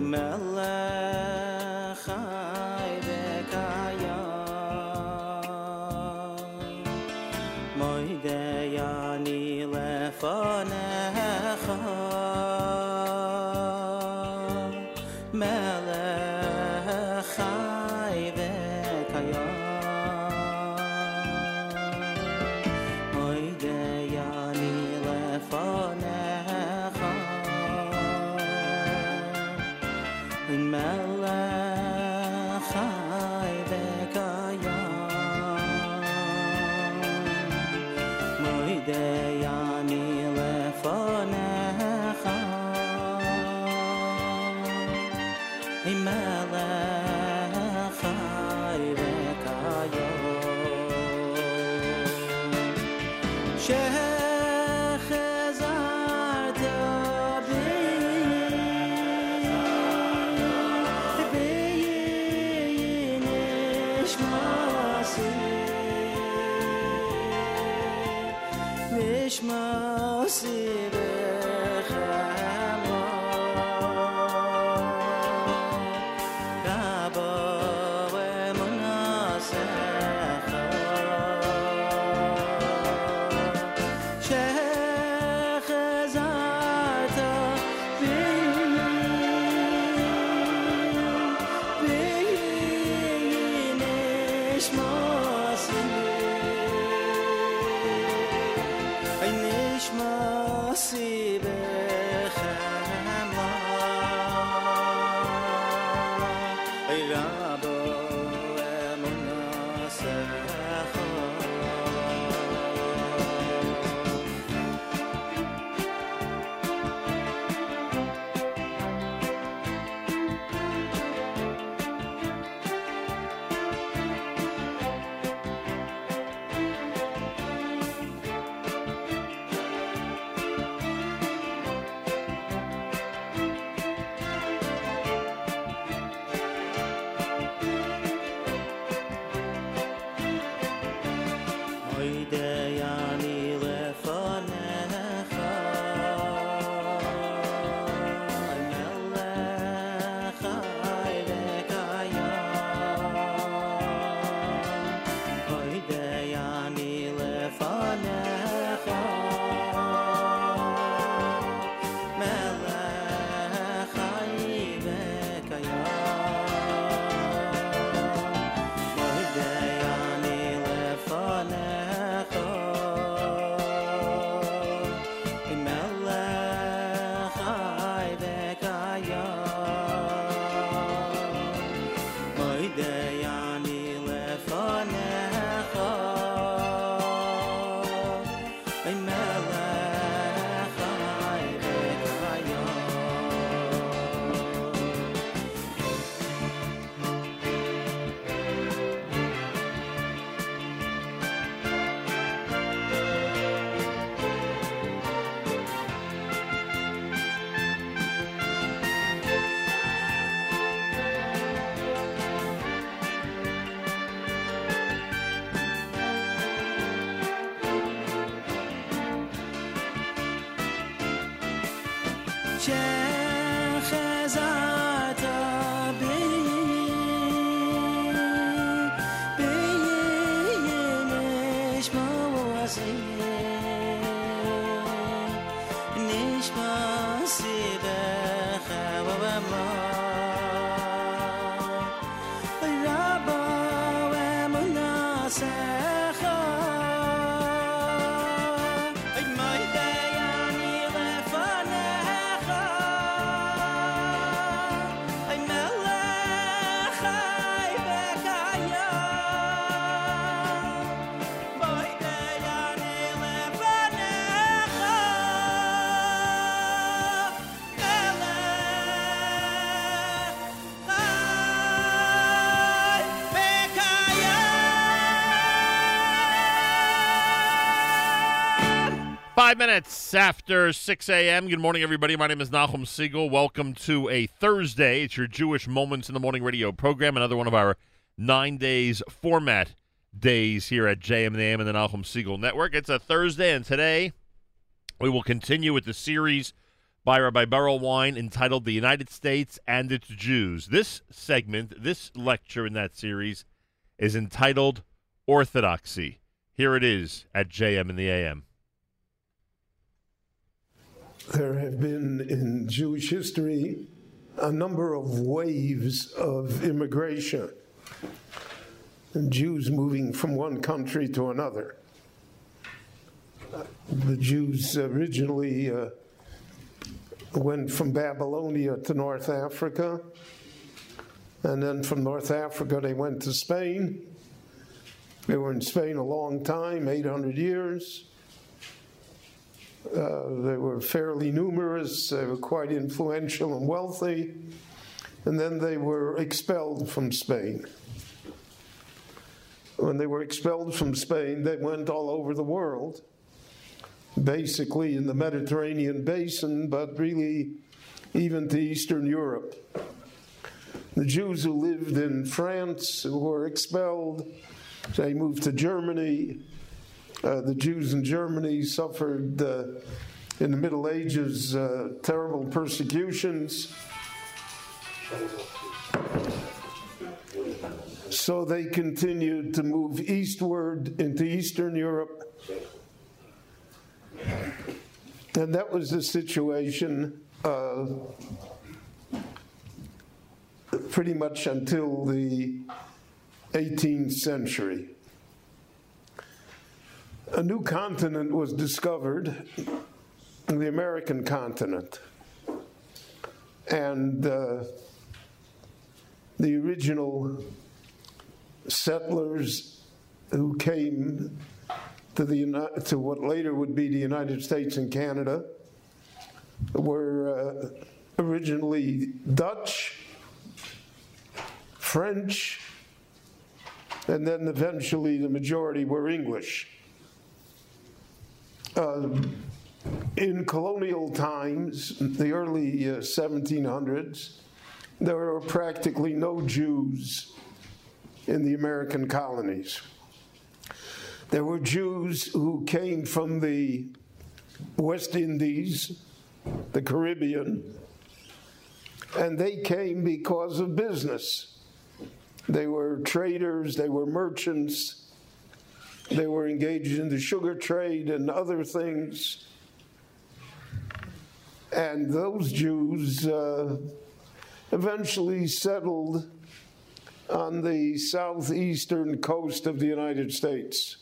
melech Five minutes after 6 a.m. Good morning, everybody. My name is Nachum Segal. Welcome to a Thursday. It's your Jewish Moments in the Morning radio program, another one of our nine days format days here at JM and the AM and the Nachum Segal Network. It's a Thursday, and today we will continue with the series by Rabbi Berel Wein entitled The United States and Its Jews. This segment, this lecture in that series, is entitled Orthodoxy. Here it is at JM in the AM. There have been in Jewish history a number of waves of immigration and Jews moving from one country to another. The Jews originally uh, went from Babylonia to North Africa, and then from North Africa they went to Spain. They were in Spain a long time 800 years. Uh, they were fairly numerous, they were quite influential and wealthy, and then they were expelled from Spain. When they were expelled from Spain, they went all over the world, basically in the Mediterranean basin, but really even to Eastern Europe. The Jews who lived in France were expelled, they moved to Germany, uh, the Jews in Germany suffered uh, in the Middle Ages uh, terrible persecutions. So they continued to move eastward into Eastern Europe. And that was the situation uh, pretty much until the 18th century a new continent was discovered, the American continent. And uh, the original settlers who came to, the, to what later would be the United States and Canada were uh, originally Dutch, French, and then eventually the majority were English. Uh, in colonial times, the early uh, 1700s, there were practically no Jews in the American colonies. There were Jews who came from the West Indies, the Caribbean, and they came because of business. They were traders, they were merchants, they were engaged in the sugar trade and other things. And those Jews uh, eventually settled on the southeastern coast of the United States.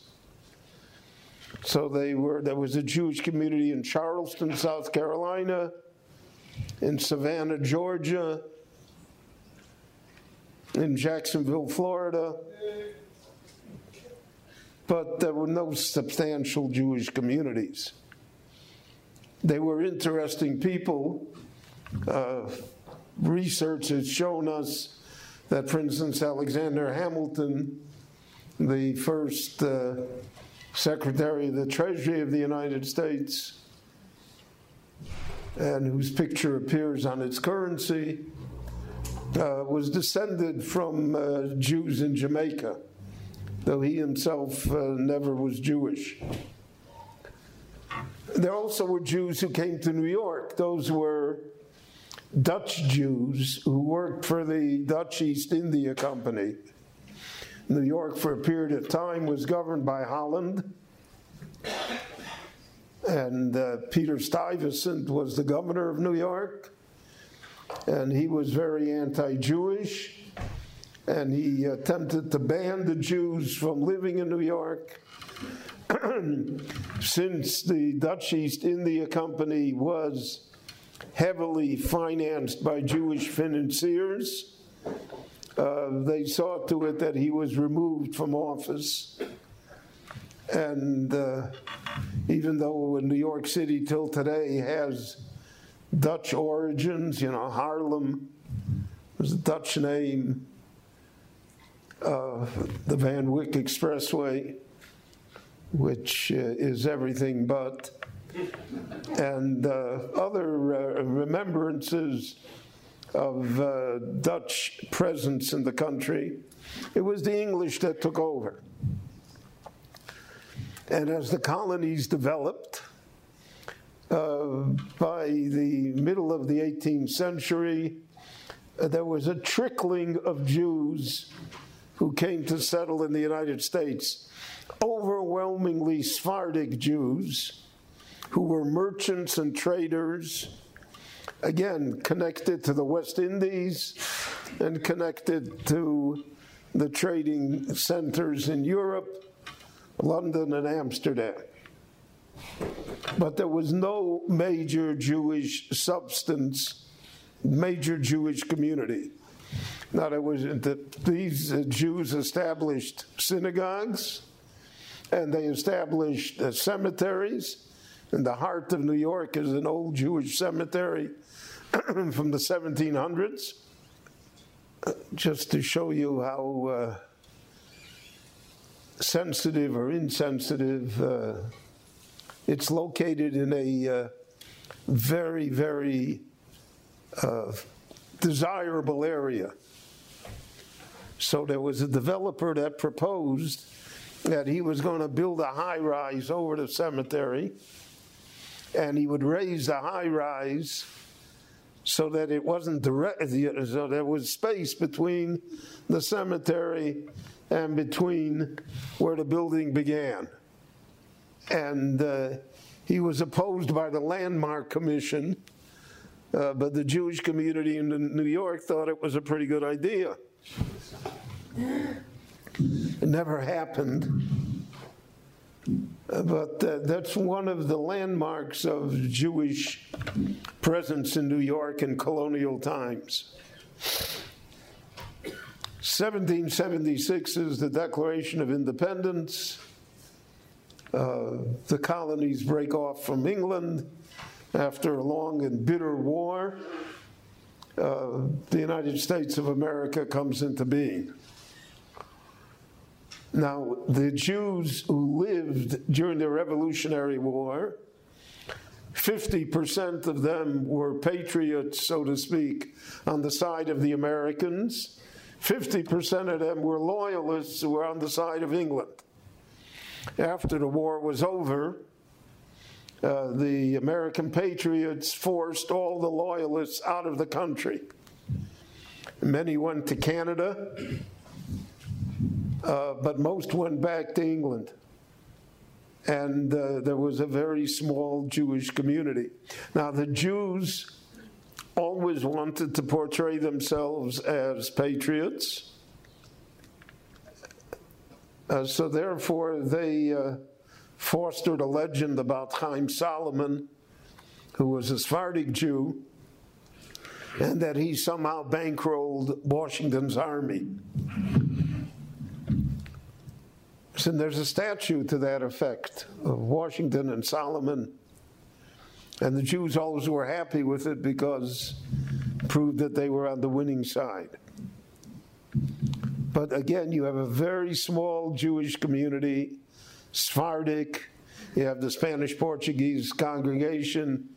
So they were there was a Jewish community in Charleston, South Carolina, in Savannah, Georgia, in Jacksonville, Florida but there were no substantial Jewish communities. They were interesting people. Uh, research has shown us that, for instance, Alexander Hamilton, the first uh, Secretary of the Treasury of the United States, and whose picture appears on its currency, uh, was descended from uh, Jews in Jamaica though he himself uh, never was Jewish. There also were Jews who came to New York. Those were Dutch Jews who worked for the Dutch East India Company. New York, for a period of time, was governed by Holland. And uh, Peter Stuyvesant was the governor of New York. And he was very anti Jewish and he attempted to ban the Jews from living in New York. Since the Dutch East India Company was heavily financed by Jewish financiers, uh, they saw to it that he was removed from office. And uh, even though New York City till today has Dutch origins, you know, Harlem was a Dutch name, uh, the Van Wyck Expressway, which uh, is everything but, and uh, other uh, remembrances of uh, Dutch presence in the country. It was the English that took over. And as the colonies developed, uh, by the middle of the 18th century, uh, there was a trickling of Jews who came to settle in the United States, overwhelmingly Sephardic Jews who were merchants and traders, again, connected to the West Indies and connected to the trading centers in Europe, London, and Amsterdam. But there was no major Jewish substance, major Jewish community. Now, there was that these uh, Jews established synagogues, and they established uh, cemeteries. In the heart of New York is an old Jewish cemetery from the 1700s, just to show you how uh, sensitive or insensitive. Uh, it's located in a uh, very, very uh, desirable area. So there was a developer that proposed that he was going to build a high rise over the cemetery, and he would raise the high rise so that it wasn't direct, so there was space between the cemetery and between where the building began. And uh, he was opposed by the Landmark Commission, uh, but the Jewish community in New York thought it was a pretty good idea. It never happened. But uh, that's one of the landmarks of Jewish presence in New York in colonial times. 1776 is the Declaration of Independence. Uh, the colonies break off from England after a long and bitter war. Uh, the United States of America comes into being. Now, the Jews who lived during the Revolutionary War, 50% of them were patriots, so to speak, on the side of the Americans. 50% of them were loyalists who were on the side of England. After the war was over, uh, the American patriots forced all the loyalists out of the country. Many went to Canada, uh, but most went back to England. And uh, there was a very small Jewish community. Now, the Jews always wanted to portray themselves as patriots. Uh, so, therefore, they uh, fostered a legend about Chaim Salomon, who was a Sephardic Jew, and that he somehow bankrolled Washington's army. So there's a statue to that effect of Washington and Salomon. And the Jews always were happy with it because it proved that they were on the winning side. But again, you have a very small Jewish community, Sephardic. You have the Spanish Portuguese congregation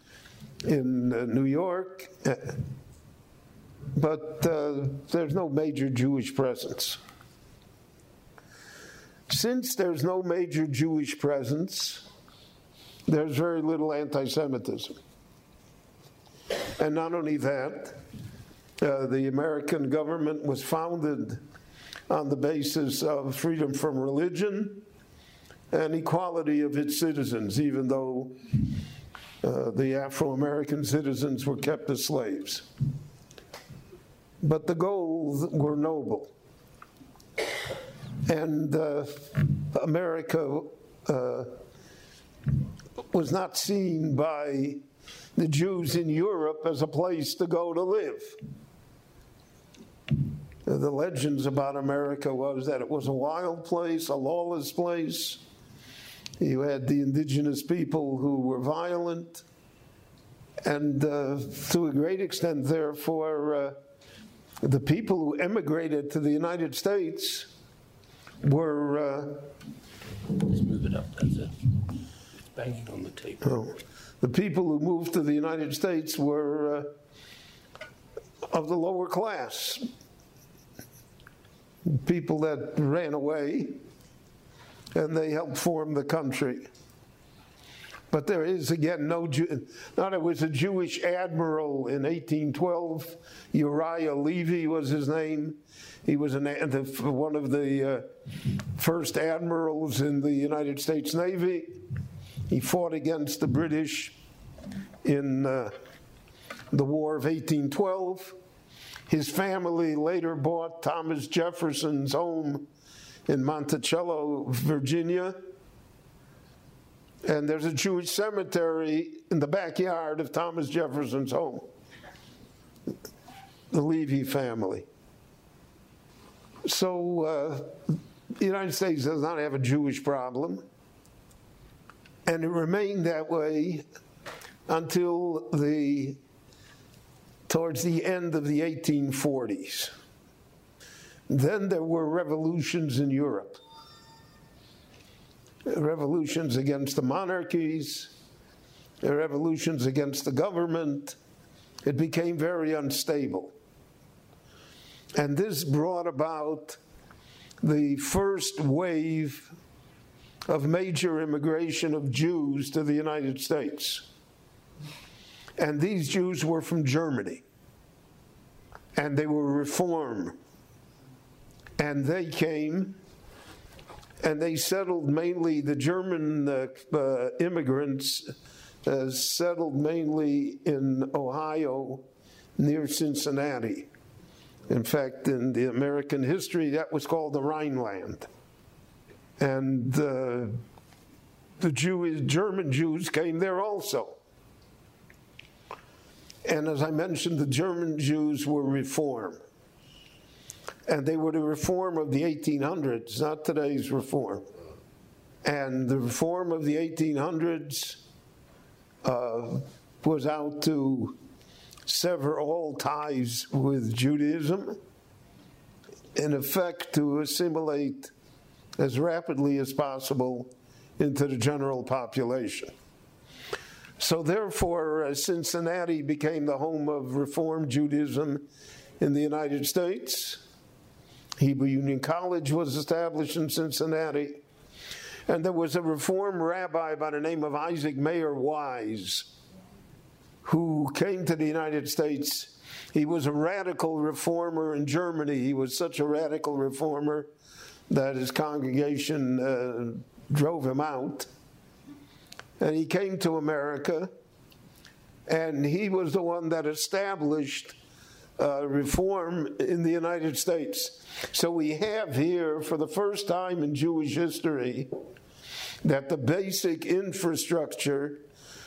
in uh, New York. Uh, But uh, there's no major Jewish presence. Since there's no major Jewish presence, there's very little anti Semitism. And not only that, uh, the American government was founded on the basis of freedom from religion and equality of its citizens, even though uh, the Afro American citizens were kept as slaves. But the goals were noble. And uh, America uh, was not seen by the Jews in Europe as a place to go to live. The legends about America was that it was a wild place, a lawless place. You had the indigenous people who were violent, and uh, to a great extent, therefore, uh, the people who emigrated to the United States were. Uh, Just move it up, that's it. It's banging on the table. Oh. The people who moved to the United States were uh, of the lower class, people that ran away and they helped form the country. But there is again no Jew. Now there was a Jewish admiral in 1812. Uriah Levy was his name. He was an, the, one of the uh, first admirals in the United States Navy. He fought against the British in uh, the War of 1812. His family later bought Thomas Jefferson's home in Monticello, Virginia. And there's a Jewish cemetery in the backyard of Thomas Jefferson's home, the Levy family. So, uh, the United States does not have a Jewish problem, and it remained that way until the towards the end of the 1840s. Then there were revolutions in Europe revolutions against the monarchies, revolutions against the government. It became very unstable. And this brought about the first wave of major immigration of Jews to the United States. And these Jews were from Germany. And they were Reform. And they came and they settled mainly, the German uh, uh, immigrants uh, settled mainly in Ohio near Cincinnati. In fact, in the American history, that was called the Rhineland. And uh, the Jewish, German Jews came there also. And as I mentioned, the German Jews were reform. And they were the reform of the 1800s, not today's reform. And the reform of the 1800s uh, was out to sever all ties with Judaism, in effect, to assimilate as rapidly as possible into the general population. So, therefore, uh, Cincinnati became the home of Reform Judaism in the United States. Hebrew Union College was established in Cincinnati. And there was a Reform rabbi by the name of Isaac Mayer Wise who came to the United States. He was a radical reformer in Germany. He was such a radical reformer that his congregation uh, drove him out. And he came to America, and he was the one that established uh, reform in the United States. So we have here, for the first time in Jewish history, that the basic infrastructure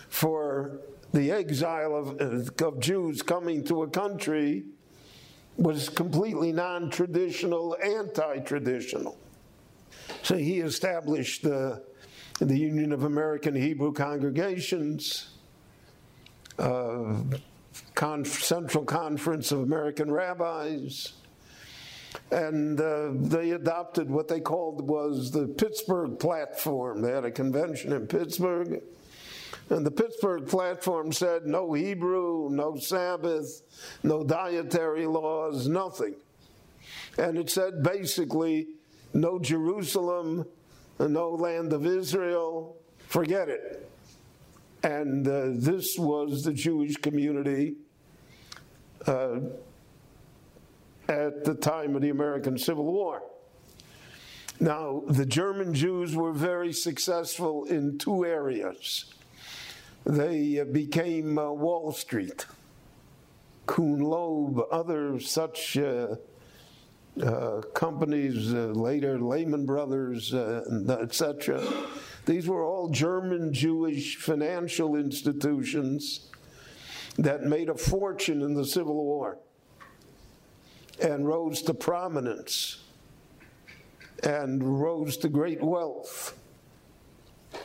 for the exile of, of Jews coming to a country was completely non traditional, anti traditional. So he established the, the Union of American Hebrew Congregations, uh, Central Conference of American Rabbis, and uh, they adopted what they called was the Pittsburgh Platform. They had a convention in Pittsburgh, and the Pittsburgh Platform said no Hebrew, no Sabbath, no dietary laws, nothing. And it said basically no Jerusalem, no land of Israel, forget it. And uh, this was the Jewish community uh, at the time of the American Civil War. Now, the German Jews were very successful in two areas. They became uh, Wall Street, Kuhn Loeb, other such uh, uh companies, uh, later Lehman Brothers, uh, etc. These were all German Jewish financial institutions that made a fortune in the Civil War and rose to prominence and rose to great wealth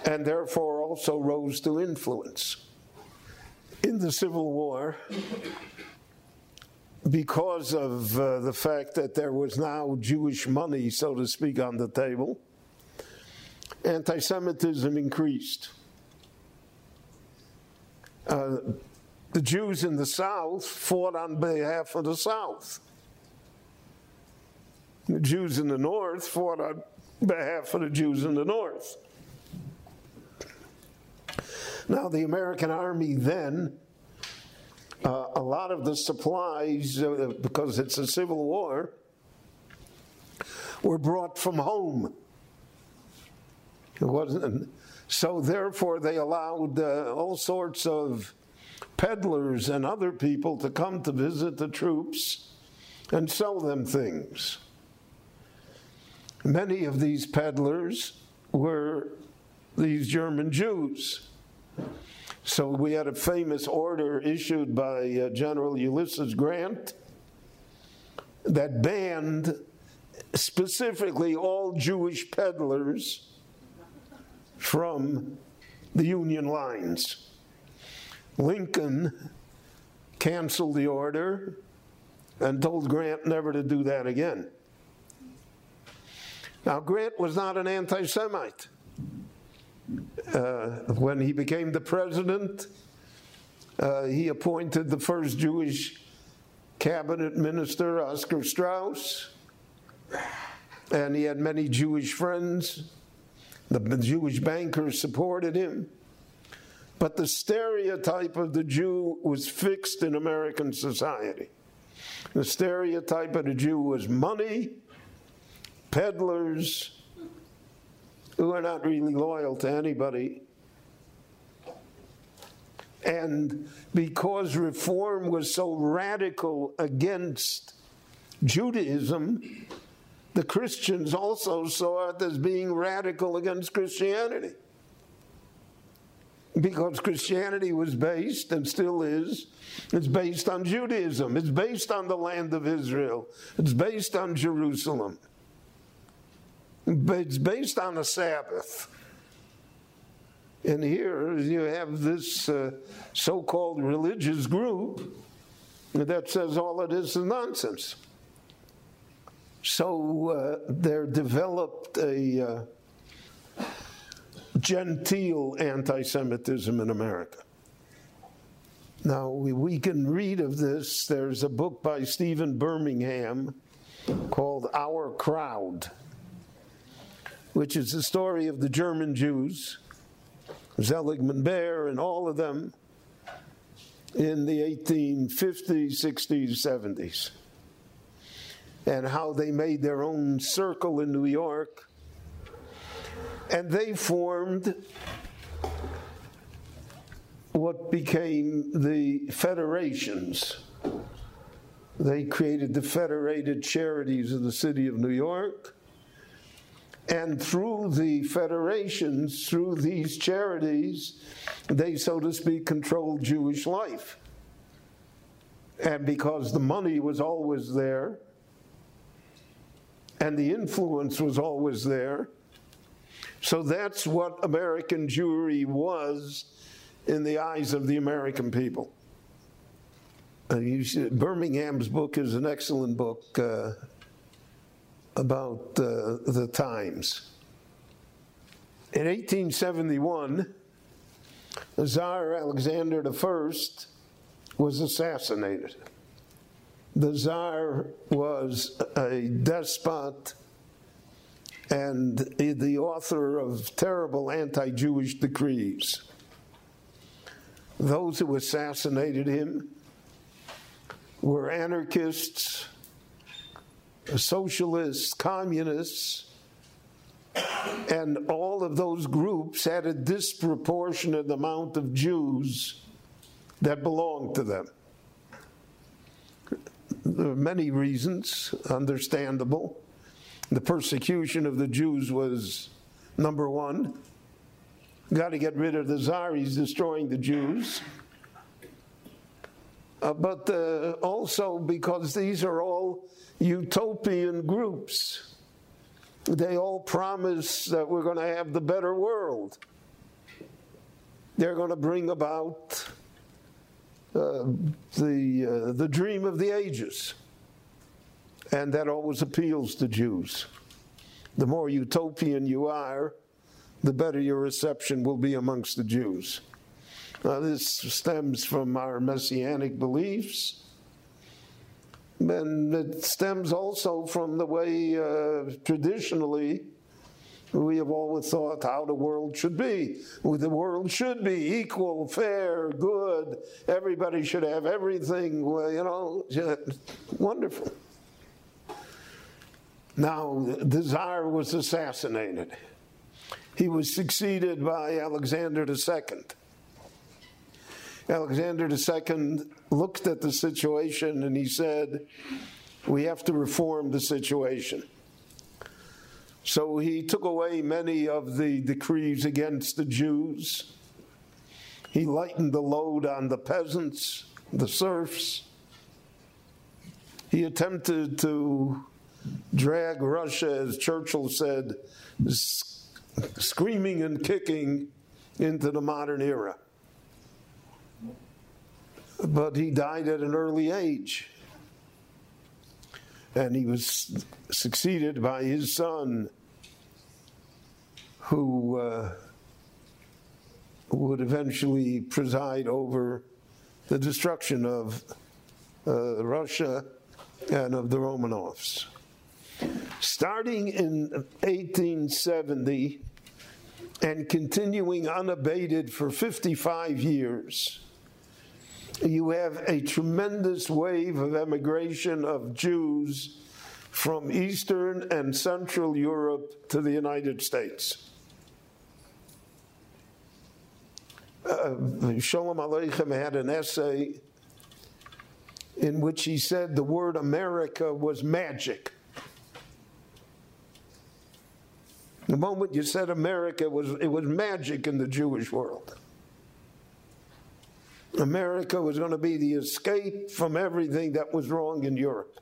and therefore also rose to influence. In the Civil War, because of uh, the fact that there was now Jewish money, so to speak, on the table, anti Semitism increased. Uh, the Jews in the South fought on behalf of the South. The Jews in the North fought on behalf of the Jews in the North. Now, the American Army then, uh, a lot of the supplies, uh, because it's a civil war, were brought from home. It wasn't, so therefore, they allowed uh, all sorts of peddlers and other people to come to visit the troops and sell them things. Many of these peddlers were these German Jews. So we had a famous order issued by uh, General Ulysses Grant that banned specifically all Jewish peddlers from the Union lines. Lincoln canceled the order and told Grant never to do that again. Now, Grant was not an anti Semite. Uh, when he became the president, uh, he appointed the first Jewish cabinet minister, Oscar Straus, and he had many Jewish friends. The Jewish bankers supported him. But the stereotype of the Jew was fixed in American society. The stereotype of the Jew was money, peddlers, who are not really loyal to anybody. And because reform was so radical against Judaism, the Christians also saw it as being radical against Christianity. Because Christianity was based, and still is, it's based on Judaism. It's based on the land of Israel. It's based on Jerusalem. It's based on the Sabbath. And here you have this uh, so called religious group that says all of this is nonsense. So uh, there developed a uh, genteel anti Semitism in America. Now, we, we can read of this. There's a book by Stephen Birmingham called Our Crowd, which is the story of the German Jews, Seligman Baer, and all of them in the 1850s, 60s, 70s, and how they made their own circle in New York. And they formed what became the federations. They created the Federated Charities of the City of New York. And through the federations, through these charities, they, so to speak, controlled Jewish life. And because the money was always there, and the influence was always there, so that's what American Jewry was in the eyes of the American people. Uh, should, Birmingham's book is an excellent book uh, about uh, the times. In 1871, the Tsar Alexander I was assassinated. The Tsar was a despot and the author of terrible anti Jewish decrees. Those who assassinated him were anarchists, socialists, communists, and all of those groups had a disproportionate amount of Jews that belonged to them. There are many reasons, understandable. The persecution of the Jews was number one. Got to get rid of the czar, destroying the Jews. Uh, but uh, also because these are all utopian groups. They all promise that we're going to have the better world. They're going to bring about uh, the, uh, the dream of the ages. And that always appeals to Jews. The more utopian you are, the better your reception will be amongst the Jews. Now, this stems from our messianic beliefs, and it stems also from the way uh, traditionally We have always thought how the world should be. The world should be equal, fair, good. Everybody should have everything, well, you know, wonderful. Now, the Tsar was assassinated. He was succeeded by Alexander II. Alexander II looked at the situation and he said, We have to reform the situation. So he took away many of the decrees against the Jews. He lightened the load on the peasants, the serfs. He attempted to drag Russia, as Churchill said, screaming and kicking into the modern era. But he died at an early age. And he was succeeded by his son, who uh, would eventually preside over the destruction of uh, Russia and of the Romanovs. Starting in 1870 and continuing unabated for 55 years, you have a tremendous wave of emigration of Jews from Eastern and Central Europe to the United States. Uh, Sholem Aleichem had an essay in which he said the word America was magic. The moment you said America, was, it was magic in the Jewish world. America was going to be the escape from everything that was wrong in Europe.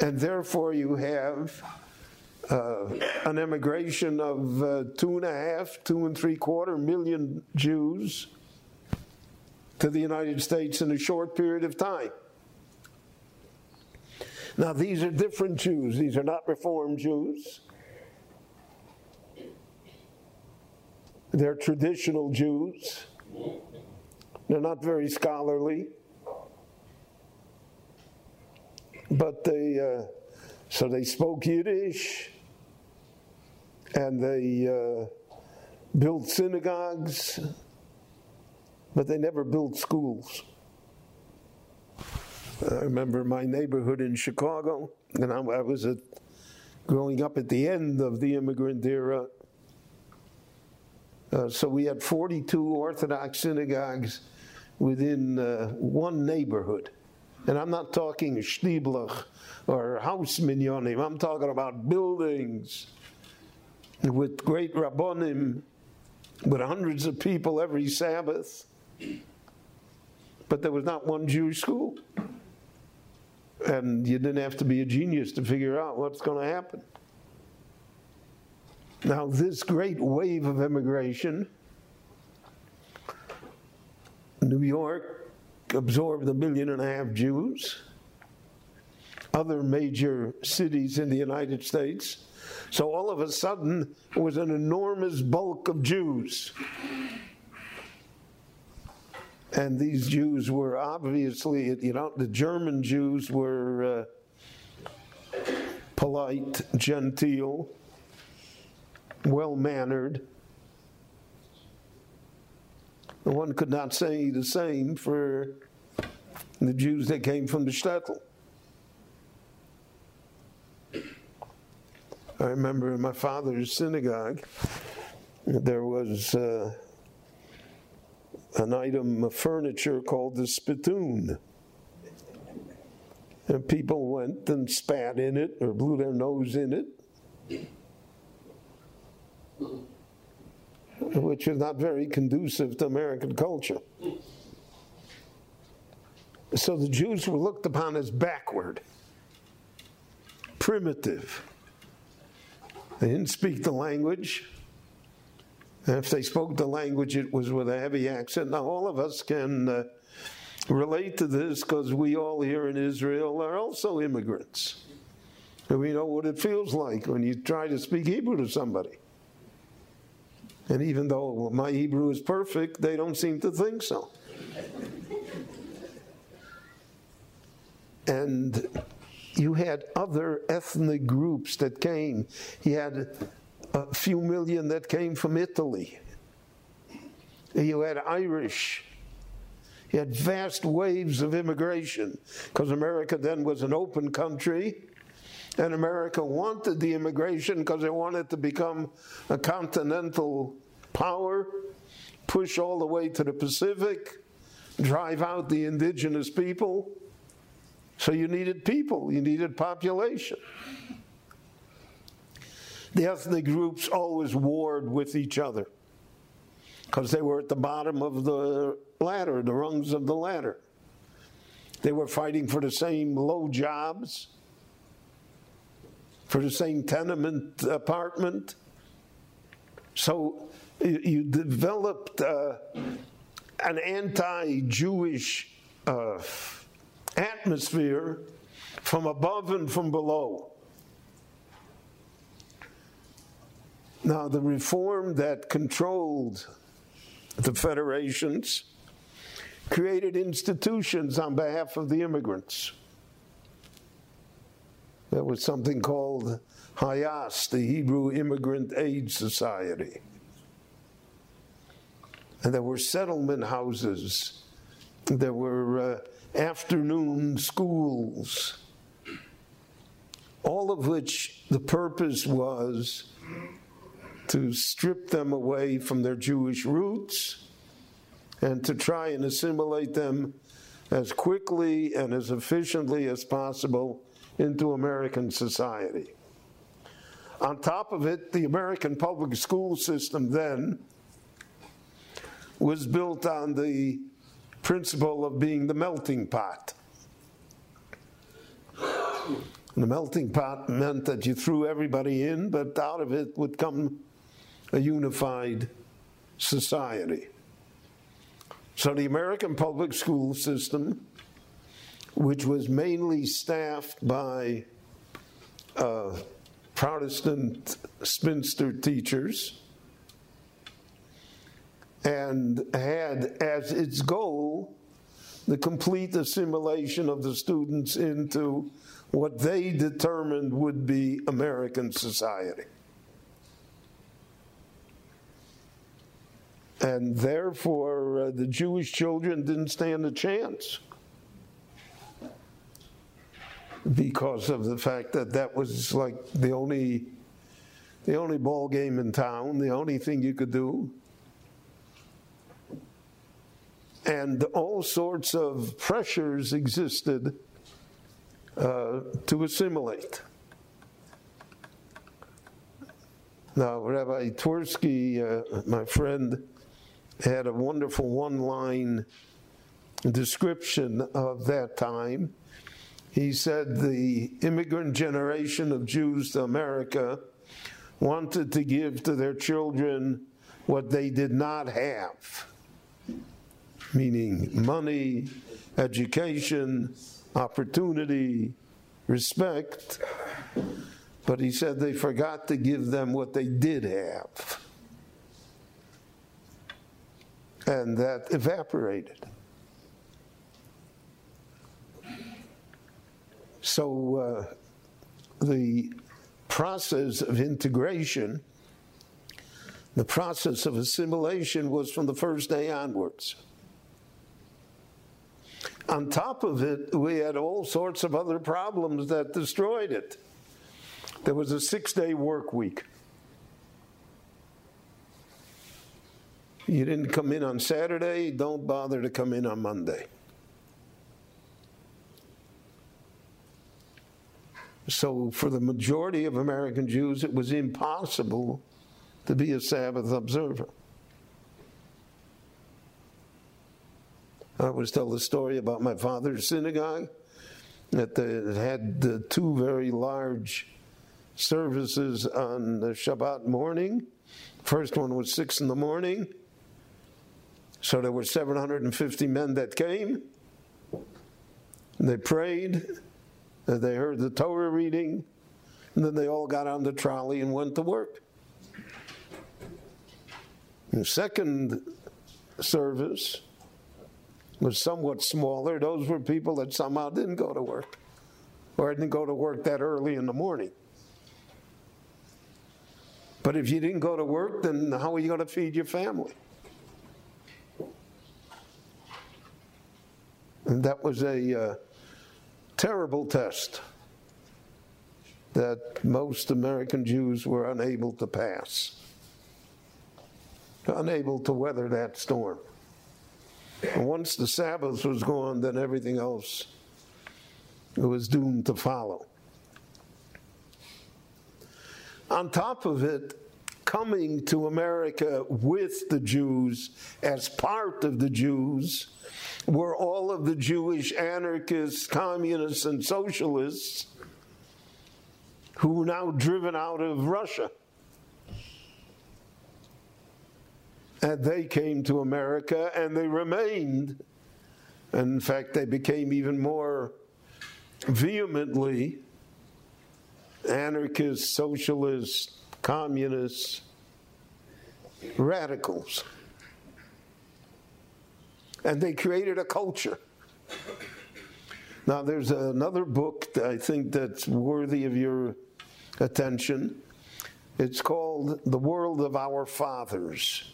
And therefore, you have uh, an immigration of uh, two and a half, two and three quarter million Jews to the United States in a short period of time. Now, these are different Jews, these are not Reformed Jews. They're traditional Jews. They're not very scholarly. But they, uh, so they spoke Yiddish and they uh, built synagogues, but they never built schools. I remember my neighborhood in Chicago, and I, I was at, growing up at the end of the immigrant era. Uh, so we had 42 Orthodox synagogues within uh, one neighborhood. And I'm not talking shtieblach or house minyanim, I'm talking about buildings with great rabbonim, with hundreds of people every Sabbath. But there was not one Jewish school. And you didn't have to be a genius to figure out what's going to happen. Now, this great wave of immigration, New York absorbed a million and a half Jews, other major cities in the United States. So all of a sudden, it was an enormous bulk of Jews. And these Jews were obviously, you know, the German Jews were uh, polite, genteel, well mannered. One could not say the same for the Jews that came from the shtetl. I remember in my father's synagogue, there was uh, an item of furniture called the spittoon. And people went and spat in it or blew their nose in it, which is not very conducive to American culture. So the Jews were looked upon as backward, primitive. They didn't speak the language. And if they spoke the language, it was with a heavy accent. Now, all of us can uh, relate to this because we all here in Israel are also immigrants. And we know what it feels like when you try to speak Hebrew to somebody. And even though my Hebrew is perfect, they don't seem to think so. And you had other ethnic groups that came. He had a few million that came from Italy. You had Irish. You had vast waves of immigration because America then was an open country. And America wanted the immigration because they wanted to become a continental power, push all the way to the Pacific, drive out the indigenous people. So you needed people, you needed population. The ethnic groups always warred with each other because they were at the bottom of the ladder, the rungs of the ladder. They were fighting for the same low jobs, for the same tenement apartment. So you, developed uh, an anti Jewish uh, atmosphere from above and from below. Now, the reform that controlled the federations created institutions on behalf of the immigrants. There was something called HIAS, the Hebrew Immigrant Aid Society. And there were settlement houses. There were uh, afternoon schools, all of which the purpose was to strip them away from their Jewish roots and to try and assimilate them as quickly and as efficiently as possible into American society. On top of it, the American public school system then was built on the principle of being the melting pot. The melting pot meant that you threw everybody in, but out of it would come a unified society. So the American public school system, which was mainly staffed by uh, Protestant spinster teachers, and had as its goal the complete assimilation of the students into what they determined would be American society. And therefore, uh, the Jewish children didn't stand a chance because of the fact that that was like the only, the only ball game in town, the only thing you could do and all sorts of pressures existed uh, to assimilate. Now, Rabbi Twersky, uh, my friend, had a wonderful one line description of that time. He said the immigrant generation of Jews to America wanted to give to their children what they did not have meaning money, education, opportunity, respect. But he said they forgot to give them what they did have. And that evaporated. So uh, the process of integration, the process of assimilation was from the first day onwards. On top of it, we had all sorts of other problems that destroyed it. There was a six day work week. You didn't come in on Saturday, don't bother to come in on Monday. So, for the majority of American Jews, it was impossible to be a Sabbath observer. I always tell the story about my father's synagogue that it had the two very large services on the Shabbat morning. First one was six in the morning. So there were 750 men that came. They prayed. They heard the Torah reading. And then they all got on the trolley and went to work. The second service was somewhat smaller. Those were people that somehow didn't go to work. or didn't go to work that early in the morning. But if you didn't go to work, then how are you going to feed your family? And that was a uh, terrible test that most American Jews were unable to pass, unable to weather that storm. And once the Sabbath was gone, then everything else was doomed to follow. On top of it, coming to America with the Jews as part of the Jews were all of the Jewish anarchists, communists, and socialists who were now driven out of Russia. And they came to America and they remained. In fact, they became even more vehemently anarchists, socialists, communists, radicals. And they created a culture. Now, there's another book I think that's worthy of your attention. It's called The World of Our Fathers.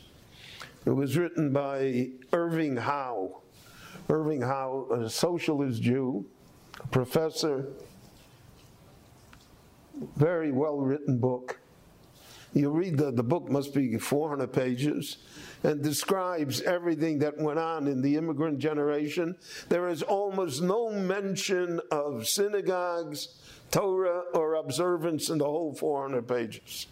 It was written by Irving Howe. Irving Howe, a socialist Jew, a professor, very well written book. You read the, the book must be 400 pages and describes everything that went on in the immigrant generation. There is almost no mention of synagogues, Torah, or observance in the whole 400 pages.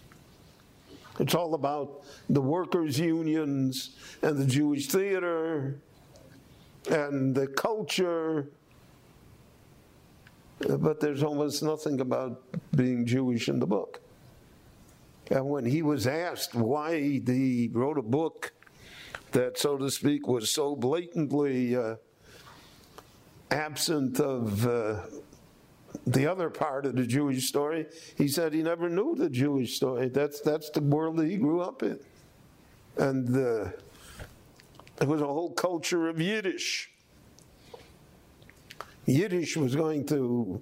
It's all about the workers' unions and the Jewish theater and the culture. But there's almost nothing about being Jewish in the book. And when he was asked why he wrote a book that, so to speak, was so blatantly uh, absent of uh, the other part of the Jewish story, he said he never knew the Jewish story. That's, that's the world that he grew up in. And uh, there was a whole culture of Yiddish. Yiddish was going to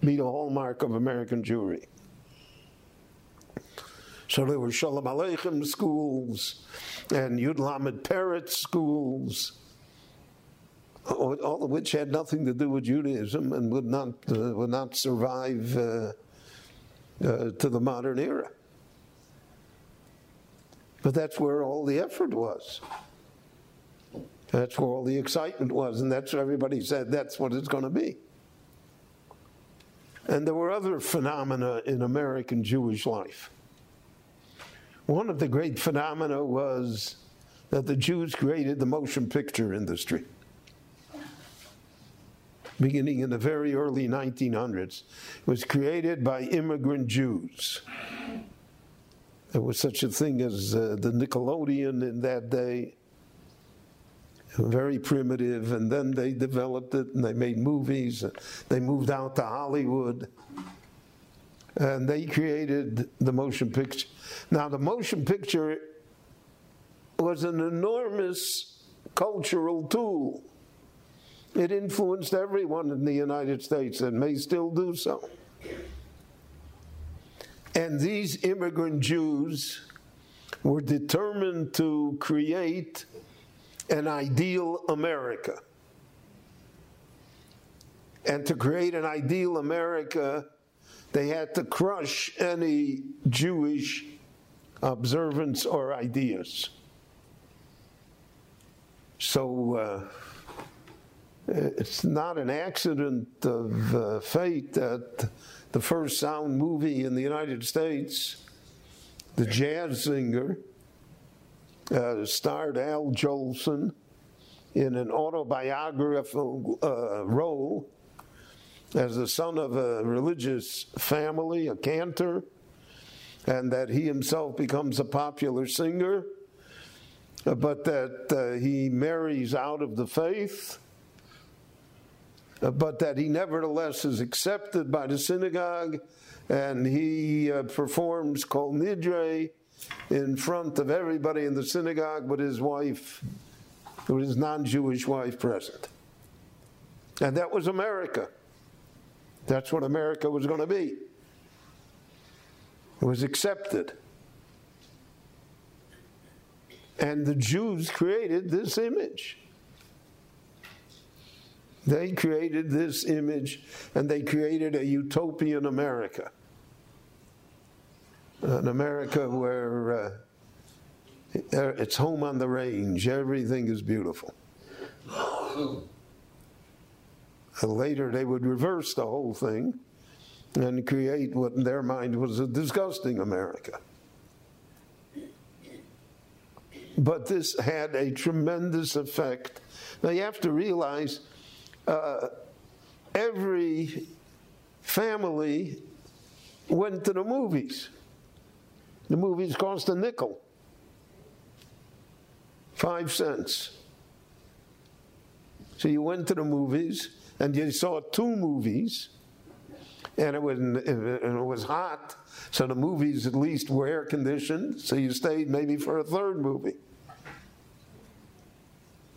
be the hallmark of American Jewry. So there were Shalom Aleichem schools and Yud Lamed Peretz schools, all of which had nothing to do with Judaism and would not, uh, would not survive uh, uh, to the modern era. But that's where all the effort was. That's where all the excitement was, and that's what everybody said that's what it's going to be. And there were other phenomena in American Jewish life. One of the great phenomena was that the Jews created the motion picture industry. Beginning in the very early 1900s, it was created by immigrant Jews. There was such a thing as uh, the Nickelodeon in that day, very primitive, and then they developed it and they made movies. They moved out to Hollywood and they created the motion picture. Now, the motion picture was an enormous cultural tool. It influenced everyone in the United States and may still do so. And these immigrant Jews were determined to create an ideal America. And to create an ideal America, they had to crush any Jewish observance or ideas. So uh, it's not an accident of uh, fate that the first sound movie in the United States, The Jazz Singer, uh, starred Al Jolson in an autobiographical uh, role as the son of a religious family, a cantor, and that he himself becomes a popular singer, but that uh, he marries out of the faith, but that he nevertheless is accepted by the synagogue and he uh, performs Kol Nidre in front of everybody in the synagogue but his wife, with his non Jewish wife present. And that was America. That's what America was going to be. It was accepted. And the Jews created this image. They created this image and they created a utopian America. An America where uh, it's home on the range, everything is beautiful. Later they would reverse the whole thing and create what in their mind was a disgusting America. But this had a tremendous effect. Now you have to realize uh, every family went to the movies. The movies cost a nickel, five cents. So you went to the movies and you saw two movies, and it was and it was hot. So the movies at least were air conditioned. So you stayed maybe for a third movie,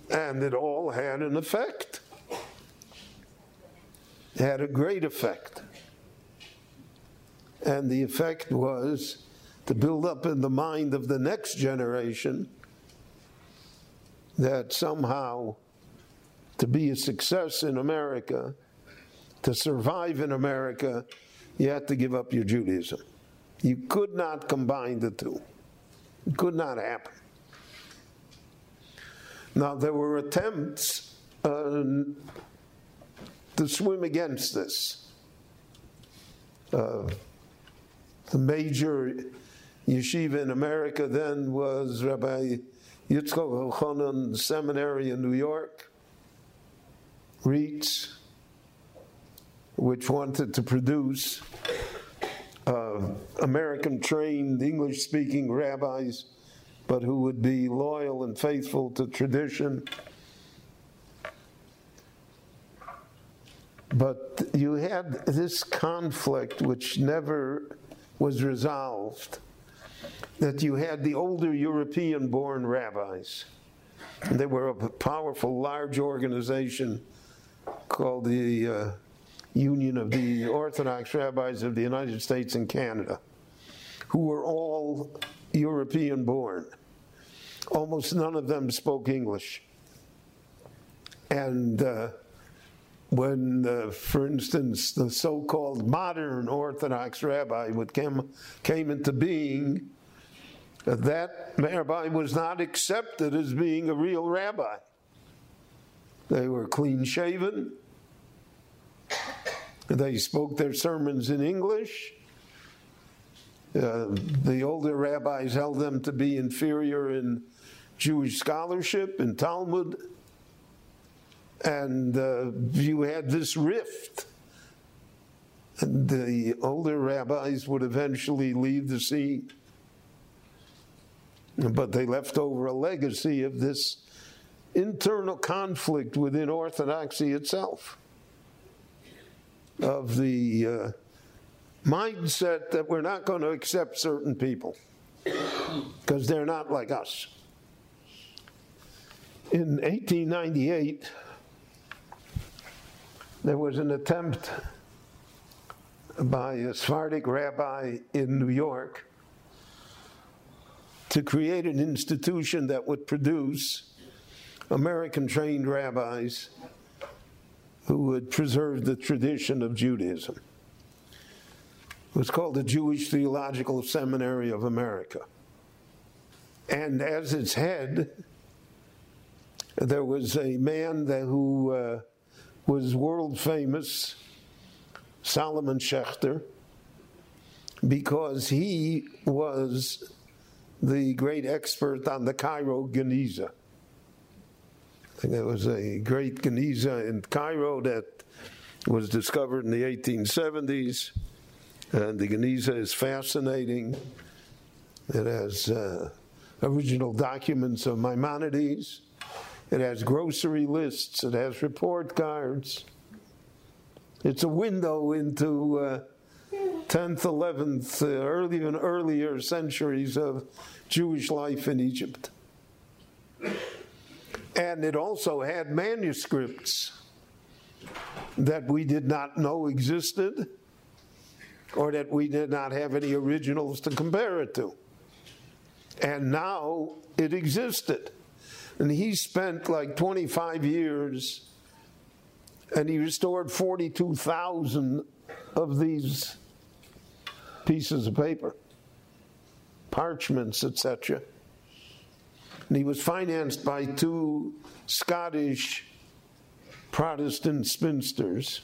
and it all had an effect. It had a great effect, and the effect was to build up in the mind of the next generation that somehow to be a success in America, to survive in America, you had to give up your Judaism. You could not combine the two. It could not happen. Now, there were attempts uh, to swim against this. Uh, the major yeshiva in America then was Rabbi Yitzchak Elchanan Seminary in New York. RIETS, which wanted to produce uh, American trained English speaking rabbis, but who would be loyal and faithful to tradition. But you had this conflict which never was resolved that you had the older European born rabbis. They were a powerful, large organization called the uh, Union of the Orthodox Rabbis of the United States and Canada, who were all European born. Almost none of them spoke English. And uh, when, uh, for instance, the so called modern Orthodox rabbi came, came into being, that rabbi was not accepted as being a real rabbi. They were clean shaven. They spoke their sermons in English. Uh, the older rabbis held them to be inferior in Jewish scholarship, in Talmud. And uh, you had this rift. And the older rabbis would eventually leave the scene. But they left over a legacy of this internal conflict within Orthodoxy itself of the uh, mindset that we're not going to accept certain people because they're not like us. In 1898, there was an attempt by a Sephardic rabbi in New York to create an institution that would produce American trained rabbis who would preserve the tradition of Judaism. It was called the Jewish Theological Seminary of America. And as its head, there was a man that, who uh, was world famous, Solomon Schechter, because he was the great expert on the Cairo Geniza. There was a great Geniza in Cairo that was discovered in the 1870s, and the Geniza is fascinating. It has uh, original documents of Maimonides. It has grocery lists. It has report cards. It's a window into uh, 10th, 11th, uh, early and earlier centuries of Jewish life in Egypt. And it also had manuscripts that we did not know existed or that we did not have any originals to compare it to. And now it existed. And he spent like 25 years and he restored 42,000 of these pieces of paper, parchments, etc. And he was financed by two Scottish Protestant spinsters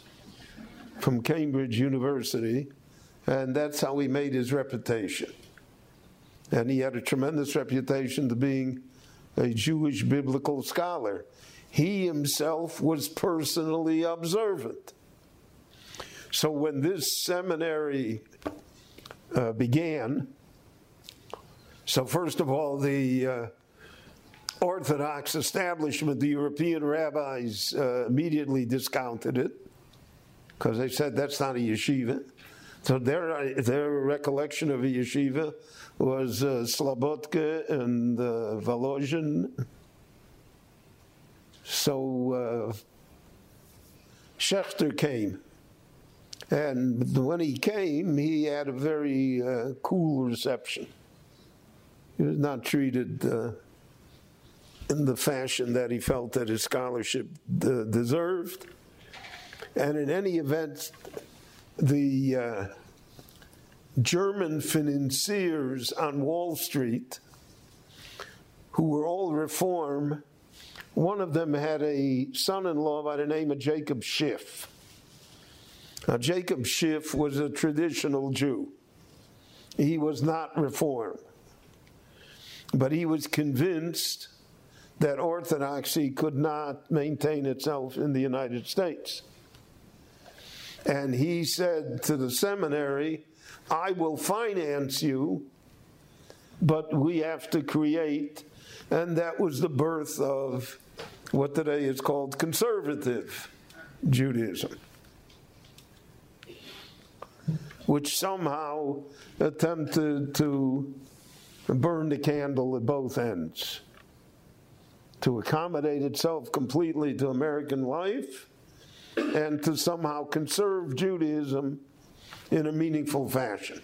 from Cambridge University, and that's how he made his reputation. And he had a tremendous reputation to being a Jewish biblical scholar. He himself was personally observant. So when this seminary uh, began, so first of all, the uh, Orthodox establishment, the European rabbis uh, immediately discounted it because they said that's not a yeshiva. So their, their recollection of a yeshiva was uh, Slobodka and uh, Volozhin. So uh, Schechter came. And when he came, he had a very uh, cool reception. He was not treated uh, in the fashion that he felt that his scholarship deserved. And in any event, the uh, German financiers on Wall Street, who were all reform, one of them had a son in law by the name of Jacob Schiff. Now, Jacob Schiff was a traditional Jew. He was not reform. But he was convinced that orthodoxy could not maintain itself in the United States. And he said to the seminary, I will finance you, but we have to create. And that was the birth of what today is called conservative Judaism, which somehow attempted to burn the candle at both ends to accommodate itself completely to American life and to somehow conserve Judaism in a meaningful fashion.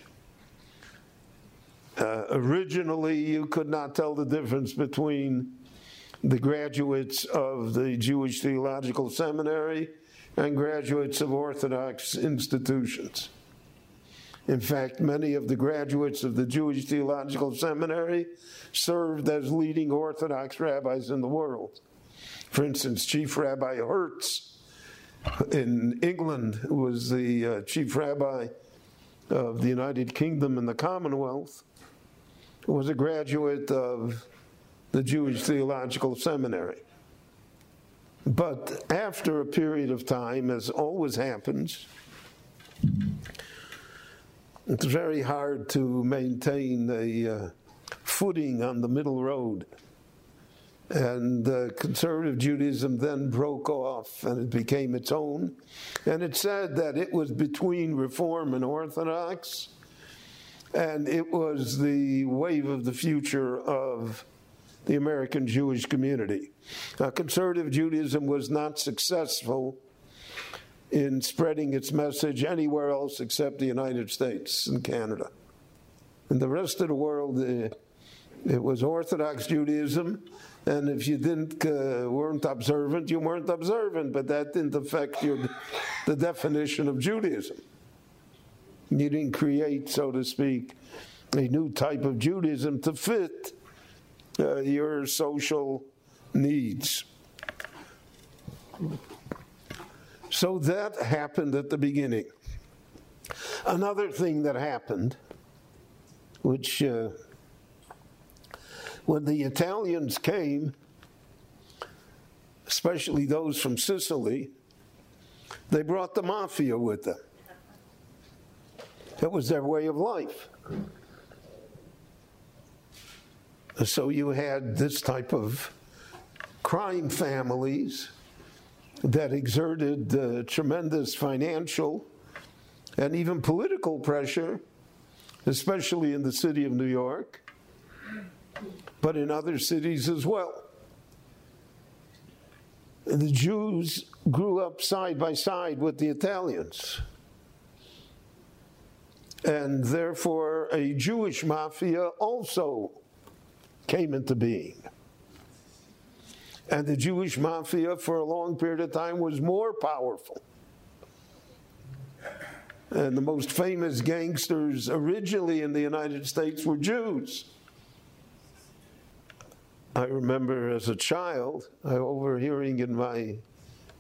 Uh, originally, you could not tell the difference between the graduates of the Jewish Theological Seminary and graduates of Orthodox institutions. In fact, many of the graduates of the Jewish Theological Seminary served as leading Orthodox rabbis in the world. For instance, Chief Rabbi Hertz in England was the uh, chief rabbi of the United Kingdom and the Commonwealth, was a graduate of the Jewish Theological Seminary. But after a period of time, as always happens, it's very hard to maintain a uh, footing on the middle road. And uh, conservative Judaism then broke off and it became its own. And it said that it was between Reform and Orthodox, and it was the wave of the future of the American Jewish community. Now, conservative Judaism was not successful in spreading its message anywhere else except the United States and Canada. In the rest of the world, uh, it was Orthodox Judaism, and if you didn't uh, weren't observant, you weren't observant. But that didn't affect your the definition of Judaism. You didn't create, so to speak, a new type of Judaism to fit uh, your social needs. So that happened at the beginning. Another thing that happened, which uh, when the Italians came, especially those from Sicily, they brought the mafia with them. That was their way of life. So you had this type of crime families that exerted uh, tremendous financial and even political pressure, especially in the city of New York, but in other cities as well. The Jews grew up side by side with the Italians. And therefore, a Jewish mafia also came into being. And the Jewish mafia, for a long period of time, was more powerful. And the most famous gangsters originally in the United States were Jews. I remember as a child, I overhearing in my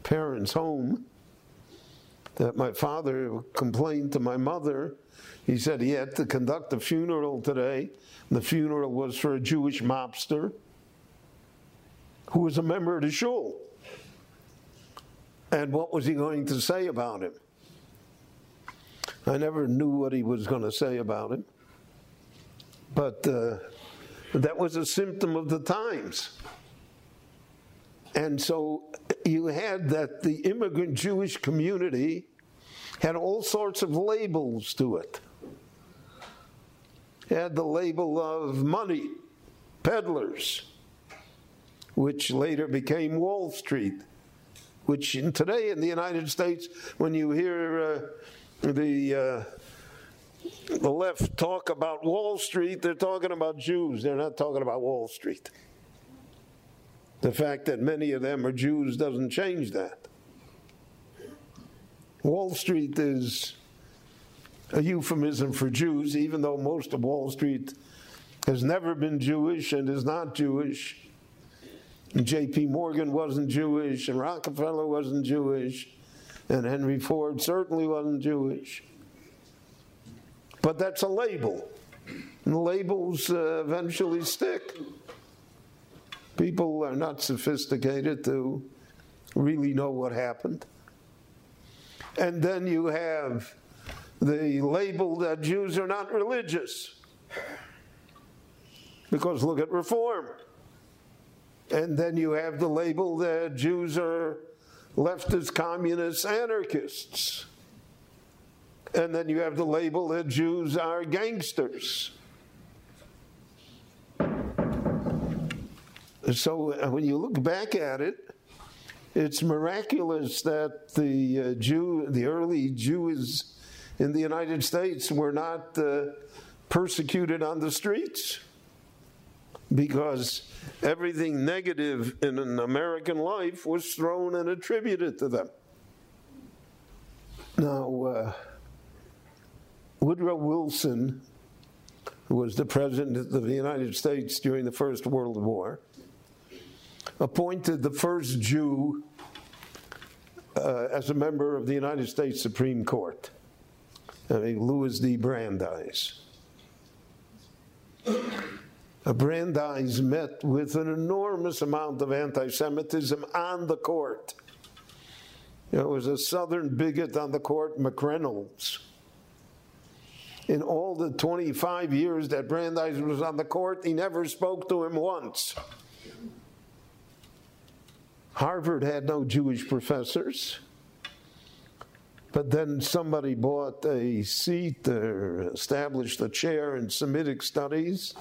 parents' home that my father complained to my mother. He said he had to conduct a funeral today. The funeral was for a Jewish mobster who was a member of the shul. And what was he going to say about him? I never knew what he was going to say about him. But uh, that was a symptom of the times. And so you had that the immigrant Jewish community had all sorts of labels to it. It had the label of money, peddlers, which later became Wall Street, which in, today in the United States, when you hear uh, the uh, the left talk about Wall Street, they're talking about Jews. They're not talking about Wall Street. The fact that many of them are Jews doesn't change that. Wall Street is a euphemism for Jews, even though most of Wall Street has never been Jewish and is not Jewish. J.P. Morgan wasn't Jewish, and Rockefeller wasn't Jewish, and Henry Ford certainly wasn't Jewish. But that's a label. And labels uh, eventually stick. People are not sophisticated to really know what happened. And then you have the label that Jews are not religious. Because look at reform. And then you have the label that Jews are leftist, communists, anarchists. And then you have the label that Jews are gangsters. So uh, when you look back at it, it's miraculous that the uh, Jew, the early Jews in the United States were not uh, persecuted on the streets because everything negative in an American life was thrown and attributed to them. Now, uh, Woodrow Wilson, who was the president of the United States during the First World War, appointed the first Jew uh, as a member of the United States Supreme Court, I mean, Louis D. Brandeis. Brandeis met with an enormous amount of anti Semitism on the court. There was a southern bigot on the court, McReynolds. In all the 25 years that Brandeis was on the court, he never spoke to him once. Harvard had no Jewish professors. But then somebody bought a seat or established a chair in Semitic studies.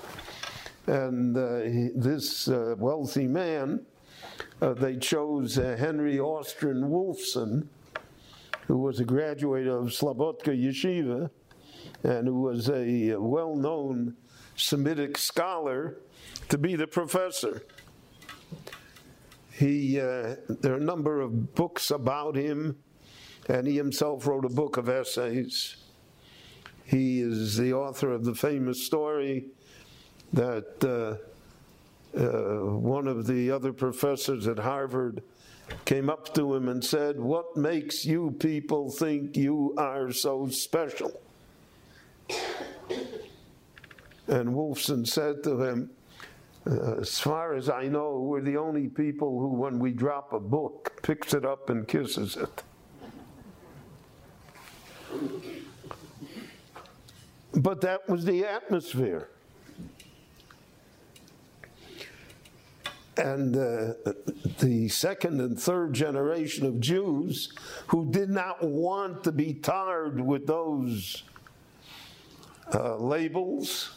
And uh, he- this uh, wealthy man, uh, they chose Henry Austryn Wolfson, who was a graduate of Slobodka Yeshiva and who was a well known Semitic scholar, to be the professor. He, uh, there are a number of books about him, and he himself wrote a book of essays. He is the author of the famous story that uh, uh, one of the other professors at Harvard came up to him and said, What makes you people think you are so special? And Wolfson said to him, uh, As far as I know, we're the only people who, when we drop a book, picks it up and kisses it. But that was the atmosphere. and uh, the second and third generation of Jews who did not want to be tarred with those uh, labels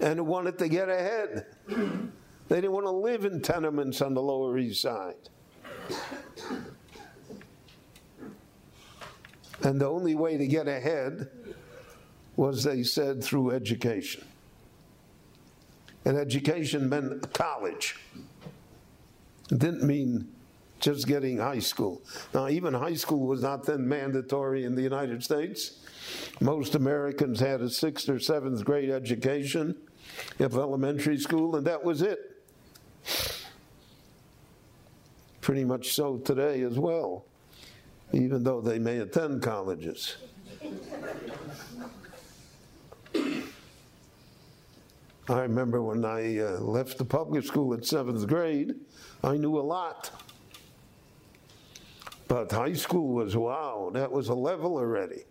and wanted to get ahead. They didn't want to live in tenements on the Lower East Side. And the only way to get ahead was, they said, through education. And education meant college. It didn't mean just getting high school. Now, even high school was not then mandatory in the United States. Most Americans had a sixth or seventh grade education of elementary school, and that was it. Pretty much so today as well, even though they may attend colleges. I remember when I uh, left the public school at seventh grade, I knew a lot. But high school was wow, that was a level already.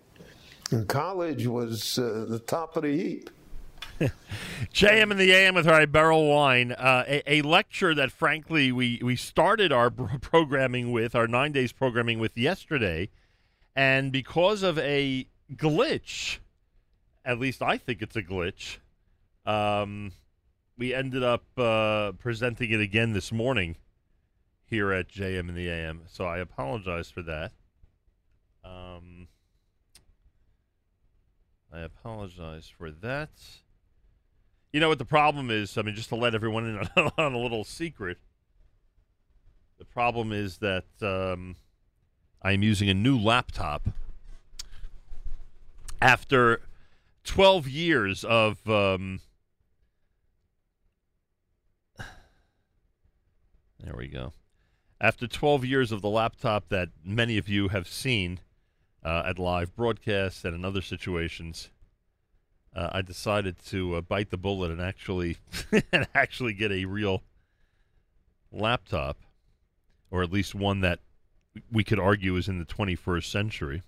And college was uh, the top of the heap. JM in the AM with our Berel Wein, uh, a, a, lecture that, frankly, we, we started our programming with, our nine days programming with yesterday. And because of a glitch, at least I think it's a glitch, um, we ended up uh, presenting it again this morning here at JM in the AM. So I apologize for that. Um, I apologize for that. You know what the problem is? I mean, just to let everyone in on, on a little secret, the problem is that um, I'm using a new laptop after 12 years of. Um, there we go. After 12 years of the laptop that many of you have seen uh, at live broadcasts and in other situations, uh, I decided to uh, bite the bullet and actually and actually get a real laptop, or at least one that we could argue is in the 21st century.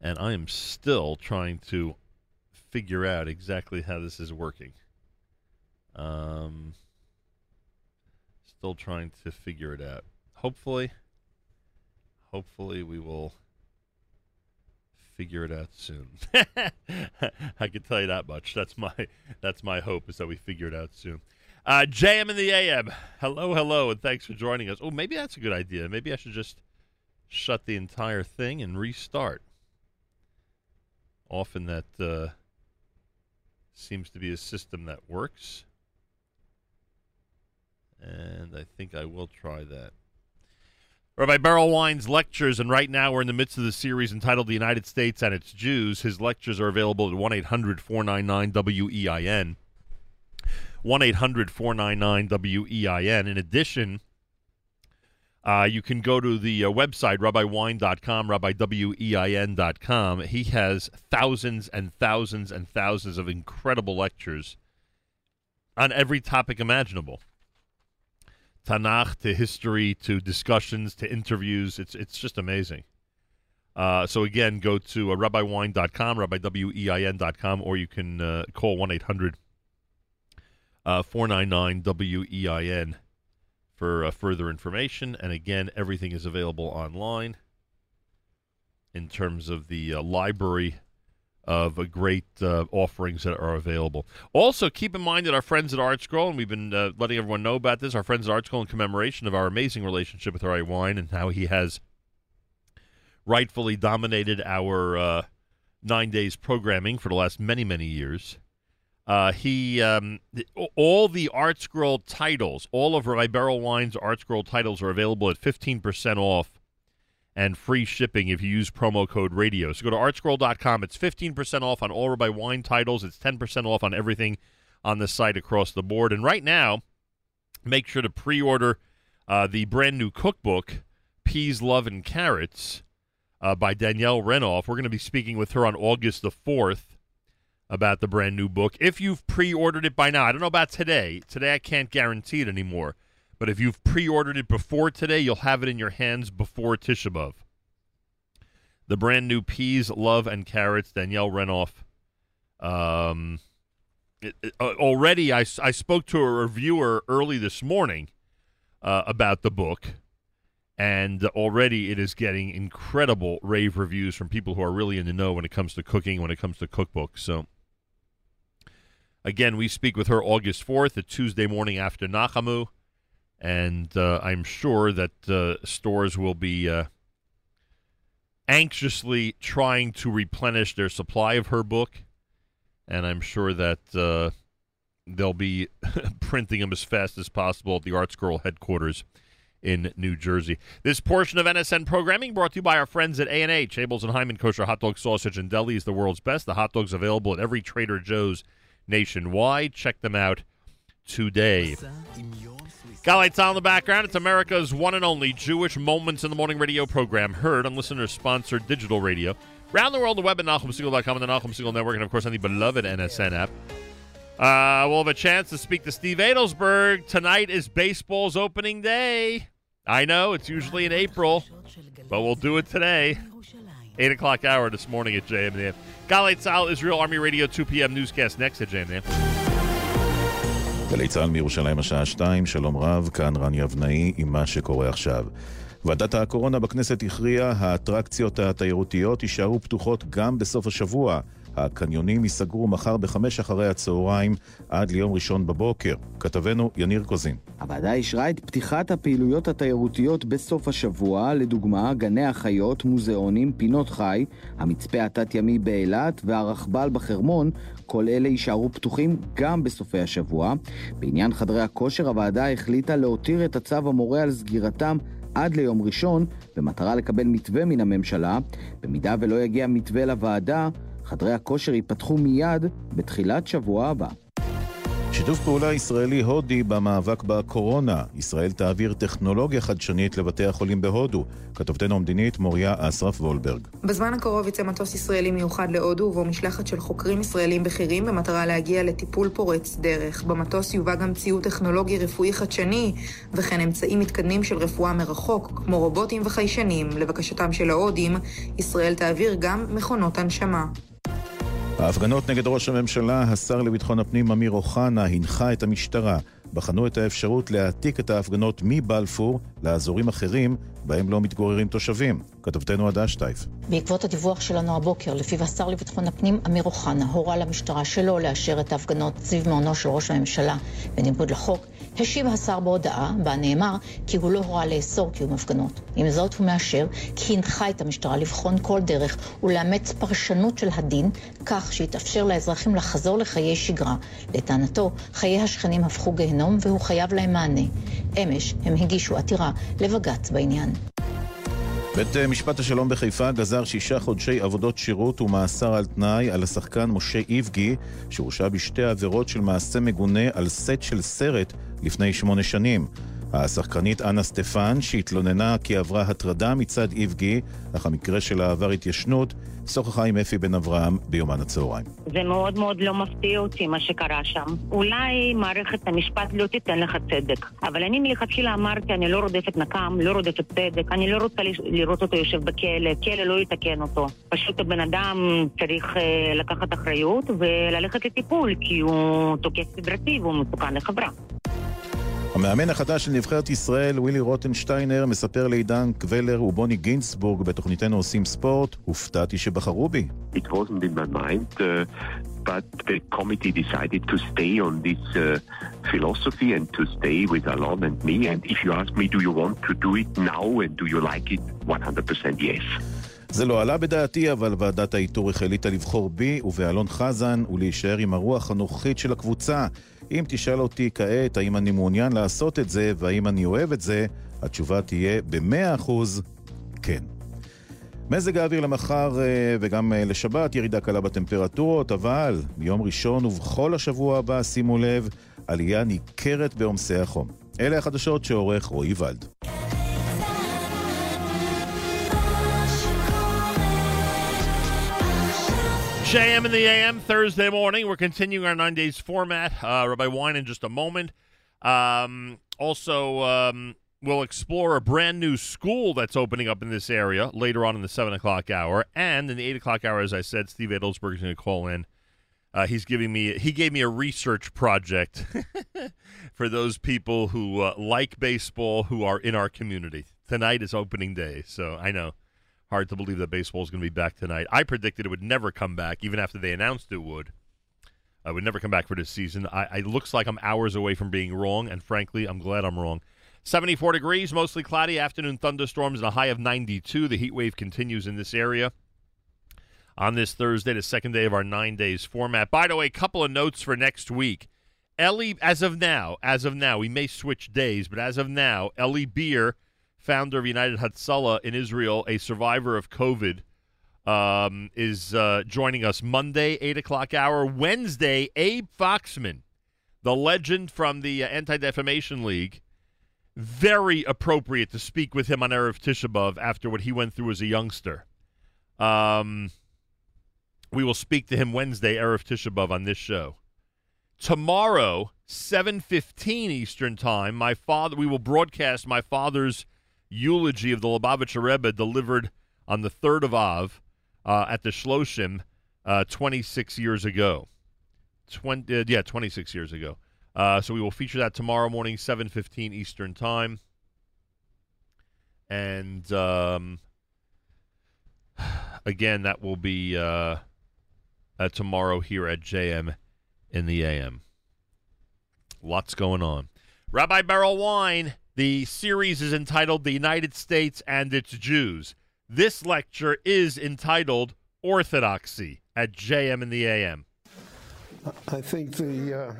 And I am still trying to figure out exactly how this is working. Um, still trying to figure it out. Hopefully, hopefully we will figure it out soon. I can tell you that much. That's my that's my hope is that we figure it out soon. Uh, JM in the AM. Hello, hello, and thanks for joining us. Oh, maybe that's a good idea. Maybe I should just shut the entire thing and restart. Often that uh, seems to be a system that works. And I think I will try that. Rabbi Berel Wein's lectures, and right now we're in the midst of the series entitled The United States and Its Jews. His lectures are available at 1 800 499 WEIN. 1 800 499 WEIN. In addition, uh, you can go to the uh, website, rabbiwine.com, rabbiwein.com. He has thousands and thousands and thousands of incredible lectures on every topic imaginable. Tanakh to history to discussions to interviews. It's it's just amazing. Uh, so again, go to uh, rabbiwine.com, rabbiwein.com, or you can uh, call 1 800 uh, 499 WEIN for uh, further information. And again, everything is available online in terms of the uh, library of great uh, offerings that are available. Also, keep in mind that our friends at ArtScroll, and we've been uh, letting everyone know about this, our friends at ArtScroll in commemoration of our amazing relationship with Ari Wine and how he has rightfully dominated our uh, nine days programming for the last many, many years. Uh, he um, all the ArtScroll titles, all of Rabbi Berel Wein's Art Scroll titles are available at fifteen percent off and free shipping if you use promo code radio. So go to artscroll.com. It's 15% off on all Rabbi Wein titles. It's 10% off on everything on the site across the board. And right now, make sure to pre order uh, the brand new cookbook, Peas, Love, and Carrots, uh, by Danielle Renov. We're going to be speaking with her on August the 4th about the brand new book. If you've pre ordered it by now, I don't know about today. Today, I can't guarantee it anymore. But if you've pre-ordered it before today, you'll have it in your hands before Tisha B'av. The brand new peas, love, and carrots, Danielle Renov. Um, it, it, uh, already, I, I spoke to a reviewer early this morning uh, about the book, and already it is getting incredible rave reviews from people who are really in the know when it comes to cooking, when it comes to cookbooks. So, again, we speak with her August 4th, a Tuesday morning after Nachamu and uh, I'm sure that uh, stores will be uh, anxiously trying to replenish their supply of her book, and I'm sure that uh, they'll be printing them as fast as possible at the ArtScroll headquarters in New Jersey. This portion of NSN programming brought to you by our friends at A&H, Abeles and Heymann Kosher Hot Dog Sausage and Deli is the world's best. The hot dogs available at every Trader Joe's nationwide. Check them out today. Galay on the background. It's America's one and only Jewish Moments in the Morning radio program, heard on listener-sponsored digital radio. Around the world, the web at NachumSegal.com and the Nachum Segal Network, and of course on the beloved NSN app. Uh, we'll have a chance to speak to Steve Adelsberg. Tonight is baseball's opening day. I know, it's usually in April, but we'll do it today. 8 o'clock hour this morning at JMN. Galei Tzahal, Israel Army Radio, 2 p.m. newscast next at JMN. גלי צה"ל מירושלים השעה 2, שלום רב, כאן רן יבנאי עם מה שקורה עכשיו. ועדת הקורונה בכנסת הכריעה, האטרקציות התיירותיות יישארו פתוחות גם בסוף השבוע. הקניונים ייסגרו מחר בחמש אחרי הצהריים עד ליום ראשון בבוקר. כתבנו יניר קוזין. הוועדה אישרה את פתיחת הפעילויות התיירותיות בסוף השבוע, לדוגמה, גני החיות, מוזיאונים, פינות חי, המצפה התת-ימי באילת והרכבל בחרמון, כל אלה יישארו פתוחים גם בסופי השבוע. בעניין חדרי הכושר, הוועדה החליטה להותיר את הצו המורה על סגירתם עד ליום ראשון, במטרה לקבל מתווה מן הממשלה. במידה ולא יגיע מתווה לוועדה, חדרי הכושר ייפתחו מיד בתחילת שבוע הבא. שיתוף פעולה ישראלי-הודי במאבק בקורונה. ישראל תעביר טכנולוגיה חדשנית לבתי החולים בהודו. כתובתנו המדינית מוריה אסרף וולברג. בזמן הקרוב יצא מטוס ישראלי מיוחד להודו, ובו משלחת של חוקרים ישראלים בכירים במטרה להגיע לטיפול פורץ דרך. במטוס יובא גם ציוד טכנולוגי רפואי חדשני, וכן אמצעים מתקדמים של רפואה מרחוק, כמו רובוטים וחיישנים. לבקשתם של ההודים, ישראל תעביר גם מכונות הנשמה. ההפגנות נגד ראש הממשלה, השר לביטחון הפנים אמיר אוחנה הנחה את המשטרה. בחנו את האפשרות להעתיק את ההפגנות מבלפור לאזורים אחרים בהם לא מתגוררים תושבים. כתבתנו עדה שטייף. בעקבות הדיווח שלנו הבוקר, לפיו השר לביטחון הפנים אמיר אוחנה הורה למשטרה שלא לאשר את ההפגנות סביב מעונו של ראש הממשלה בניגוד לחוק, השיב השר בהודעה, בה נאמר כי הוא לא הורה לאסור קיום הפגנות. עם זאת הוא מאשר כי הנחה את המשטרה לבחון כל דרך ולאמץ פרשנות של הדין, כך שיתאפשר לאזרחים לחזור לחיי שגרה. לטענתו, חיי השכנים הפכו גיהנום והוא חייב להם מענה. אמש הם הגישו עתירה לבג"ץ בעניין. בית משפט השלום בחיפה גזר שישה חודשי עבודות שירות ומאסר על תנאי על השחקן משה איבגי, שהורשע בשתי עבירות של מעשה מגונה על סט של סרט לפני שמונה שנים. השחקנית אנה סטפן, שהתלוננה כי עברה הטרדה מצד איבגי, אך המקרה שלה עבר התיישנות, שוחחה עם אפי בן אברהם ביומן הצהריים. זה מאוד מאוד לא מפתיע אותי מה שקרה שם. אולי מערכת המשפט לא תיתן לך צדק, אבל אני מלכתחילה אמרתי, אני לא רודפת נקם, לא רודפת צדק, אני לא רוצה לראות אותו יושב בכלא, כלא לא יתקן אותו. פשוט הבן אדם צריך uh, לקחת אחריות וללכת לטיפול, כי הוא תוקף סדרתי והוא מסוכן לחברה. המאמן החדש של נבחרת ישראל, ווילי רוטנשטיינר, מספר לעידן קבלר ובוני גינסבורג בתוכניתנו עושים ספורט, הופתעתי שבחרו בי. It wasn't in my mind, uh, but the committee decided to stay on this uh, philosophy and to stay with Alon and me. And if you ask me, do you want to do it now and do you like it? 100% yes. זה לא עלה בדעתי, אבל ועדת האיתור החליטה לבחור בי ובאלון חזן ולהישאר עם הרוח הנוכחית של הקבוצה. אם תשאל אותי כעת האם אני מעוניין לעשות את זה והאם אני אוהב את זה, התשובה תהיה ב-100% כן. מזג האוויר למחר אה, וגם אה, לשבת, ירידה קלה בטמפרטורות, אבל ביום ראשון ובכל השבוע הבא, שימו לב, עלייה ניכרת בעומסי החום. אלה החדשות שעורך רועי ולד. JM in the AM Thursday morning. We're continuing our nine days format. Uh, Rabbi Wein in just a moment. Um, also, um, we'll explore a brand new school that's opening up in this area later on in the seven o'clock hour, and in the eight o'clock hour, as I said, Steve Adelsberg is going to call in. Uh, he's giving me he gave me a research project for those people who uh, like baseball who are in our community. Tonight is opening day, so I know hard to believe that baseball is going to be back tonight. I predicted it would never come back, even after they announced it would. I would never come back for this season. I, it looks like I'm hours away from being wrong, and frankly, I'm glad I'm wrong. 74 degrees, mostly cloudy, afternoon thunderstorms, and a high of 92. The heat wave continues in this area on this Thursday, the second day of our nine days format. By the way, a couple of notes for next week. Eli, as of now, as of now, we may switch days, but as of now, Eli Beer, founder of United Hatzalah in Israel, a survivor of COVID, um, is uh, joining us Monday, 8 o'clock hour. Wednesday, Abe Foxman, the legend from the uh, Anti Defamation League. Very appropriate to speak with him on Erev Tisha B'Av after what he went through as a youngster. Um, we will speak to him Wednesday, Erev Tisha B'Av, on this show. Tomorrow, 7.15 Eastern Time, my father, we will broadcast my father's eulogy of the Lubavitcher Rebbe delivered on the 3rd of Av uh, at the Shloshim uh, 26 years ago. 20, uh, yeah, 26 years ago. Uh, so we will feature that tomorrow morning, 7.15 Eastern Time. And um, again, that will be uh, tomorrow here at JM in the AM. Lots going on. Rabbi Berel Wein, the series is entitled The United States and Its Jews. This lecture is entitled Orthodoxy at JM in the AM. I think the uh,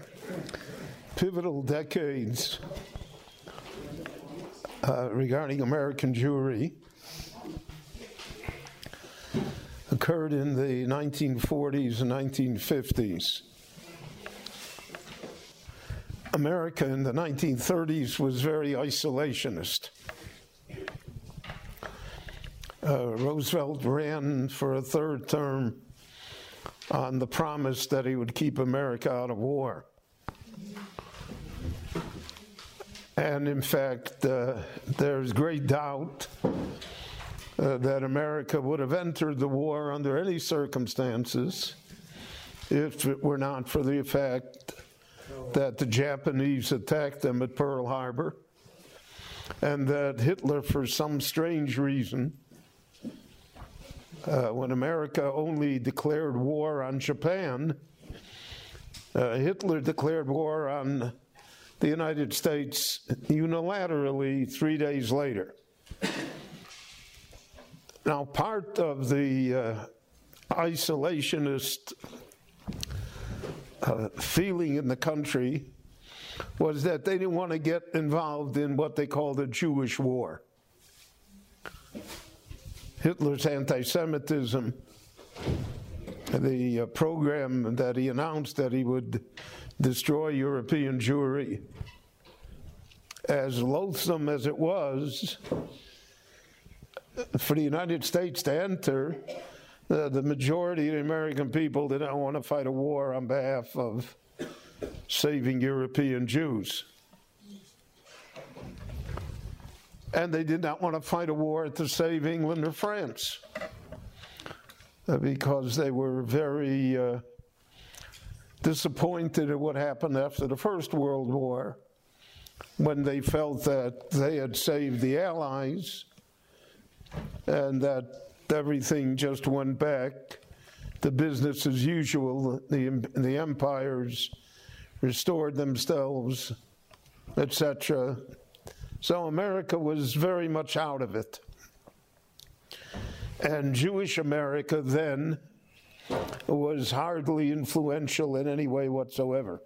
pivotal decades uh, regarding American Jewry occurred in the 1940s and 1950s. America in the 1930s was very isolationist. Uh, Roosevelt ran for a third term on the promise that he would keep America out of war. And in fact, uh, there's great doubt uh, that America would have entered the war under any circumstances if it were not for the fact that the Japanese attacked them at Pearl Harbor and that Hitler, for some strange reason, uh, when America only declared war on Japan, uh, Hitler declared war on the United States unilaterally three days later. Now, part of the uh, isolationist uh, feeling in the country was that they didn't want to get involved in what they called a Jewish war. Hitler's anti Semitism, the uh, program that he announced that he would destroy European Jewry, as loathsome as it was for the United States to enter, uh, the majority of the American people did not want to fight a war on behalf of saving European Jews. And they did not want to fight a war to save England or France uh, because they were very uh, disappointed at what happened after the First World War when they felt that they had saved the Allies and that everything just went back to business as usual. The, the empires restored themselves, etc. So America was very much out of it. And Jewish America then was hardly influential in any way whatsoever.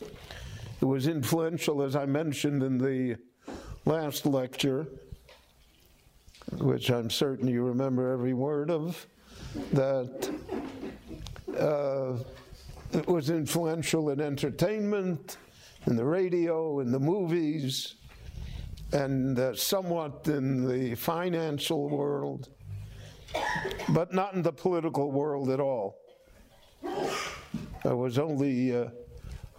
It was influential, as I mentioned in the last lecture, which I'm certain you remember every word of, that uh, was influential in entertainment, in the radio, in the movies, and uh, somewhat in the financial world, but not in the political world at all. There was only uh,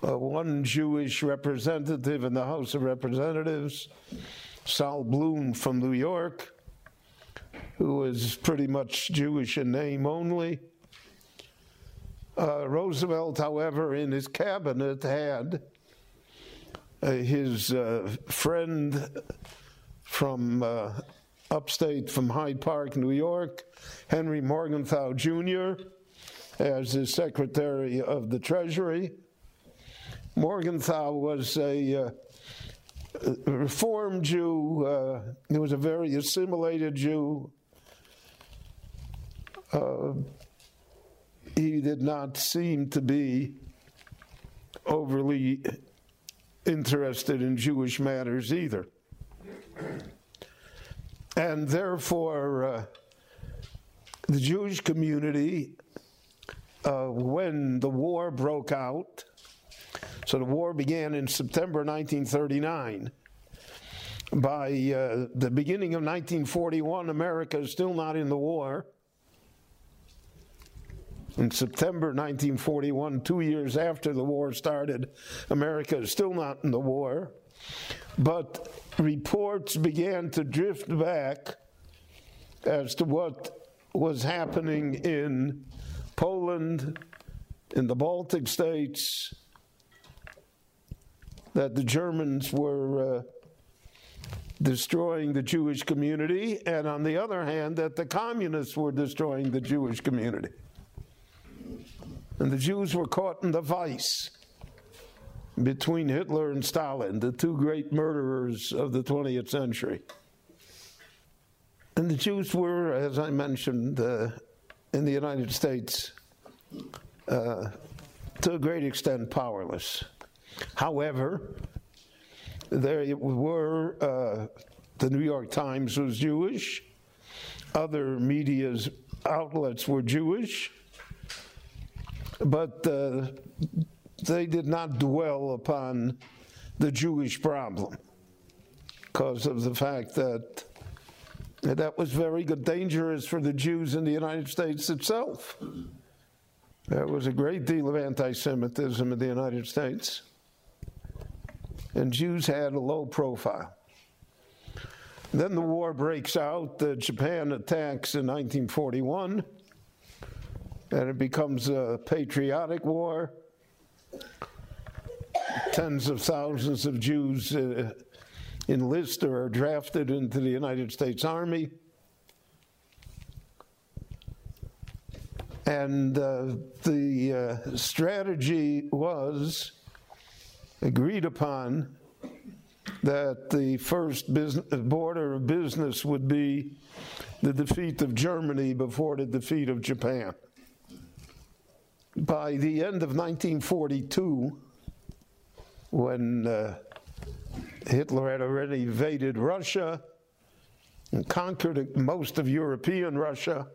uh, one Jewish representative in the House of Representatives, Sol Bloom from New York, who was pretty much Jewish in name only. Uh, Roosevelt, however, in his cabinet had uh, his uh, friend from uh, upstate from Hyde Park, New York, Henry Morgenthau Jr., as his Secretary of the Treasury. Morgenthau was a uh, a Reform Jew, uh, he was a very assimilated Jew. Uh, he did not seem to be overly interested in Jewish matters either. And therefore, uh, the Jewish community, uh, when the war broke out, so the war began in September 1939. By uh, the beginning of 1941, America is still not in the war. In September 1941, two years after the war started, America is still not in the war. But reports began to drift back as to what was happening in Poland, in the Baltic states, that the Germans were uh, destroying the Jewish community, and on the other hand, that the communists were destroying the Jewish community. And the Jews were caught in the vice between Hitler and Stalin, the two great murderers of the 20th century. And the Jews were, as I mentioned, uh, in the United States, uh, to a great extent powerless. However, there were, uh, the New York Times was Jewish, other media's outlets were Jewish, but uh, they did not dwell upon the Jewish problem because of the fact that that was very dangerous for the Jews in the United States itself. There was a great deal of anti Semitism in the United States, and Jews had a low profile. Then the war breaks out, uh, Japan attacks in 1941, and it becomes a patriotic war. Tens of thousands of Jews uh, enlist or are drafted into the United States Army. And uh, the uh, strategy was agreed upon that the first business, border of business would be the defeat of Germany before the defeat of Japan. By the end of 1942, when uh, Hitler had already invaded Russia and conquered most of European Russia.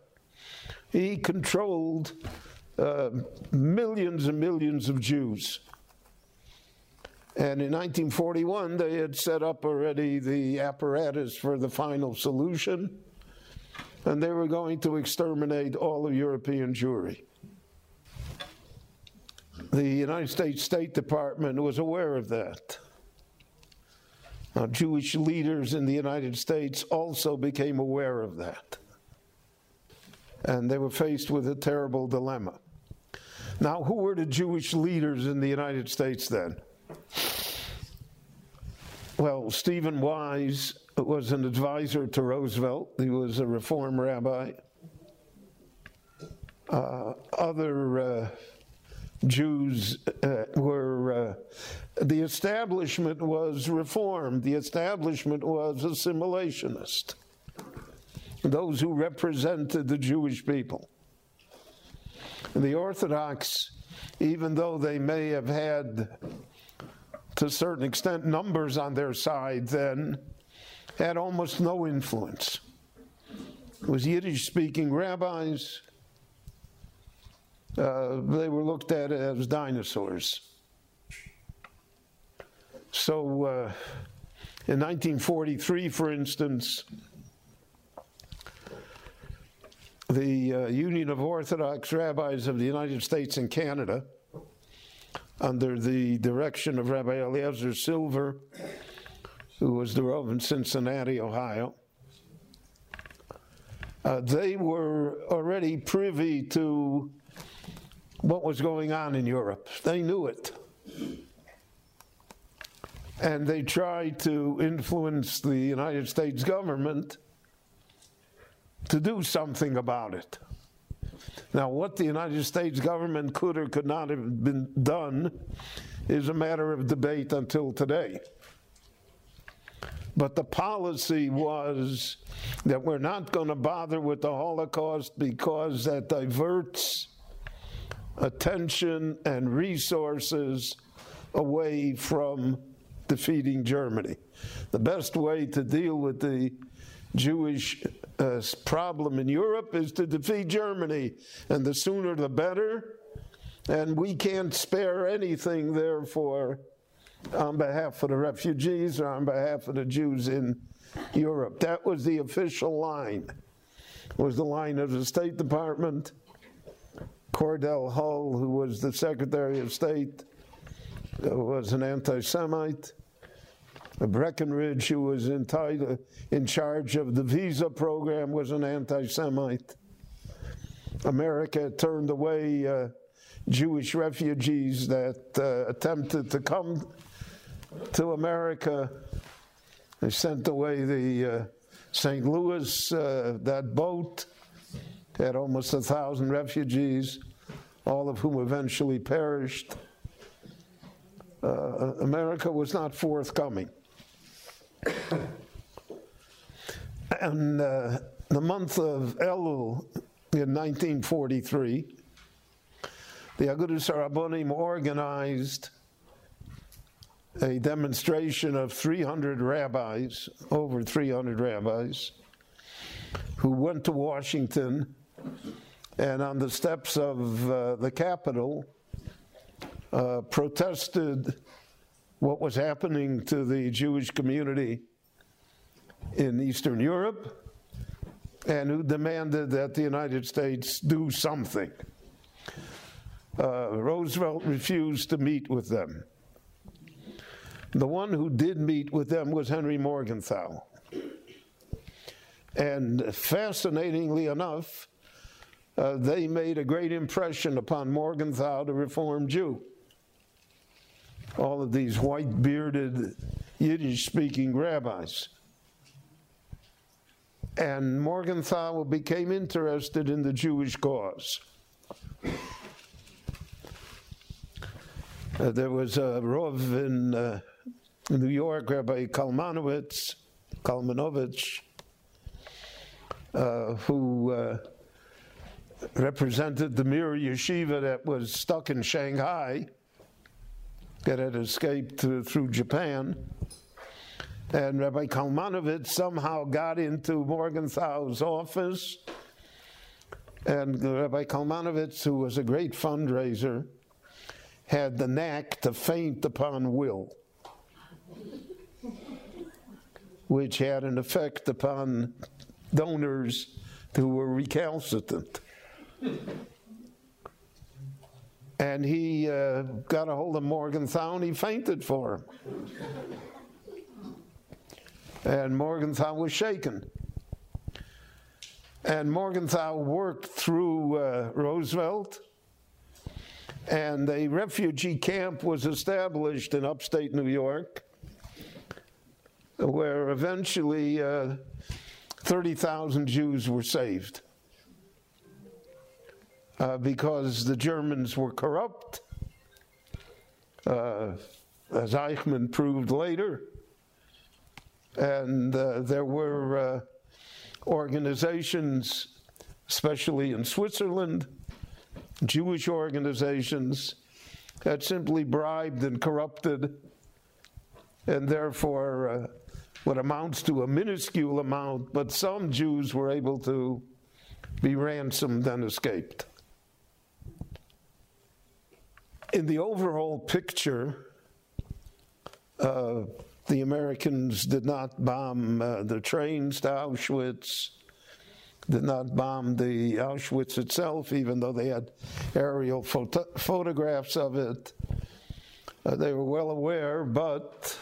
He controlled uh, millions and millions of Jews. And in 1941, they had set up already the apparatus for the final solution, and they were going to exterminate all of European Jewry. The United States State Department was aware of that. Now, Jewish leaders in the United States also became aware of that. And they were faced with a terrible dilemma. Now, who were the Jewish leaders in the United States then? Well, Stephen Wise was an advisor to Roosevelt, he was a reform rabbi. Uh, other uh, Jews uh, were, uh, the establishment was reformed, the establishment was assimilationist. Those who represented the Jewish people. The Orthodox, even though they may have had, to a certain extent, numbers on their side then, had almost no influence. It was Yiddish speaking rabbis uh, they were looked at as dinosaurs. So uh, in 1943, for instance, the uh, Union of Orthodox Rabbis of the United States and Canada, under the direction of Rabbi Eliezer Silver, who was the Rav in Cincinnati, Ohio, uh, they were already privy to what was going on in Europe. They knew it. And they tried to influence the United States government to do something about it. Now, what the United States government could or could not have been done is a matter of debate until today. But the policy was that we're not going to bother with the Holocaust because that diverts attention and resources away from defeating Germany. The best way to deal with the Jewish uh, problem in Europe is to defeat Germany, and the sooner the better. And we can't spare anything, therefore, on behalf of the refugees or on behalf of the Jews in Europe. That was the official line. It was the line of the State Department. Cordell Hull, who was the Secretary of State, uh, was an anti-Semite. Breckinridge, who was in, in charge of the visa program, was an anti-Semite. America turned away uh, Jewish refugees that uh, attempted to come to America. They sent away the uh, St. Louis, uh, that boat had almost a thousand refugees, all of whom eventually perished. Uh, America was not forthcoming. and uh, the month of Elul in 1943, the Agudas Rabbonim organized a demonstration of 300 rabbis, over 300 rabbis, who went to Washington and on the steps of uh, the Capitol uh, protested what was happening to the Jewish community in Eastern Europe and who demanded that the United States do something. Uh, Roosevelt refused to meet with them. The one who did meet with them was Henry Morgenthau. And fascinatingly enough, uh, they made a great impression upon Morgenthau, the Reformed Jew. All of these white bearded Yiddish speaking rabbis. And Morgenthau became interested in the Jewish cause. Uh, there was a Rov in uh, New York, Rabbi Kalmanowitz, Kalmanovich, uh, who uh, represented the Mir Yeshiva that was stuck in Shanghai, that had escaped through Japan. And Rabbi Kalmanovitz somehow got into Morgenthau's office. And Rabbi Kalmanovitz, who was a great fundraiser, had the knack to faint upon will, which had an effect upon donors who were recalcitrant. And he uh, got a hold of Morgenthau and he fainted for him. And Morgenthau was shaken. And Morgenthau worked through uh, Roosevelt, and a refugee camp was established in upstate New York, where eventually uh, 30,000 Jews were saved uh, because the Germans were corrupt, uh, as Eichmann proved later. And uh, there were uh, organizations, especially in Switzerland, Jewish organizations, that simply bribed and corrupted, and therefore uh, what amounts to a minuscule amount, but some Jews were able to be ransomed and escaped in the overall picture, uh, the Americans did not bomb uh, the trains to Auschwitz, did not bomb the Auschwitz itself, even though they had aerial photo- photographs of it. Uh, they were well aware, but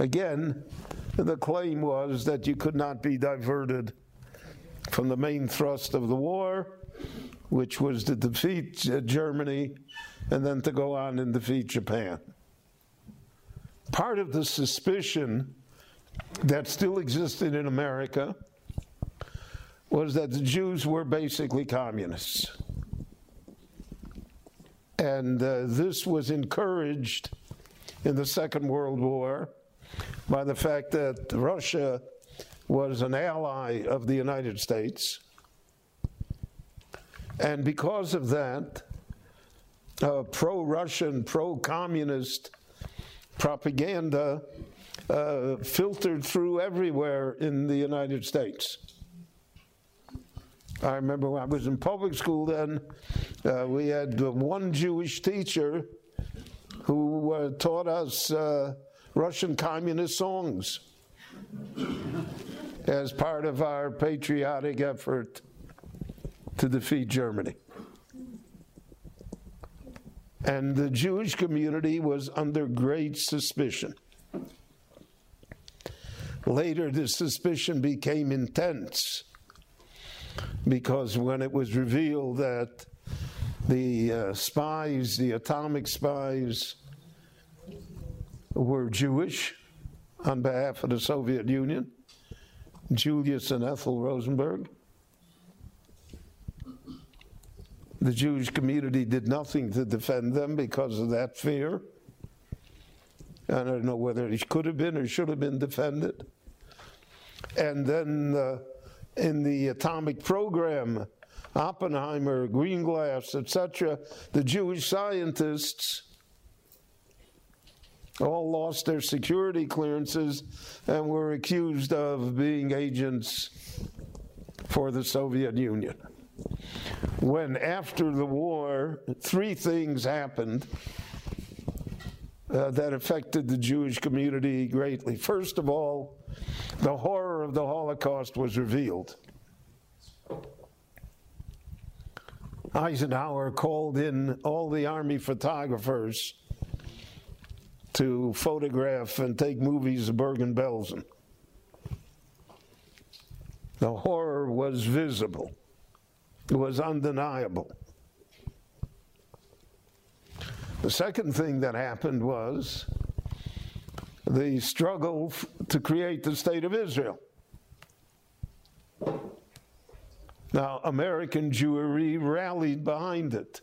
again, the claim was that you could not be diverted from the main thrust of the war, which was to defeat uh, Germany and then to go on and defeat Japan. Part of the suspicion that still existed in America was that the Jews were basically communists. And uh, this was encouraged in the Second World War by the fact that Russia was an ally of the United States. And because of that, uh, pro Russian, pro communist propaganda uh, filtered through everywhere in the United States. I remember when I was in public school then, uh, we had one Jewish teacher who uh, taught us uh, Russian communist songs as part of our patriotic effort to defeat Germany. And the Jewish community was under great suspicion. Later, the suspicion became intense because when it was revealed that the uh, spies, the atomic spies, were Jewish on behalf of the Soviet Union, Julius and Ethel Rosenberg. The Jewish community did nothing to defend them because of that fear. And I don't know whether it could have been or should have been defended. And then uh, in the atomic program, Oppenheimer, Greenglass, etc., the Jewish scientists all lost their security clearances and were accused of being agents for the Soviet Union. When after the war, three things happened uh, that affected the Jewish community greatly. First of all, the horror of the Holocaust was revealed. Eisenhower called in all the army photographers to photograph and take movies of Bergen-Belsen. The horror was visible. Was undeniable. The second thing that happened was the struggle to create the state of Israel. Now, American Jewry rallied behind it.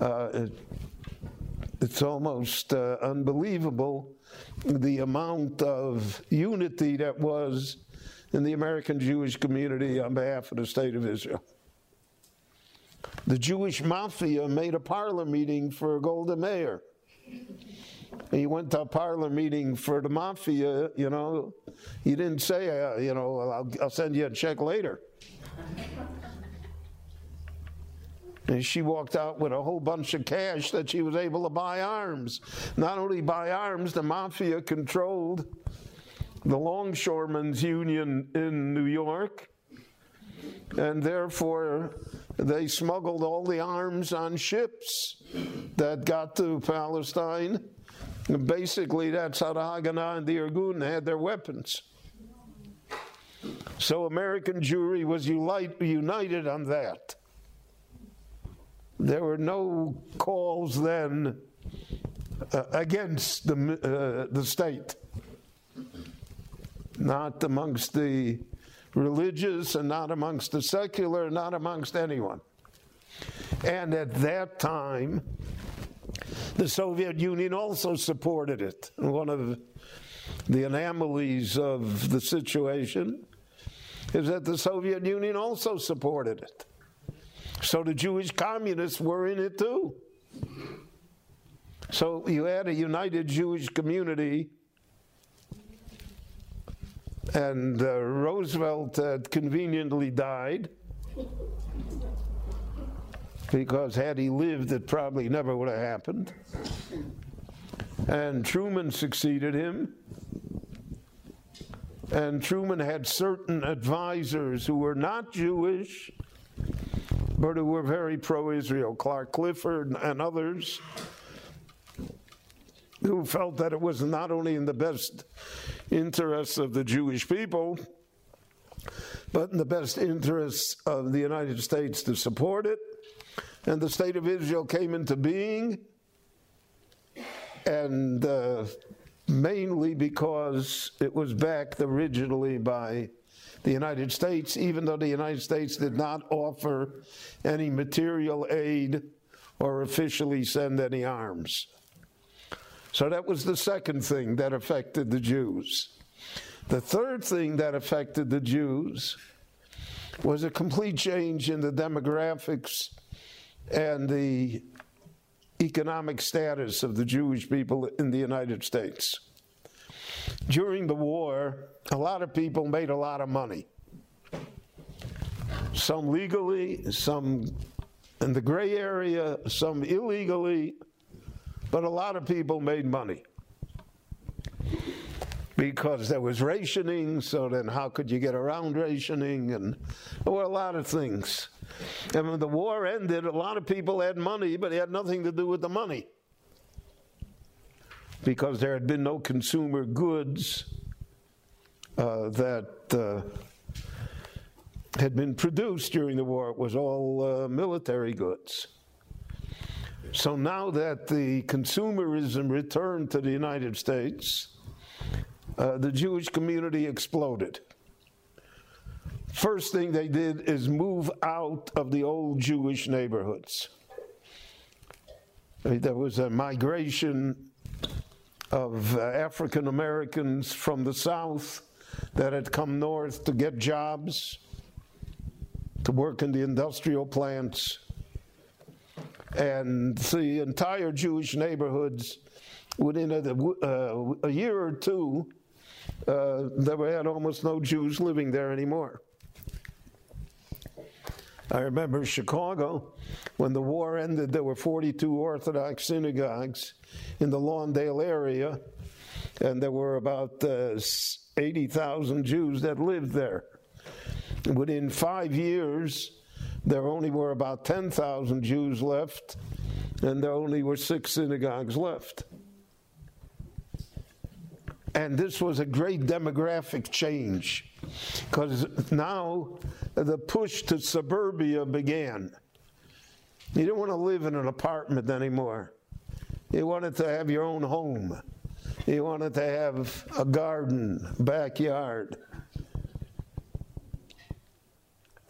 Uh, it it's almost uh, unbelievable the amount of unity that was in the American Jewish community on behalf of the state of Israel. The Jewish mafia made a parlor meeting for Golda Meir. He went to a parlor meeting for the mafia, you know. He didn't say, uh, you know, I'll, I'll send you a check later. And she walked out with a whole bunch of cash that she was able to buy arms. Not only buy arms, the mafia controlled the Longshoremen's Union in New York, and therefore they smuggled all the arms on ships that got to Palestine. And basically, that's how the Haganah and the Irgun had their weapons. So American Jewry was united on that. There were no calls then uh, against the, uh, the state, not amongst the religious and not amongst the secular, not amongst anyone. And at that time, the Soviet Union also supported it. One of the anomalies of the situation is that the Soviet Union also supported it. So the Jewish communists were in it too. So you had a united Jewish community, and uh, Roosevelt had conveniently died because had he lived, it probably never would have happened. And Truman succeeded him. And Truman had certain advisors who were not Jewish, but who were very pro Israel, Clark Clifford and others, who felt that it was not only in the best interests of the Jewish people, but in the best interests of the United States to support it. And the state of Israel came into being, and uh, mainly because it was backed originally by the United States, even though the United States did not offer any material aid or officially send any arms. So that was the second thing that affected the Jews. The third thing that affected the Jews was a complete change in the demographics and the economic status of the Jewish people in the United States. During the war, a lot of people made a lot of money. Some legally, some in the gray area, some illegally, but a lot of people made money because there was rationing. So then, how could you get around rationing? And there were a lot of things. And when the war ended, a lot of people had money, but it had nothing to do with the money because there had been no consumer goods uh, that uh, had been produced during the war. It was all uh, military goods. So now that the consumerism returned to the United States, uh, the Jewish community exploded. First thing they did is move out of the old Jewish neighborhoods. There was a migration of uh, African Americans from the South that had come north to get jobs, to work in the industrial plants. And the entire Jewish neighborhoods, within a, uh, a year or two, uh, there had almost no Jews living there anymore. I remember Chicago, when the war ended, there were 42 Orthodox synagogues in the Lawndale area, and there were about uh, 80,000 Jews that lived there. Within five years, there only were about 10,000 Jews left, and there only were six synagogues left. And this was a great demographic change because now the push to suburbia began. You didn't want to live in an apartment anymore. You wanted to have your own home. You wanted to have a garden, backyard.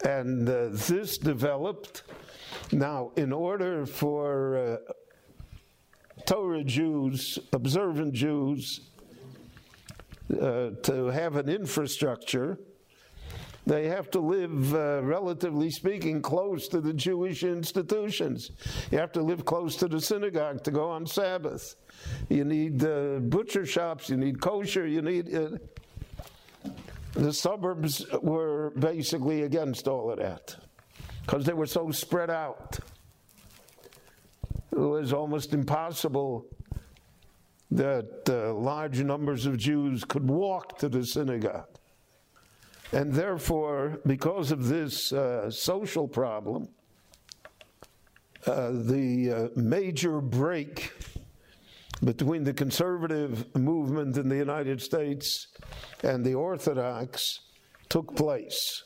And uh, this developed. Now, in order for uh, Torah Jews, observant Jews, uh, to have an infrastructure, they have to live, uh, relatively speaking, close to the Jewish institutions. You have to live close to the synagogue to go on Sabbath. You need uh, butcher shops, you need kosher, you need. The suburbs were basically against all of that because they were so spread out. It was almost impossible that uh, large numbers of Jews could walk to the synagogue. And therefore, because of this uh, social problem, uh, the uh, major break between the conservative movement in the United States and the Orthodox took place.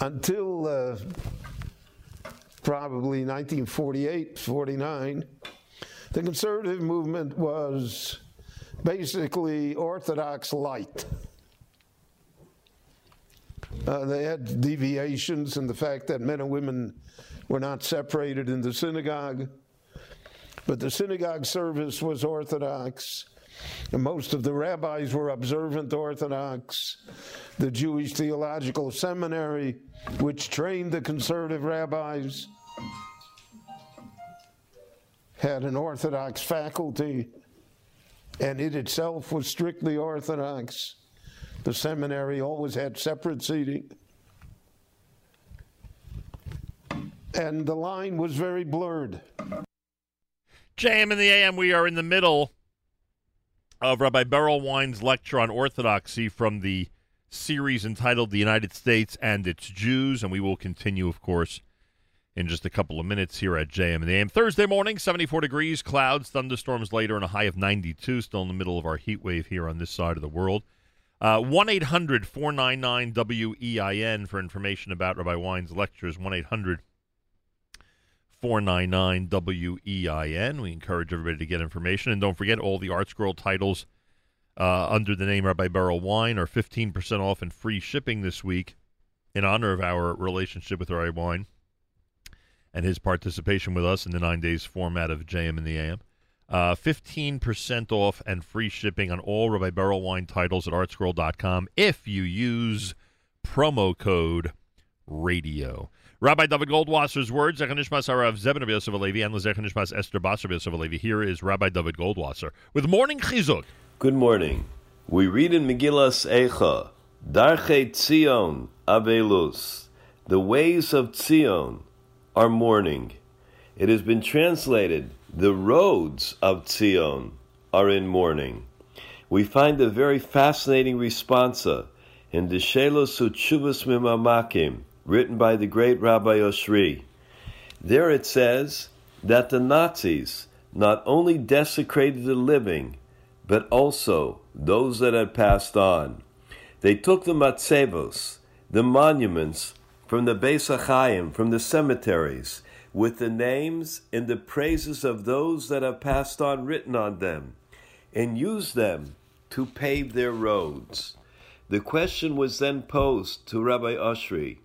Until uh, probably 1948, 49, the conservative movement was basically Orthodox light. Uh, they had deviations in the fact that men and women were not separated in the synagogue, but the synagogue service was Orthodox. And most of the rabbis were observant Orthodox. The Jewish Theological Seminary, which trained the conservative rabbis, had an Orthodox faculty, and it itself was strictly Orthodox. The seminary always had separate seating. And the line was very blurred. JM in the AM, we are in the middle of Rabbi Berel Wein's lecture on Orthodoxy from the series entitled The United States and Its Jews, and we will continue, of course, in just a couple of minutes here at JM in the AM. Thursday morning, 74 degrees, clouds, thunderstorms later, and a high of 92, still in the middle of our heat wave here on this side of the world. Uh, 1 800 499 WEIN for information about Rabbi Wein's lectures. 1 800 499 WEIN. We encourage everybody to get information. And don't forget, all the ArtScroll titles uh, under the name Rabbi Berel Wein are 15% off and free shipping this week in honor of our relationship with Rabbi Wein and his participation with us in the nine days format of JM in the AM. Uh, 15% off and free shipping on all Rabbi Berel Wein titles at artscroll.com if you use promo code radio. Rabbi David Goldwasser's words, Zechanishmas Harav Zebin Rabbi Yosef Alevi, and Zechanishmas Esther Basar Rabbi Alevi. Here is Rabbi David Goldwasser with Morning Chizuk. Good morning. We read in Megillas Eicha, Darche Tzion Avelus. The ways of Tzion are mourning. It has been translated, the roads of Tzion are in mourning. We find a very fascinating responsa in the Shelos Uchuvas Mimamakim, written by the great Rabbi Oshri. There it says that the Nazis not only desecrated the living, but also those that had passed on. They took the matzevos, the monuments, from the Beis Achayim, from the cemeteries, with the names and the praises of those that have passed on written on them, and used them to pave their roads. The question was then posed to Rabbi Oshri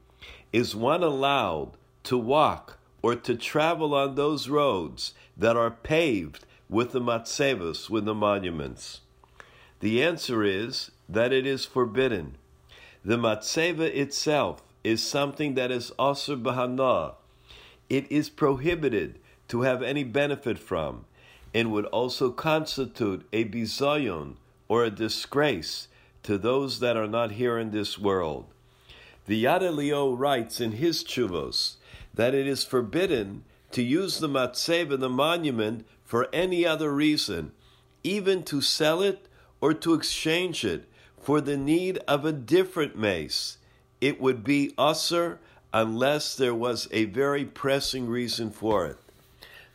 Is one allowed to walk or to travel on those roads that are paved with the matzevos, with the monuments? The answer is that it is forbidden. The matzeva itself is something that is asur bahana. It is prohibited to have any benefit from, and would also constitute a bizayon or a disgrace to those that are not here in this world. The Yad Elio writes in his chuvos that it is forbidden to use the matzeva, the monument, for any other reason, even to sell it or to exchange it for the need of a different mace. It would be usser unless there was a very pressing reason for it.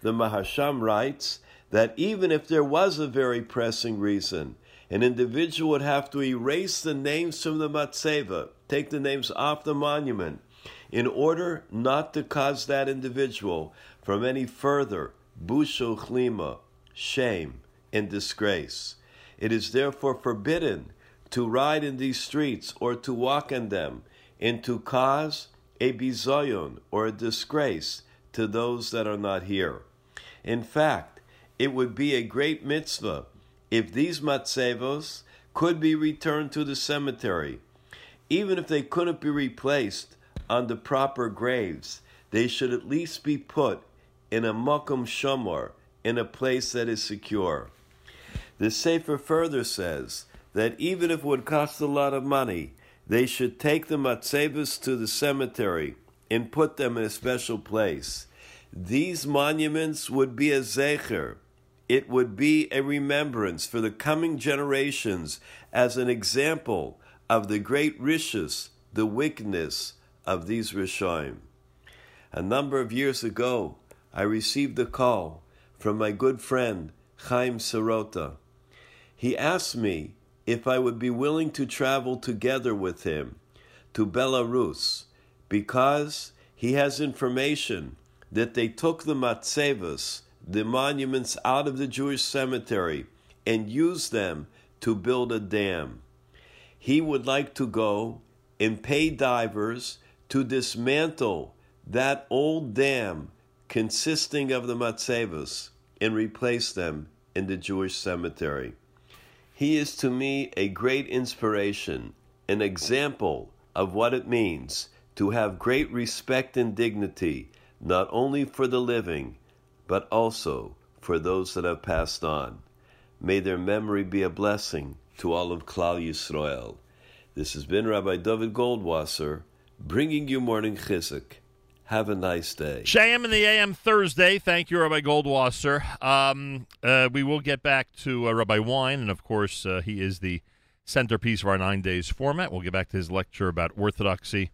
The Mahasham writes that even if there was a very pressing reason, an individual would have to erase the names from the matzeva, take the names off the monument, in order not to cause that individual from any further busho chlima, shame, and disgrace. It is therefore forbidden to ride in these streets or to walk in them and to cause a bizayon or a disgrace to those that are not here. In fact, it would be a great mitzvah if these matzevos could be returned to the cemetery. Even if they couldn't be replaced on the proper graves, they should at least be put in a makom shomor, in a place that is secure. The Sefer further says that even if it would cost a lot of money, they should take the matzevas to the cemetery and put them in a special place. These monuments would be a zecher. It would be a remembrance for the coming generations as an example of the great riches, the wickedness of these Rishoim. A number of years ago, I received a call from my good friend Chaim Sirota. He asked me if I would be willing to travel together with him to Belarus because he has information that they took the matzevas, the monuments, out of the Jewish cemetery and used them to build a dam. He would like to go and pay divers to dismantle that old dam consisting of the matzevas and replace them in the Jewish cemetery. He is to me a great inspiration, an example of what it means to have great respect and dignity, not only for the living, but also for those that have passed on. May their memory be a blessing to all of Klal Yisrael. This has been Rabbi David Goldwasser bringing you morning chizuk. Have a nice day. JM in the AM Thursday. Thank you, Rabbi Goldwasser. Um, uh, we will get back to uh, Rabbi Wein, and of course, uh, he is the centerpiece of our nine days format. We'll get back to his lecture about orthodoxy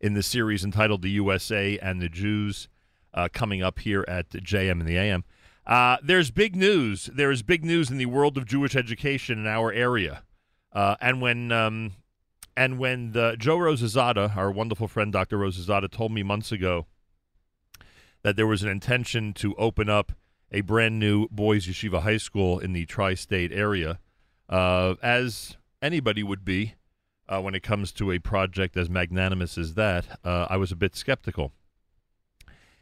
in the series entitled The USA and the Jews uh, coming up here at JM in the AM. Uh, there's big news. There is big news in the world of Jewish education in our area. Uh, and when um, and when the, Joe Rosazada, our wonderful friend Dr. Rosazada, told me months ago that there was an intention to open up a brand new boys' yeshiva high school in the tri-state area, uh, as anybody would be uh, when it comes to a project as magnanimous as that, uh, I was a bit skeptical.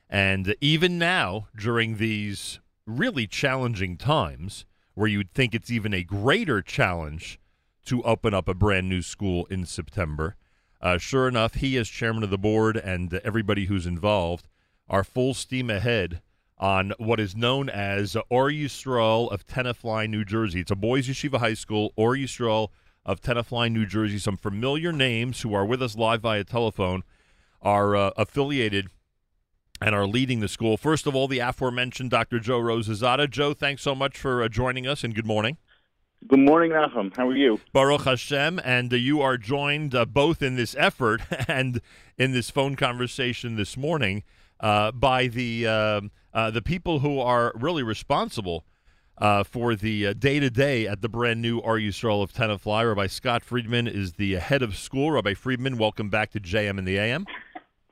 And even now, during these really challenging times where you'd think it's even a greater challenge to open up a brand new school in September. Uh, sure enough, he, as chairman of the board, and everybody who's involved, are full steam ahead on what is known as Or Yisrael of Tenafly, New Jersey. It's a boys' yeshiva high school, Or Yisrael of Tenafly, New Jersey. Some familiar names who are with us live via telephone are uh, affiliated and are leading the school. First of all, the aforementioned Dr. Joe Rosazada. Joe, thanks so much for uh, joining us, and good morning. Good morning, Nachum. How are you? Baruch Hashem, and uh, you are joined uh, both in this effort and in this phone conversation this morning uh, by the um, uh, the people who are really responsible uh, for the day to day at the brand new Or Yisrael of Tenafly. Rabbi Scott Friedman is the head of school. Rabbi Friedman, welcome back to JM in the AM.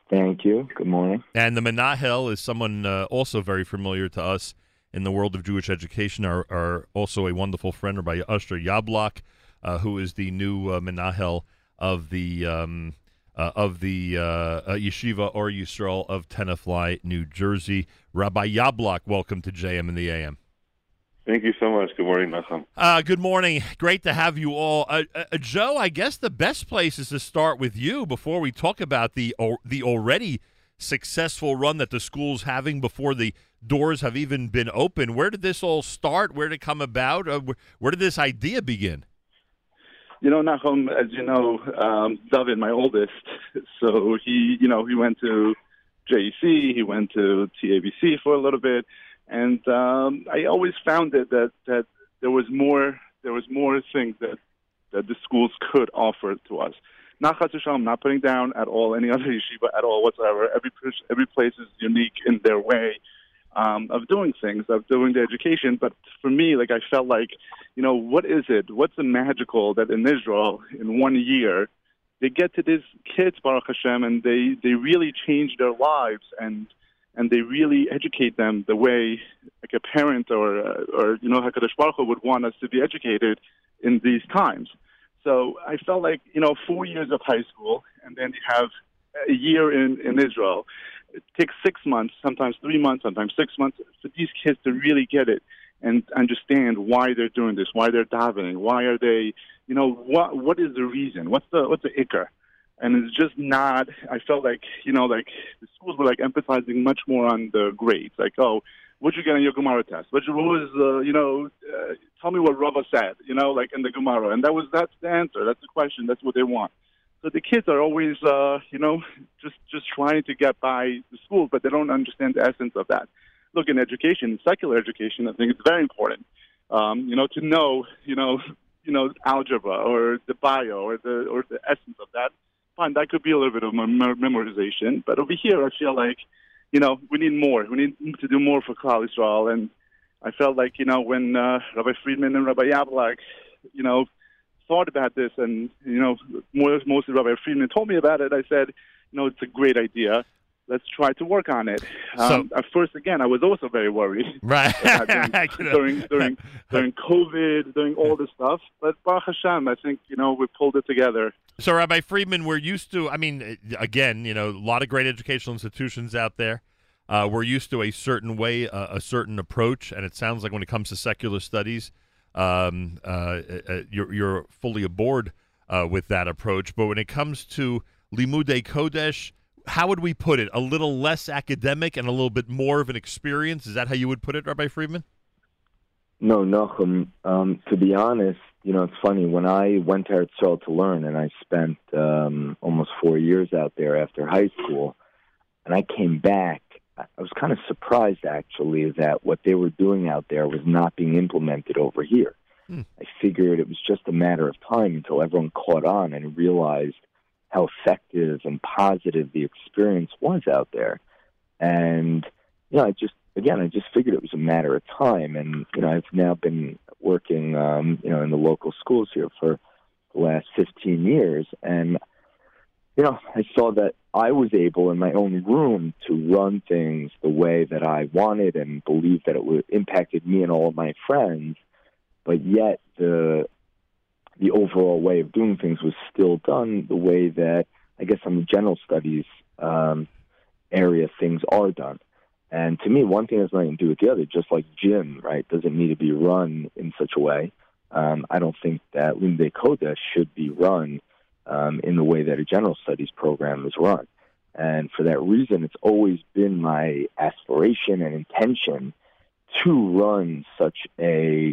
Thank you. Good morning. And the Menahel is someone uh, also very familiar to us in the world of Jewish education, are, are also a wonderful friend, Rabbi Usher Yablok, uh, who is the new uh, Menahel of the um, uh, of the uh, uh, Yeshiva or Yisrael of Tenafly, New Jersey. Rabbi Yablok, welcome to JM in the AM. Thank you so much. Good morning, Nachum. Uh, good morning. Great to have you all. Uh, uh, Joe, I guess the best place is to start with you before we talk about the or, the already successful run that the school's having before the doors have even been open. Where did this all start? Where did it come about? Uh, where, where, did this idea begin? You know, Nachum, as you know, um, David, my oldest, so he, you know, he went to JEC, he went to TABC for a little bit and um, I always found it that that there was more there was more things that that the schools could offer to us. Not I'm not putting down at all any other yeshiva at all whatsoever. Every every place is unique in their way um, of doing things, of doing the education. But for me, like I felt like, you know, what is it? What's the magical that in Israel in one year they get to these kids, Baruch Hashem, and they they really change their lives and and they really educate them the way like a parent or uh, or you know Hakadosh Baruch Hu would want us to be educated in these times. So I felt like you know four years of high school, and then you have a year in in Israel. It takes six months, sometimes three months, sometimes six months for these kids to really get it and understand why they're doing this, why they're davening, why are they, you know, what what is the reason? What's the what's the ikar? And it's just not. I felt like you know, like the schools were like emphasizing much more on the grades, like oh, what you get on your Gemara test? What, what was uh, you know? Uh, tell me what Rava said, you know, like in the Gemara, and that was that's the answer. That's the question. That's what they want. So the kids are always, uh, you know, just just trying to get by the school, but they don't understand the essence of that. Look, in education, secular education, I think it's very important. Um, you know, to know, you know, you know, algebra or the bio or the or the essence of that fine, that could be a little bit of memorization. But over here, I feel like, you know, we need more. We need to do more for Klal Yisrael. And I felt like, you know, when uh, Rabbi Friedman and Rabbi Yablok, you know, thought about this, and you know, more, mostly Rabbi Friedman told me about it. I said, you know, it's a great idea let's try to work on it. Um, so, at first, again, I was also very worried. Right. during, during, during COVID, during all this stuff. But Baruch Hashem, I think, you know, we pulled it together. So, Rabbi Friedman, we're used to, I mean, again, you know, a lot of great educational institutions out there. Uh, we're used to a certain way, uh, a certain approach, and it sounds like when it comes to secular studies, um, uh, uh, uh you're, you're fully aboard uh, with that approach. But when it comes to Limude Kodesh, how would we put it? A little less academic and a little bit more of an experience. Is that how you would put it, Rabbi Friedman? No, Nachum. Um, to be honest, you know, it's funny. When I went to Eretz to learn, and I spent um, almost four years out there after high school, and I came back, I was kind of surprised actually that what they were doing out there was not being implemented over here. Hmm. I figured it was just a matter of time until everyone caught on and realized how effective and positive the experience was out there. And, you know, I just, again, I just figured it was a matter of time. And, you know, I've now been working, um, you know, in the local schools here for the last 15 years. And, you know, I saw that I was able in my own room to run things the way that I wanted and believe that it would impacted me and all of my friends. But yet the the overall way of doing things was still done the way that I guess on the general studies um, area things are done. And to me, one thing has nothing to do with the other. Just like gym, right, doesn't need to be run in such a way. Um, I don't think that Kodesh should be run um, in the way that a general studies program is run. And for that reason, it's always been my aspiration and intention to run such a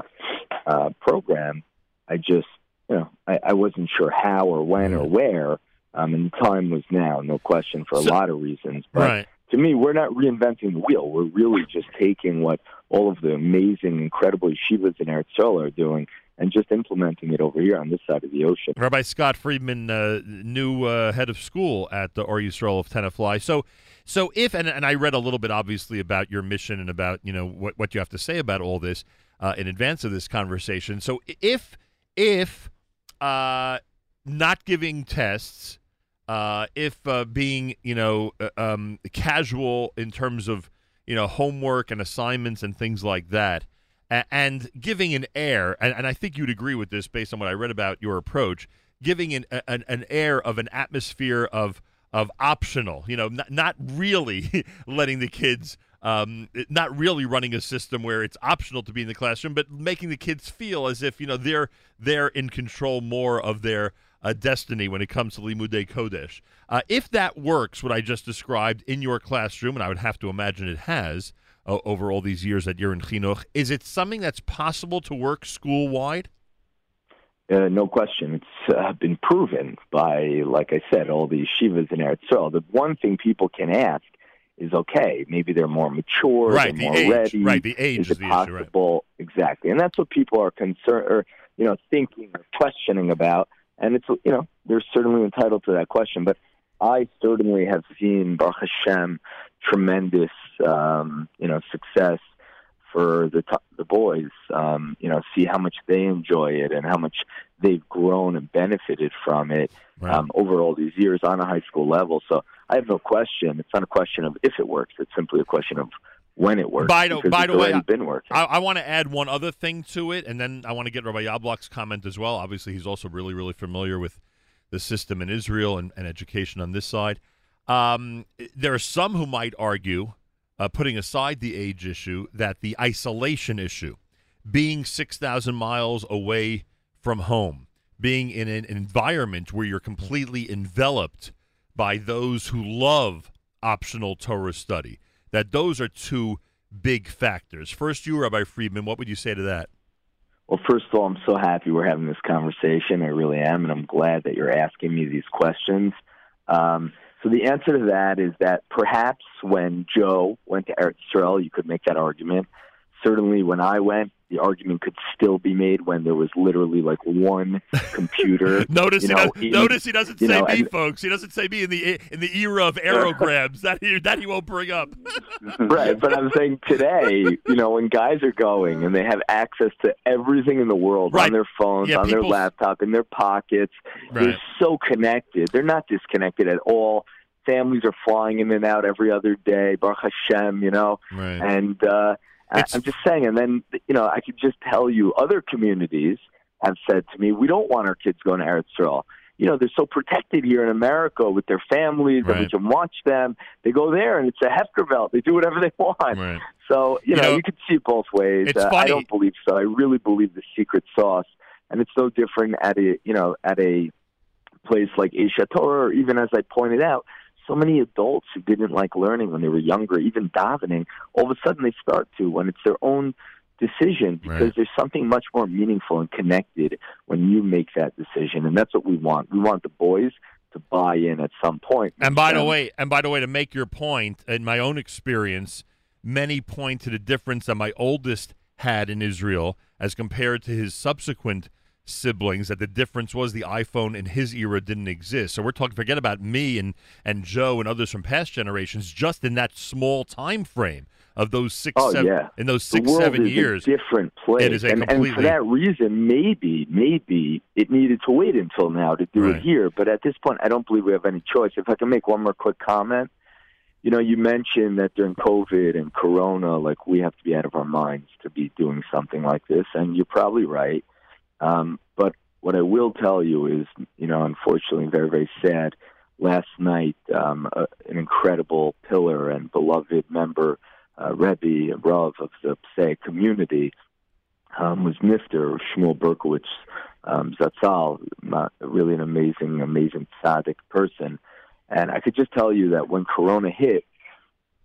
uh, program. I just, you know, I, I wasn't sure how or when or where. Um, and time was now, no question, for a lot of reasons. But Right. to me, we're not reinventing the wheel. We're really just taking what all of the amazing, incredible yeshivas in Eretz Yisrael are doing and just implementing it over here on this side of the ocean. Rabbi Scott Friedman, uh, new uh, head of school at the Or Yisrael of Tenafly. So, so if and, and I read a little bit, obviously, about your mission and about you know what what you have to say about all this uh, in advance of this conversation. So, if if uh, not giving tests, uh, if uh, being you know uh, um, casual in terms of you know homework and assignments and things like that, a- and giving an air, and, and I think you'd agree with this based on what I read about your approach, giving an an, an air of an atmosphere of of optional, you know, not, not really letting the kids. Um, not really running a system where it's optional to be in the classroom, but making the kids feel as if you know they're they're in control more of their uh, destiny when it comes to Limudei Kodesh. Uh, if that works, what I just described in your classroom, and I would have to imagine it has uh, over all these years that you're in Chinuch, is it something that's possible to work school wide? Uh, no question. It's uh, been proven by, like I said, all the yeshivas in Eretz Yisrael. The one thing people can ask is, okay, maybe they're more mature, Right, they're more age. ready. Right, the age is is it the issue, right. possible? Exactly, and that's what people are concerned or you know thinking or questioning about. And it's you know they're certainly entitled to that question, but I certainly have seen Baruch Hashem tremendous um, you know success for the t- the boys. Um, you know, see how much they enjoy it and how much they've grown and benefited from it um, over all these years on a high school level. So I have no question. It's not a question of if it works. It's simply a question of when it works. By the, by the way, been working. I, I want to add one other thing to it, and then I want to get Rabbi Yablok's comment as well. Obviously, he's also really, really familiar with the system in Israel and, and education on this side. Um, there are some who might argue, uh, putting aside the age issue, that the isolation issue, being 6,000 miles away from home, being in an environment where you're completely enveloped by those who love optional Torah study, that those are two big factors. First, you, Rabbi Friedman, what would you say to that? Well, first of all, I'm so happy we're having this conversation. I really am, and I'm glad that you're asking me these questions. Um, so the answer to that is that perhaps when Joe went to Eretz Yisrael, you could make that argument. Certainly, when I went, the argument could still be made when there was literally like one computer. Notice, you he, does, notice he doesn't say know, me, and- folks. He doesn't say me in the in the era of aerograms. that he that he won't bring up. right, but I'm saying today, you know, when guys are going and they have access to everything in the world Right. on their phones, Yeah, on their laptop, in their pockets, Right. they're so connected. They're not disconnected at all. Families are flying in and out every other day. Baruch Hashem, you know, Right. and uh, It's- I'm just saying. And then, you know, I could just tell you, other communities have said to me, we don't want our kids going to Eretz Yisrael. You know, they're so protected here in America with their families, and we can watch them. They go there, and it's a Hefker belt. They do whatever they want. Right. So you You know, know, you could see it both ways. Uh, I don't believe so. I really believe the secret sauce, and it's no different at a you know at a place like Aish HaTorah, or even as I pointed out, so many adults who didn't like learning when they were younger, even davening, all of a sudden they start to when it's their own decision because Right. there's something much more meaningful and connected when you make that decision, and that's what we want. We want the boys to buy in at some point. And by the way, and by the way, to make your point, in my own experience, many point to the difference that my oldest had in Israel as compared to his subsequent siblings. That the difference was the iPhone in his era didn't exist. So we're talking. Forget about me and and Joe and others from past generations. Just in that small time frame of those six, Oh seven, yeah, in those six, seven is years, different place. it is a and, and for that reason, maybe, maybe it needed to wait until now to do Right. it here. But at this point, I don't believe we have any choice. If I can make one more quick comment, you know, you mentioned that during COVID and Corona, like we have to be out of our minds to be doing something like this, and you're probably right. Um, but what I will tell you is, you know, unfortunately, very, very sad. Last night, um, a, an incredible pillar and beloved member uh, Rebbe, Rav of the Passaic community, um, was Mr. Shmuel Berkowitz um, Zatzal, really an amazing, amazing tzaddik person. And I could just tell you that when Corona hit,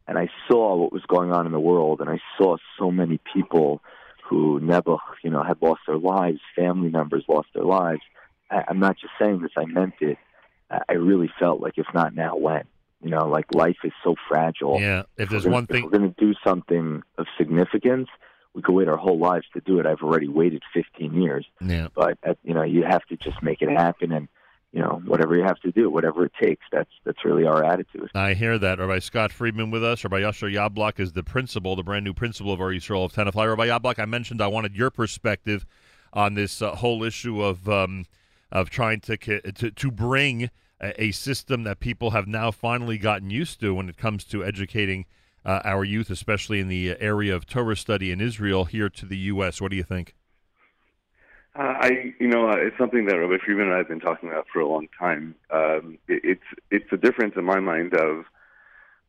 and I saw what was going on in the world, and I saw so many people who never, you know, had lost their lives, family members lost their lives. I, I'm not just saying this; I meant it. I really felt like, if not now, when? You know, like life is so fragile. Yeah, if there's we're one thing- if we're going to do something of significance, we could wait our whole lives to do it. I've already waited 15 years. Yeah. But uh, you know, you have to just make it happen, and you know, whatever you have to do, whatever it takes. That's that's really our attitude. I hear that. Rabbi Scott Friedman with us. Rabbi Usher Yablok is the principal, the brand new principal of Or Yisrael of Tenafly. Rabbi Yablok, I mentioned I wanted your perspective on this uh, whole issue of um, of trying to, to to bring a, a system that people have now finally gotten used to when it comes to educating uh, our youth, especially in the area of Torah study in Israel, here to the U.S. What do you think? Uh, I, you know, uh, it's something that Rabbi Friedman and I have been talking about for a long time. Um, it, it's it's a difference in my mind of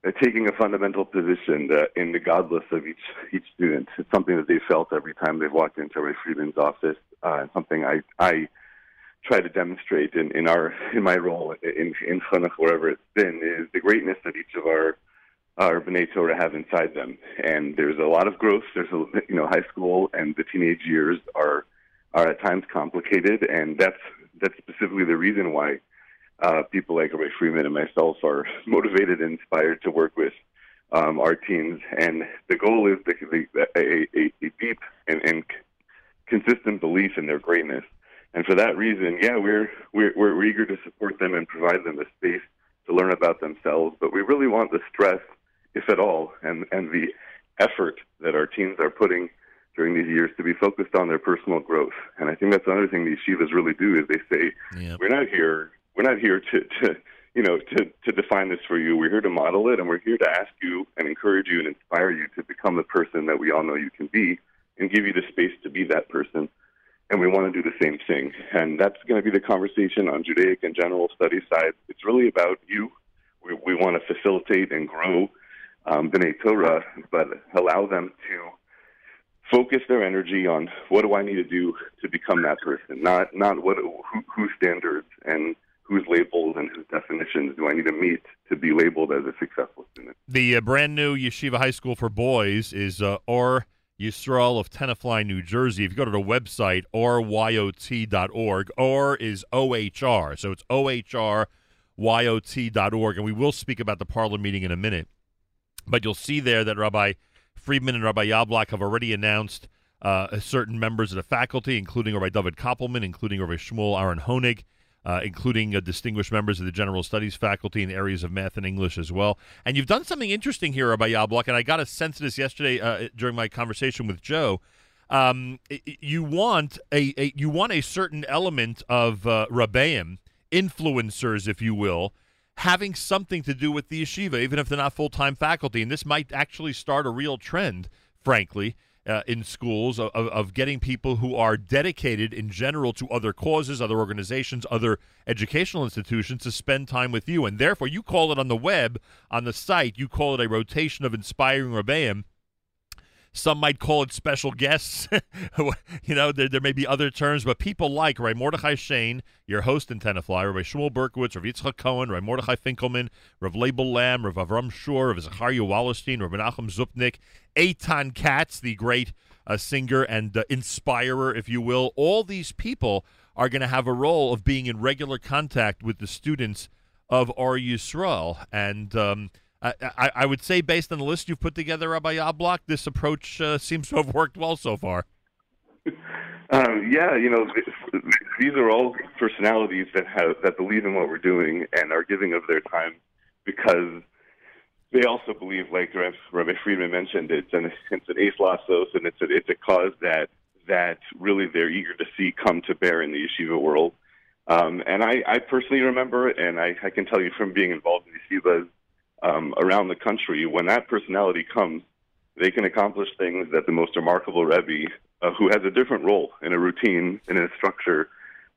uh, taking a fundamental position that in the gadlus of each each student. It's something that they felt every time they've walked into Rabbi Friedman's office, uh, and something I I try to demonstrate in, in our in my role in in Chinuch, wherever it's been, is the greatness that each of our our B'nai Torah have inside them. And there's a lot of growth. There's a you know high school and the teenage years are are at times complicated, and that's that's specifically the reason why uh, people like Ray Friedman and myself are motivated and inspired to work with um, our teams. And the goal is the, the, a, a, a deep and, and consistent belief in their greatness. And for that reason, yeah, we're, we're we're eager to support them and provide them the space to learn about themselves. But we really want the stress, if at all, and and the effort that our teams are putting during these years to be focused on their personal growth. And I think that's another thing these yeshivas really do is they say, we're not here, we're not here to, to you know, to, to define this for you. We're here to model it, and we're here to ask you and encourage you and inspire you to become the person that we all know you can be and give you the space to be that person. And we want to do the same thing. And that's going to be the conversation on Judaic and general studies side. It's really about you. We, we want to facilitate and grow um, B'nai Torah, but allow them to focus their energy on what do I need to do to become that person, not not what who, whose standards and whose labels and whose definitions do I need to meet to be labeled as a successful student. The uh, brand new Yeshiva High School for Boys is uh, Or Yisrael of Tenafly, New Jersey. If you go to the website, ohryot.org, Or is O-H-R, so it's O-H-R-Y-O-T.org, and we will speak about the parlor meeting in a minute. But you'll see there that Rabbi Friedman and Rabbi Yablok have already announced uh, certain members of the faculty, including Rabbi David Koppelman, including Rabbi Shmuel Aaron Honig, uh, including uh, distinguished members of the general studies faculty in areas of math and English as well. And you've done something interesting here, Rabbi Yablok, and I got a sense of this yesterday uh, during my conversation with Joe. Um, you want a, a you want a certain element of uh, Rabbeim, influencers, if you will, having something to do with the yeshiva, even if they're not full time faculty. And this might actually start a real trend, frankly, uh, in schools of, of, getting people who are dedicated in general to other causes, other organizations, other educational institutions to spend time with you. And therefore, you call it on the web, on the site, you call it a rotation of inspiring Rebbeim. Some might call it special guests. you know, there, there may be other terms, but people like Ray Mordechai Shane, your host in Tenafly, Rabbi Shmuel Berkowitz, Rav Yitzchak Cohen, Ray Mordechai Finkelman, Rav Label Lam, Rav Avram Shur, Rav Zachariah Wallerstein, Rav Menachem Zupnik, Eitan Katz, the great uh, singer and uh, inspirer, if you will. All these people are going to have a role of being in regular contact with the students of Or Yisrael. And um, I, I, would say, based on the list you've put together, Rabbi Yablok, this approach uh, seems to have worked well so far. Um, yeah, you know, these are all personalities that have that believe in what we're doing and are giving of their time because they also believe, like Rabbi Friedman mentioned, it's an it's an ace lasos and it's a, it's a cause that that really they're eager to see come to bear in the yeshiva world. Um, and I, I personally remember, and I, I can tell you from being involved in yeshivas um, around the country, when that personality comes, they can accomplish things that the most remarkable Rebbe, uh, who has a different role in a routine and in a structure,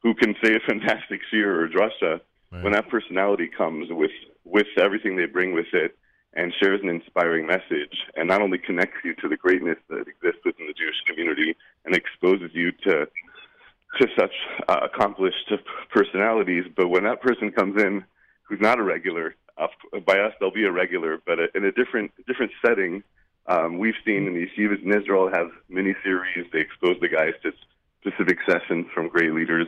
who can say a fantastic shiur or drasha, when that personality comes with with everything they bring with it, and shares an inspiring message, and not only connects you to the greatness that exists within the Jewish community and exposes you to to such uh, accomplished personalities, but when that person comes in who's not a regular, uh, by us they'll be a regular, but in a different different setting. Um, we've seen in the yeshivas in Israel have mini series. They expose the guys to specific sessions from great leaders.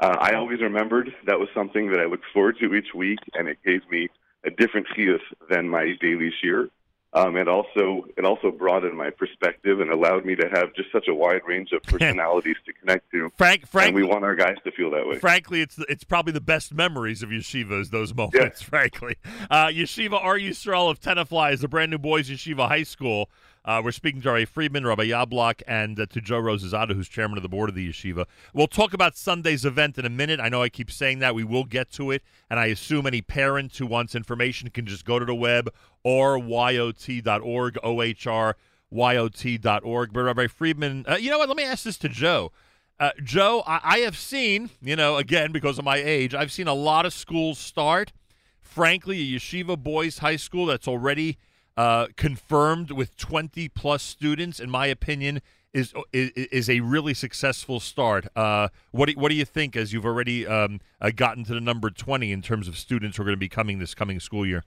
Uh, I always remembered that was something that I looked forward to each week, and it gave me a different chiyus than my daily shiur. Um, it also it also broadened my perspective and allowed me to have just such a wide range of personalities to connect to. Frank, Frank, and we want our guys to feel that way. Frankly, it's it's probably the best memories of yeshiva is those moments. Frankly, uh, yeshiva Or Yisrael of Tenafly is the brand new boys yeshiva high school. Uh, we're speaking to Rabbi Friedman, Rabbi Yablok, and uh, to Joe Rosazada, who's chairman of the board of the yeshiva. We'll talk about Sunday's event in a minute. I know I keep saying that. We will get to it. And I assume any parent who wants information can just go to the web or yot.org, O-H-R, yot.org. But Rabbi Friedman, uh, you know what? Let me ask this to Joe. Uh, Joe, I-, I have seen, you know, again, because of my age, I've seen a lot of schools start. Frankly, a yeshiva boys high school that's already – uh, confirmed with 20 plus students, in my opinion, is is, is a really successful start. Uh, what do, what do you think as you've already um, uh, gotten to the number 20 in terms of students who are going to be coming this coming school year?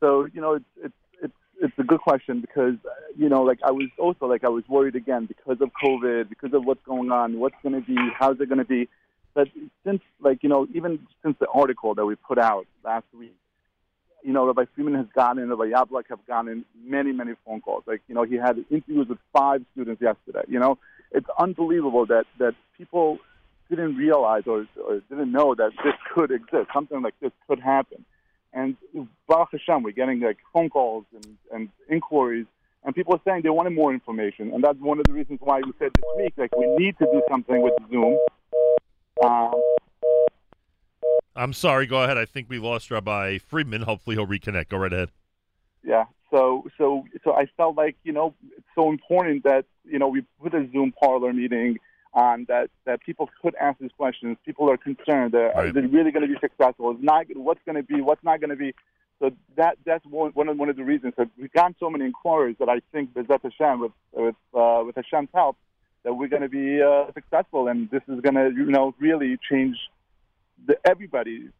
So you know, it's it's it's it's a good question because you know, like I was also like I was worried again because of COVID, because of what's going on, what's going to be, how's it going to be. But since like you know, even since the article that we put out last week you know, Rabbi Friedman has gotten, Rabbi Yablok have gotten in many, many phone calls. Like, you know, he had interviews with five students yesterday. You know, it's unbelievable that, that people didn't realize or, or didn't know that this could exist. Something like this could happen. And Baruch Hashem, we're getting like phone calls and, and inquiries, and people are saying they wanted more information. And that's one of the reasons why we said this week, like, we need to do something with Zoom. Um, I'm sorry. Go ahead. I think we lost Rabbi Friedman. Hopefully, he'll reconnect. Go right ahead. Yeah. So, so, so I felt like you know it's so important that you know we put a Zoom parlor meeting on that that people could ask these questions. People are concerned. That, right. Are they really going to be successful? Is not what's going to be? What's not going to be? So that that's one one of, one of the reasons that we've gotten so many inquiries that I think Bezat Hashem with with uh, with Hashem's help that we're going to be uh, successful and this is going to you know really change the, everybody's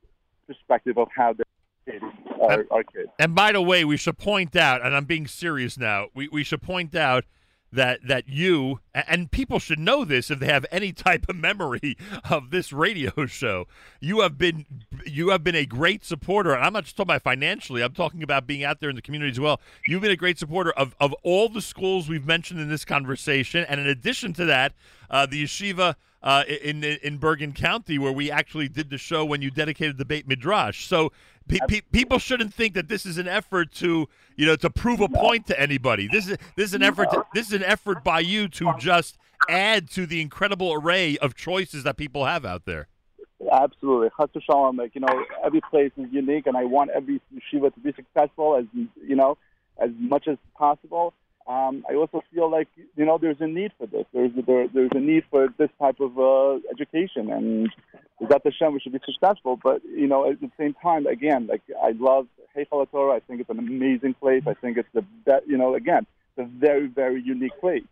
perspective of how they're educating our, and, our kids. And by the way, we should point out, and I'm being serious now, we, we should point out that that you and people should know this if they have any type of memory of this radio show. You have been you have been a great supporter, and I'm not just talking about financially. I'm talking about being out there in the community as well. You've been a great supporter of of all the schools we've mentioned in this conversation, and in addition to that, uh, the yeshiva uh, in in Bergen County, where we actually did the show when you dedicated the Beit Midrash. So pe- pe- people shouldn't think that this is an effort to you know to prove a point to anybody. This is this is an effort. To, this is an effort by you to just add to the incredible array of choices that people have out there. Absolutely, Chas Shalom. Like you know, every place is unique, and I want every yeshiva to be successful as you know as much as possible. Um, I also feel like you know there's a need for this. There's there, there's a need for this type of uh, education, and that Hashem we should be successful. But you know at the same time, again, like I love Heichal Torah. I think it's an amazing place. I think it's the best. You know, again, it's a very very unique place.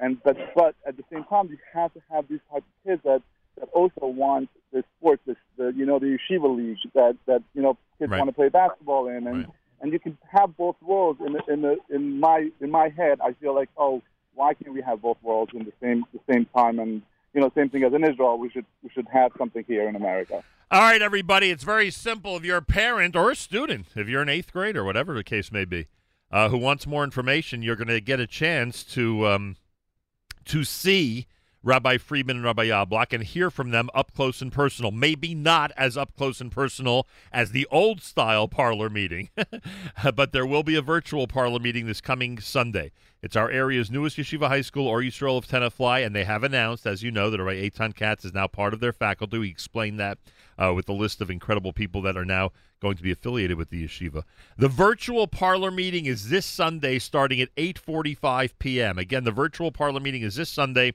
And but but at the same time, you have to have these type of kids that that also want the sports, the, the you know the yeshiva league that that you know kids right. want to play basketball in and. Right and you can have both worlds in the, in the in my in my head. I feel like oh, why can't we have both worlds in the same the same time? And you know, same thing as in Israel, we should we should have something here in America. All right, everybody, it's very simple. If you're a parent or a student, if you're an eighth grade or whatever the case may be, uh, who wants more information, you're going to get a chance to um, to see Rabbi Friedman and Rabbi Yablok and hear from them up close and personal. Maybe not as up close and personal as the old style parlor meeting, but there will be a virtual parlor meeting this coming Sunday. It's our area's newest yeshiva high school, Or Yisrael of Tenafly, and they have announced, as you know, that Rabbi Eitan Katz is now part of their faculty. We explained that uh, with the list of incredible people that are now going to be affiliated with the yeshiva. The virtual parlor meeting is this Sunday starting at 8.45 p.m. Again, the virtual parlor meeting is this Sunday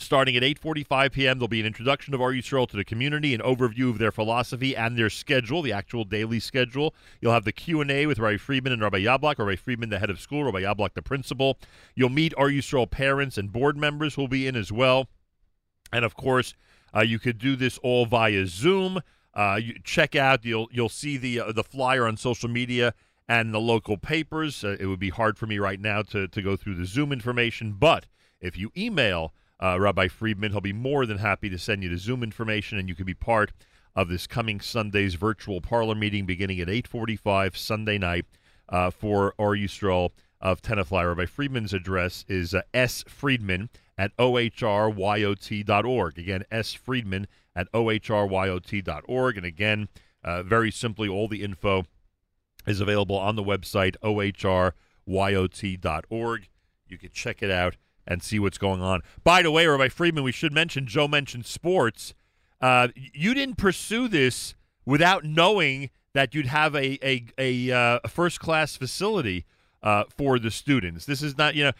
Starting at 8:45 p.m., there'll be an introduction of Yisrael to the community, an overview of their philosophy and their schedule, the actual daily schedule. You'll have the Q&A with Rabbi Friedman and Rabbi Yablok, Rabbi Friedman, the head of school, Rabbi Yablok, the principal. You'll meet Yisrael parents and board members who will be in as well. And of course, uh, you could do this all via Zoom. Uh, check out you'll you'll see the uh, the flyer on social media and the local papers. Uh, it would be hard for me right now to to go through the Zoom information, but if you email uh, Rabbi Friedman, he'll be more than happy to send you the Zoom information, and you can be part of this coming Sunday's virtual parlor meeting beginning at 8:45 Sunday night uh, for Or Yisrael of Tenafly. Rabbi Friedman's address is uh, S Friedman at ohryot.org. Again, S Friedman at ohryot.org. And again, uh, very simply, all the info is available on the website ohryot.org. You can check it out and see what's going on. By the way, Rabbi Friedman, we should mention Joe mentioned sports. Uh, you didn't pursue this without knowing that you'd have a a, a, uh, a first class facility uh, for the students. This is not, you know,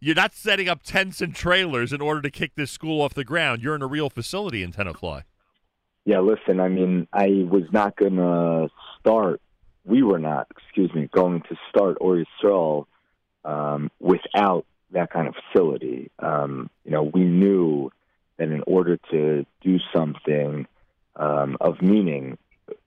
you're not setting up tents and trailers in order to kick this school off the ground. You're in a real facility in Tenafly. Yeah, listen, I mean, I was not going to start, we were not, excuse me, going to start Or Yisrael um, without that kind of facility. Um, you know, we knew that in order to do something um, of meaning,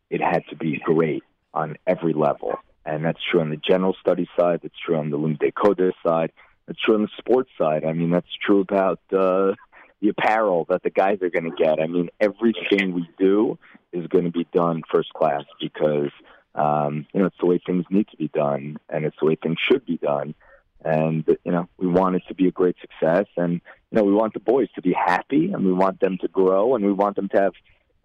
it had to be great on every level. And that's true on the general study side. That's true on the Limdei Kodesh side. That's true on the sports side. I mean, that's true about uh, the apparel that the guys are going to get. I mean, everything we do is going to be done first class because um, you know it's the way things need to be done, and it's the way things should be done. And you know, we want it to be a great success, and you know, we want the boys to be happy, and we want them to grow, and we want them to have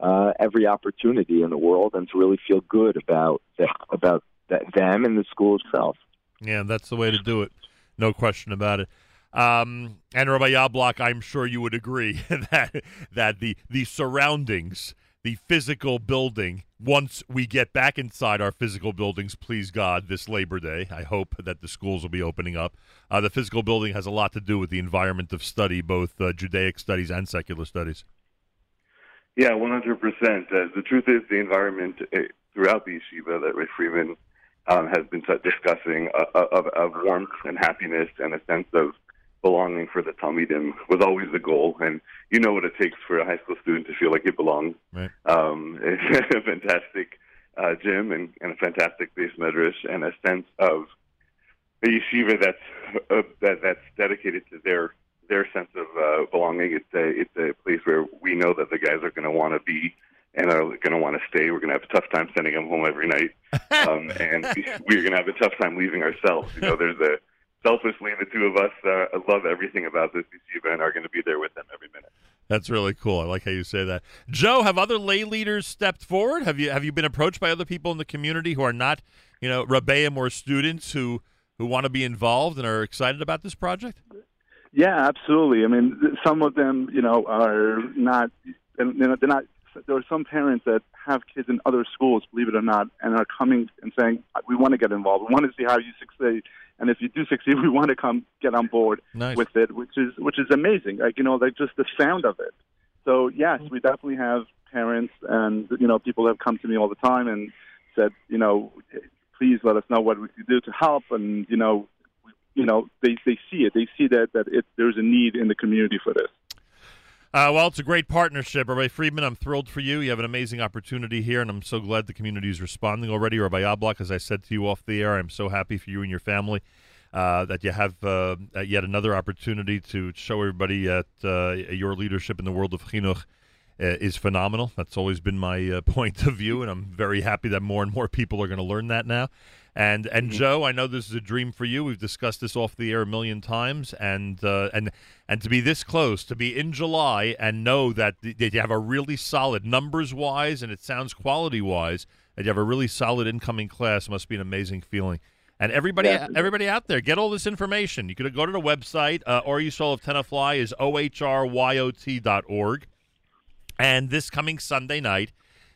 uh, every opportunity in the world, and to really feel good about the, about them and the school itself. Yeah, that's the way to do it. No question about it. Um, and Rabbi Yablok, I'm sure you would agree that that the the surroundings, the physical building, once we get back inside our physical buildings, please God, this Labor Day, I hope that the schools will be opening up. Uh, the physical building has a lot to do with the environment of study, both uh, Judaic studies and secular studies. Yeah, 100%. Uh, the truth is, the environment uh, throughout the yeshiva that Rick Friedman um, has been discussing uh, uh, of, of warmth and happiness and a sense of belonging for the Talmidim was always the goal. And you know what it takes for a high school student to feel like it belongs. Right. Um, it's a fantastic uh, gym and, and a fantastic beis medrash and a sense of a yeshiva that's uh, that that's dedicated to their their sense of uh, belonging. It's a it's a place where we know that the guys are going to want to be and are going to want to stay. We're going to have a tough time sending them home every night, um, and we're going to have a tough time leaving ourselves. You know, there's a selfishly the two of us uh, love everything about this yeshiva and are going to be there with them every minute. That's really cool. I like how you say that. Joe, have other lay leaders stepped forward? Have you have you been approached by other people in the community who are not, you know, Rebbeim or students who who want to be involved and are excited about this project? Yeah, absolutely. I mean, some of them, you know, are not, they're not there are some parents that have kids in other schools, believe it or not, and are coming and saying, "We want to get involved. We want to see how you succeed, and if you do succeed, we want to come get on board nice. with it." Which is which is amazing. Like you know, like just the sound of it. So yes, we definitely have parents, and you know, people have come to me all the time and said, you know, please let us know what we can do to help, and you know, you know, they they see it. They see that that it, there's a need in the community for this. Uh, well, it's a great partnership. Rabbi Friedman, I'm thrilled for you. You have an amazing opportunity here, and I'm so glad the community is responding already. Rabbi Yablok, as I said to you off the air, I'm so happy for you and your family uh, that you have uh, yet another opportunity to show everybody that uh, your leadership in the world of chinuch is phenomenal. That's always been my uh, point of view, and I'm very happy that more and more people are going to learn that now. And and mm-hmm. Joe, I know this is a dream for you. We've discussed this off the air a million times, and uh, and and to be this close, to be in July, and know that, th- that you have a really solid numbers wise, and it sounds quality wise, that you have a really solid incoming class must be an amazing feeling. And everybody, yeah. everybody out there, get all this information. You could go to the website, uh, or you saw of Tenafly is ohryot.org. And this coming Sunday night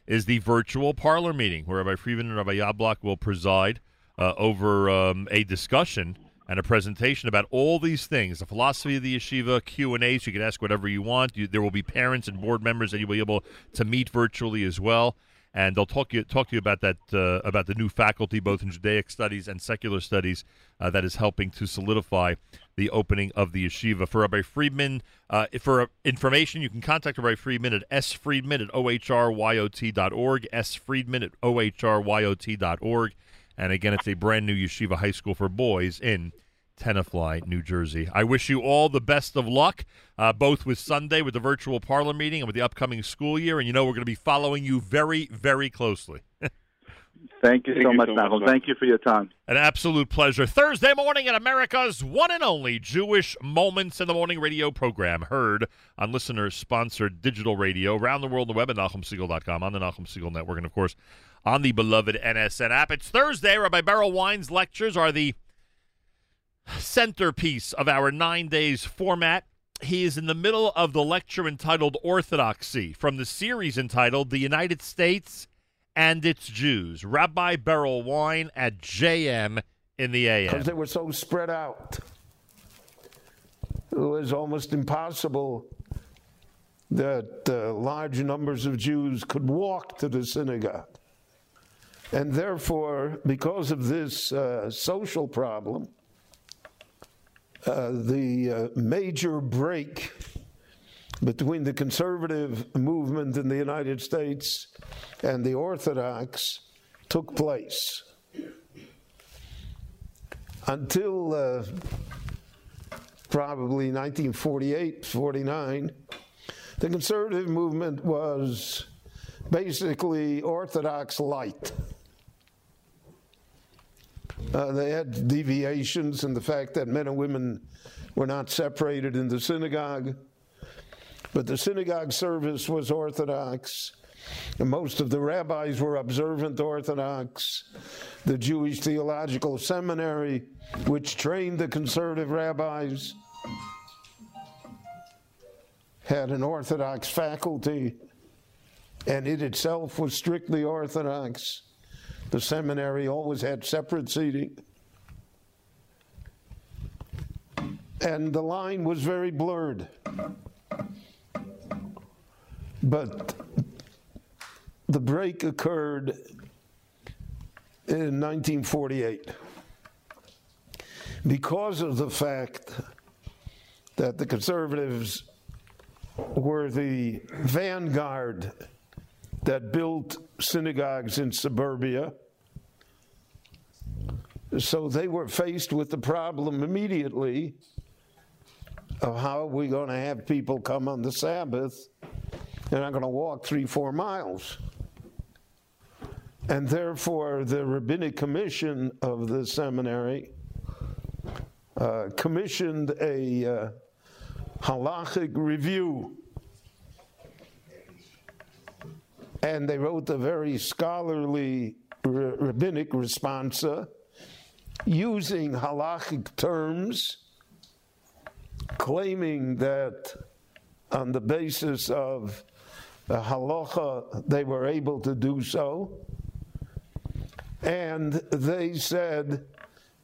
is the virtual parlor meeting where Rabbi Friedman and Rabbi Yablok will preside uh, over um, a discussion and a presentation about all these things, the philosophy of the yeshiva, Q and A's. You can ask whatever you want. You, there will be parents and board members that you'll be able to meet virtually as well, and they'll talk you talk to you about that uh, about the new faculty, both in Judaic studies and secular studies, uh, that is helping to solidify the opening of the yeshiva. For Rabbi Friedman, uh, for information, you can contact Rabbi Friedman at sfriedman at ohryot.org, sfriedman at ohryot.org. And again, it's a brand new yeshiva high school for boys in Tenafly, New Jersey. I wish you all the best of luck, uh, both with Sunday, with the virtual parlor meeting, and with the upcoming school year. And you know, we're going to be following you very, very closely. Thank you Thank so you much, so much, Nachum. Thank you for your time. An absolute pleasure. Thursday morning at America's one and only Jewish Moments in the Morning radio program, heard on listener sponsored digital radio around the world on the web at NachumSegal.com, on the Nachum Segal Network, and of course on the beloved NSN app. It's Thursday. Rabbi Berel Wein's lectures are the centerpiece of our nine days format. He is in the middle of the lecture entitled Orthodoxy from the series entitled The United States and Its Jews. Rabbi Berel Wein at JM in the AM. because they were so spread out. It was almost impossible that uh, large numbers of Jews could walk to the synagogue. And therefore, because of this uh, social problem, uh, the uh, major break between the conservative movement in the United States and the Orthodox took place. Until uh, probably 1948, 49, the conservative movement was basically Orthodox light. Uh, they had deviations in the fact that men and women were not separated in the synagogue, but the synagogue service was Orthodox. And most of the rabbis were observant Orthodox. The Jewish Theological Seminary, which trained the conservative rabbis, had an Orthodox faculty, and it itself was strictly Orthodox. The seminary always had separate seating. And the line was very blurred. But the break occurred in 1948 because of the fact that the conservatives were the vanguard that built synagogues in suburbia. So they were faced with the problem immediately of how are we going to have people come on the Sabbath? They're not going to walk three, four miles. And therefore, the Rabbinic Commission of the seminary uh, commissioned a uh, halachic review. And they wrote a very scholarly r- rabbinic responsa using halachic terms, claiming that on the basis of the halacha they were able to do so. And they said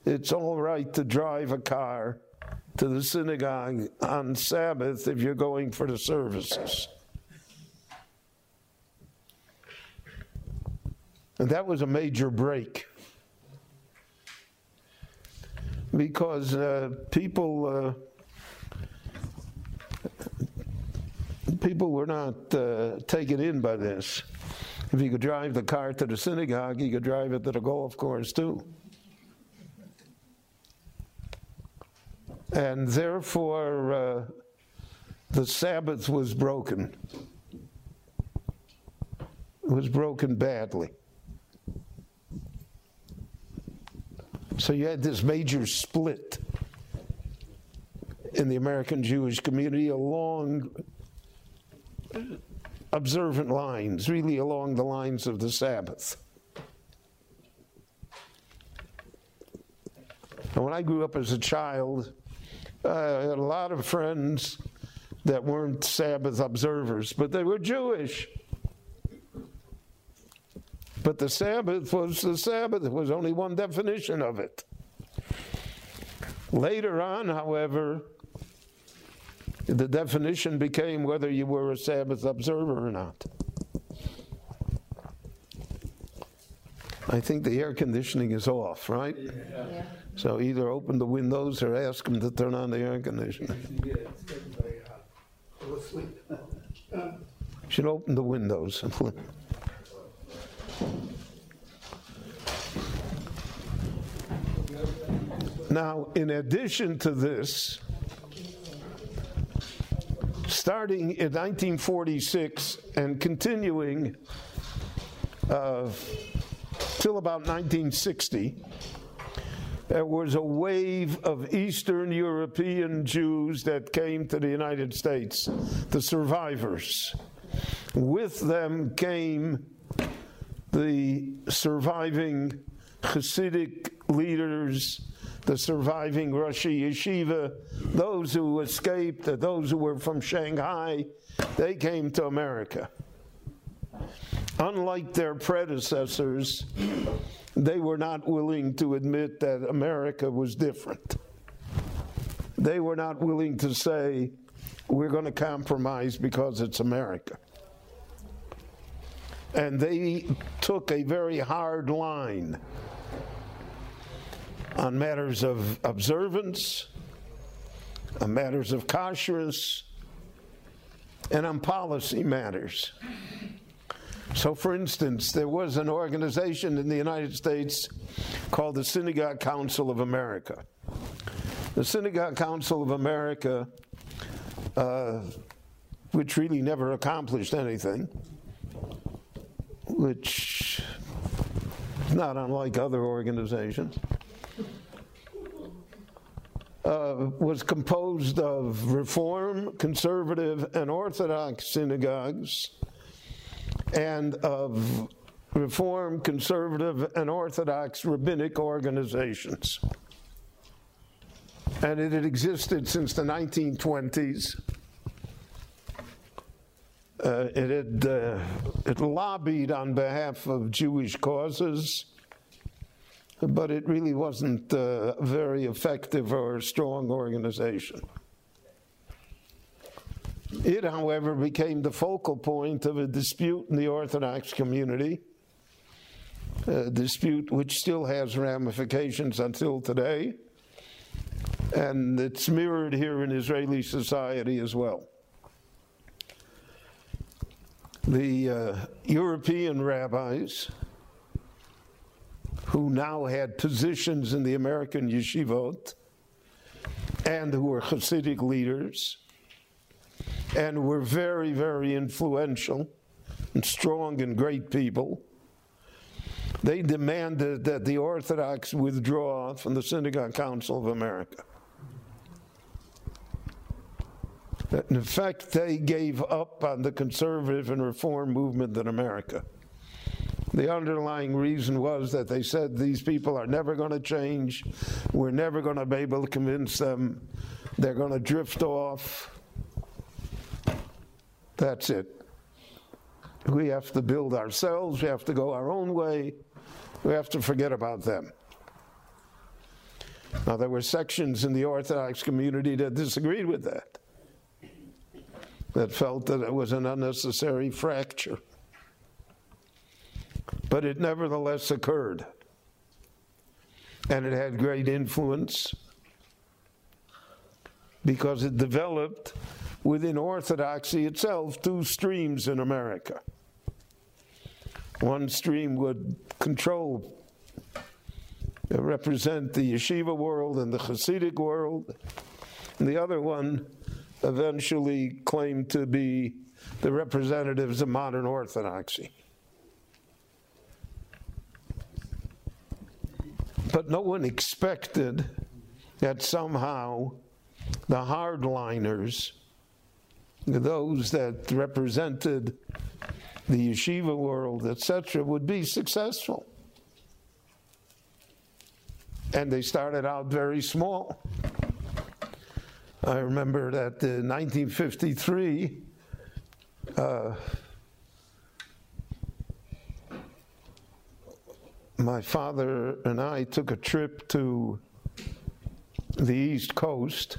it's all right to drive a car to the synagogue on Sabbath if you're going for the services. And that was a major break because uh, people uh, people were not uh, taken in by this. If you could drive the car to the synagogue, you could drive it to the golf course too. And therefore, uh, the Sabbath was broken. It was broken badly. So you had this major split in the American Jewish community along observant lines, really along the lines of the Sabbath. And when I grew up as a child, uh, I had a lot of friends that weren't Sabbath observers, but they were Jewish. But the Sabbath was the Sabbath. There was only one definition of it. Later on, however, the definition became whether you were a Sabbath observer or not. I think the air conditioning is off, right? Yeah. So either open the windows or ask them to turn on the air conditioner. Should open the windows. now, in addition to this, starting in 1946 and continuing uh, till about 1960, there was a wave of Eastern European Jews that came to the United States, the survivors. With them came the surviving Hasidic leaders, the surviving Roshei Yeshiva, those who escaped, those who were from Shanghai, they came to America. Unlike their predecessors, they were not willing to admit that America was different. They were not willing to say, we're going to compromise because it's America. And they took a very hard line on matters of observance, on matters of kashrus, and on policy matters. So, for instance, there was an organization in the United States called the Synagogue Council of America. The Synagogue Council of America, uh, which really never accomplished anything, which is not unlike other organizations, uh, was composed of Reform, Conservative, and Orthodox synagogues and of Reform, Conservative, and Orthodox rabbinic organizations. And it had existed since the 1920s. Uh, it had uh, it lobbied on behalf of Jewish causes, but it really wasn't uh, a very effective or strong organization. It, however, became the focal point of a dispute in the Orthodox community, a dispute which still has ramifications until today, and it's mirrored here in Israeli society as well. The uh, European rabbis, who now had positions in the American yeshivot, and who were Hasidic leaders, and were very, very influential and strong and great people. They demanded that the Orthodox withdraw from the Synagogue Council of America. That in fact, they gave up on the conservative and reform movement in America. The underlying reason was that they said these people are never going to change. We're never going to be able to convince them. They're going to drift off. That's it. We have to build ourselves, we have to go our own way, we have to forget about them. Now, there were sections in the Orthodox community that disagreed with that, that felt that it was an unnecessary fracture. But it nevertheless occurred, and it had great influence because it developed within Orthodoxy itself two streams in America. One stream would control, represent the yeshiva world and the Hasidic world, and the other one eventually claimed to be the representatives of modern Orthodoxy. But no one expected that somehow the hardliners those that represented the yeshiva world, etc., would be successful. And they started out very small. I remember that in 1953, uh, my father and I took a trip to the East Coast.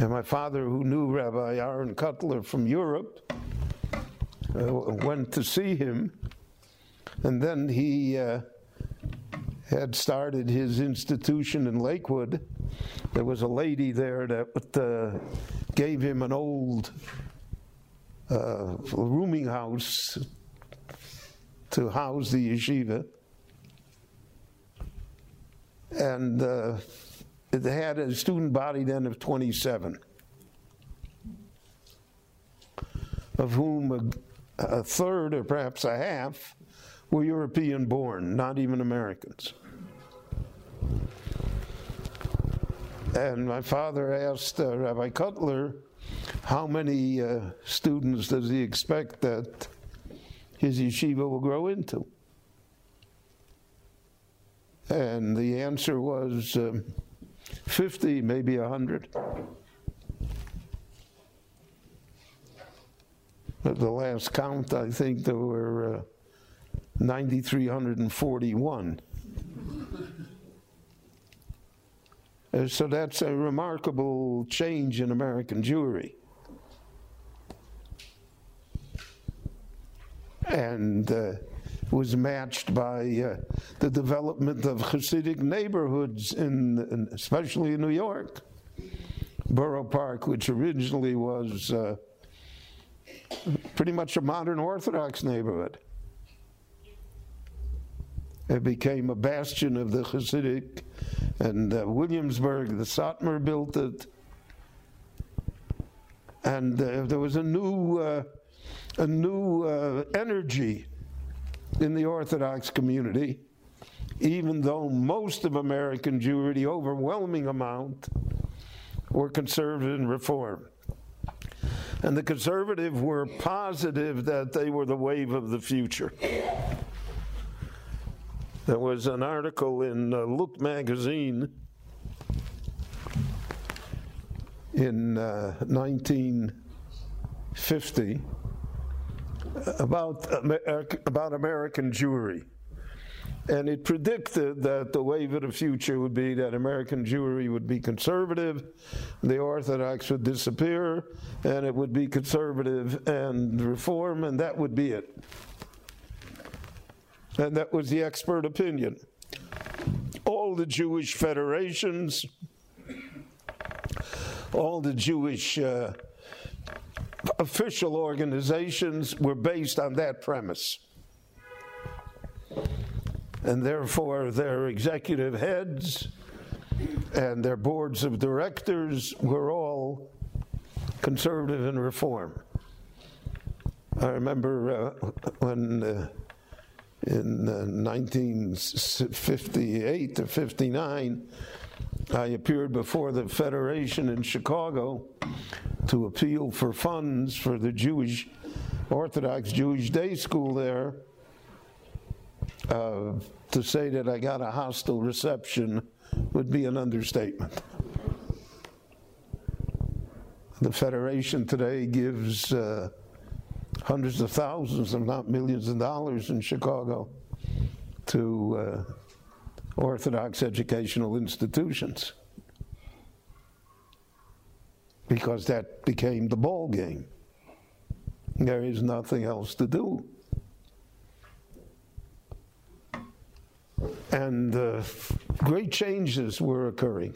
And my father, who knew Rabbi Aaron Kotler from Europe, uh, went to see him. And then he uh, had started his institution in Lakewood. There was a lady there that uh, gave him an old uh, rooming house to house the yeshiva. And uh, it had a student body then of 27, of whom a, a third or perhaps a half were European born, not even Americans. And my father asked uh, Rabbi Kotler, how many uh, students does he expect that his yeshiva will grow into? And the answer was um, 50, maybe 100. At the last count, I think there were uh, 9,341. Uh, so that's a remarkable change in American Jewry. And uh, was matched by uh, the development of Hasidic neighborhoods, in, in, especially in New York. Borough Park, which originally was uh, pretty much a modern Orthodox neighborhood. It became a bastion of the Hasidic, and uh, Williamsburg, the Satmar built it. And uh, there was a new, uh, a new uh, energy in the Orthodox community, even though most of American Jewry, the overwhelming amount, were conservative and reform. And the conservative were positive that they were the wave of the future. There was an article in uh, Look magazine in uh, 1950 about, about American Jewry. And it predicted that the wave of the future would be that American Jewry would be conservative, the Orthodox would disappear, and it would be conservative and reform, and that would be it. And that was the expert opinion. All the Jewish federations, all the Jewish uh, official organizations were based on that premise. And therefore, their executive heads and their boards of directors were all conservative and reform. I remember uh, when uh, in uh, 1958 or 59, I appeared before the Federation in Chicago to appeal for funds for the Jewish, Orthodox Jewish day school there. Uh, to say that I got a hostile reception would be an understatement. The Federation today gives uh, hundreds of thousands, if not millions of dollars in Chicago to uh, Orthodox educational institutions because that became the ball game. There is nothing else to do. And uh, great changes were occurring.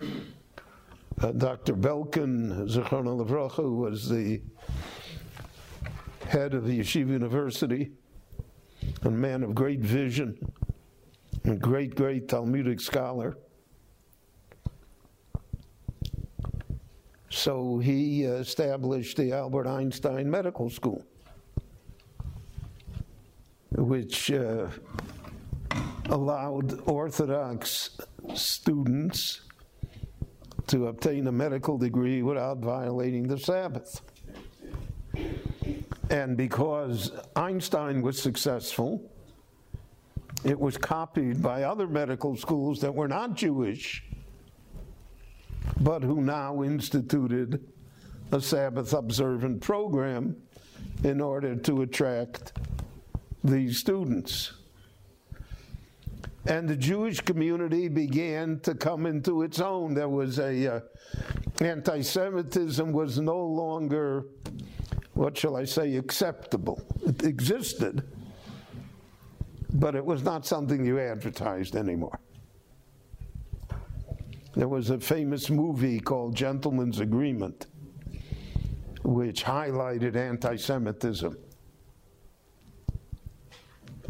Uh, Dr. Belkin, Zechron who was the head of the Yeshiva University, a man of great vision, a great, great Talmudic scholar. So he established the Albert Einstein Medical School, which uh, allowed Orthodox students to obtain a medical degree without violating the Sabbath. And because Einstein was successful, it was copied by other medical schools that were not Jewish, but who now instituted a Sabbath observant program in order to attract these students. and the Jewish community began to come into its own. There was a uh, anti-Semitism was no longer, what shall I say, acceptable. It existed, but it was not something you advertised anymore. There was a famous movie called Gentleman's Agreement, which highlighted anti-Semitism,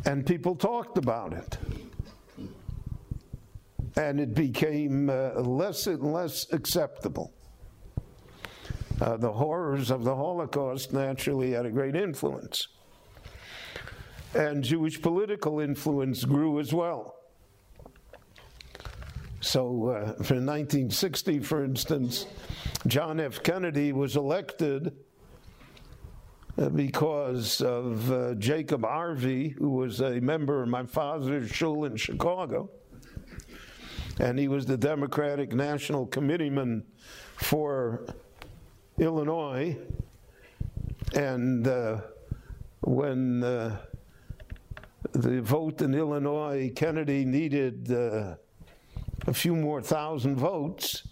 and people talked about it and it became uh, less and less acceptable. Uh, the horrors of the Holocaust naturally had a great influence. And Jewish political influence grew as well. So, uh, for 1960, for instance, John F. Kennedy was elected uh, because of uh, Jacob Arvey, who was a member of my father's shul in Chicago and he was the Democratic National Committeeman for Illinois. And uh, when uh, the vote in Illinois, Kennedy needed uh, a few more thousand votes.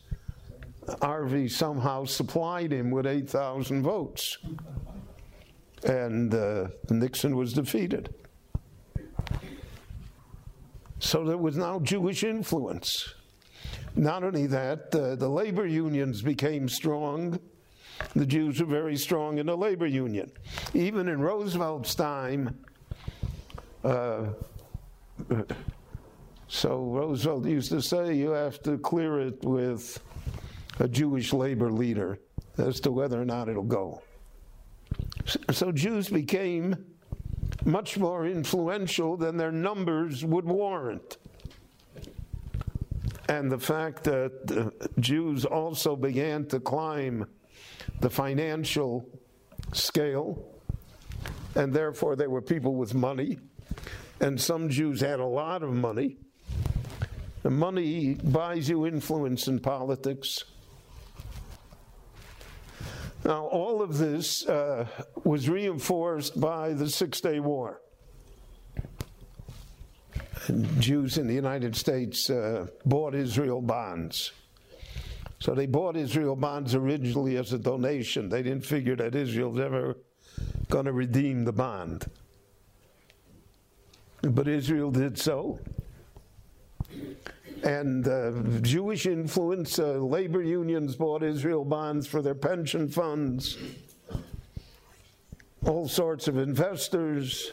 Arvey somehow supplied him with 8,000 votes. And uh, Nixon was defeated. So there was now Jewish influence. Not only that, uh, the labor unions became strong. The Jews were very strong in the labor union. Even in Roosevelt's time, uh, so Roosevelt used to say you have to clear it with a Jewish labor leader as to whether or not it'll go. So Jews became much more influential than their numbers would warrant. And the fact that Jews also began to climb the financial scale, and therefore they were people with money, and some Jews had a lot of money. The money buys you influence in politics. Now, all of this uh, was reinforced by the Six Day War. And Jews in the United States uh, bought Israel bonds. So they bought Israel bonds originally as a donation. They didn't figure that Israel's ever going to redeem the bond. But Israel did so and uh, Jewish influence. Uh, labor unions bought Israel bonds for their pension funds. All sorts of investors.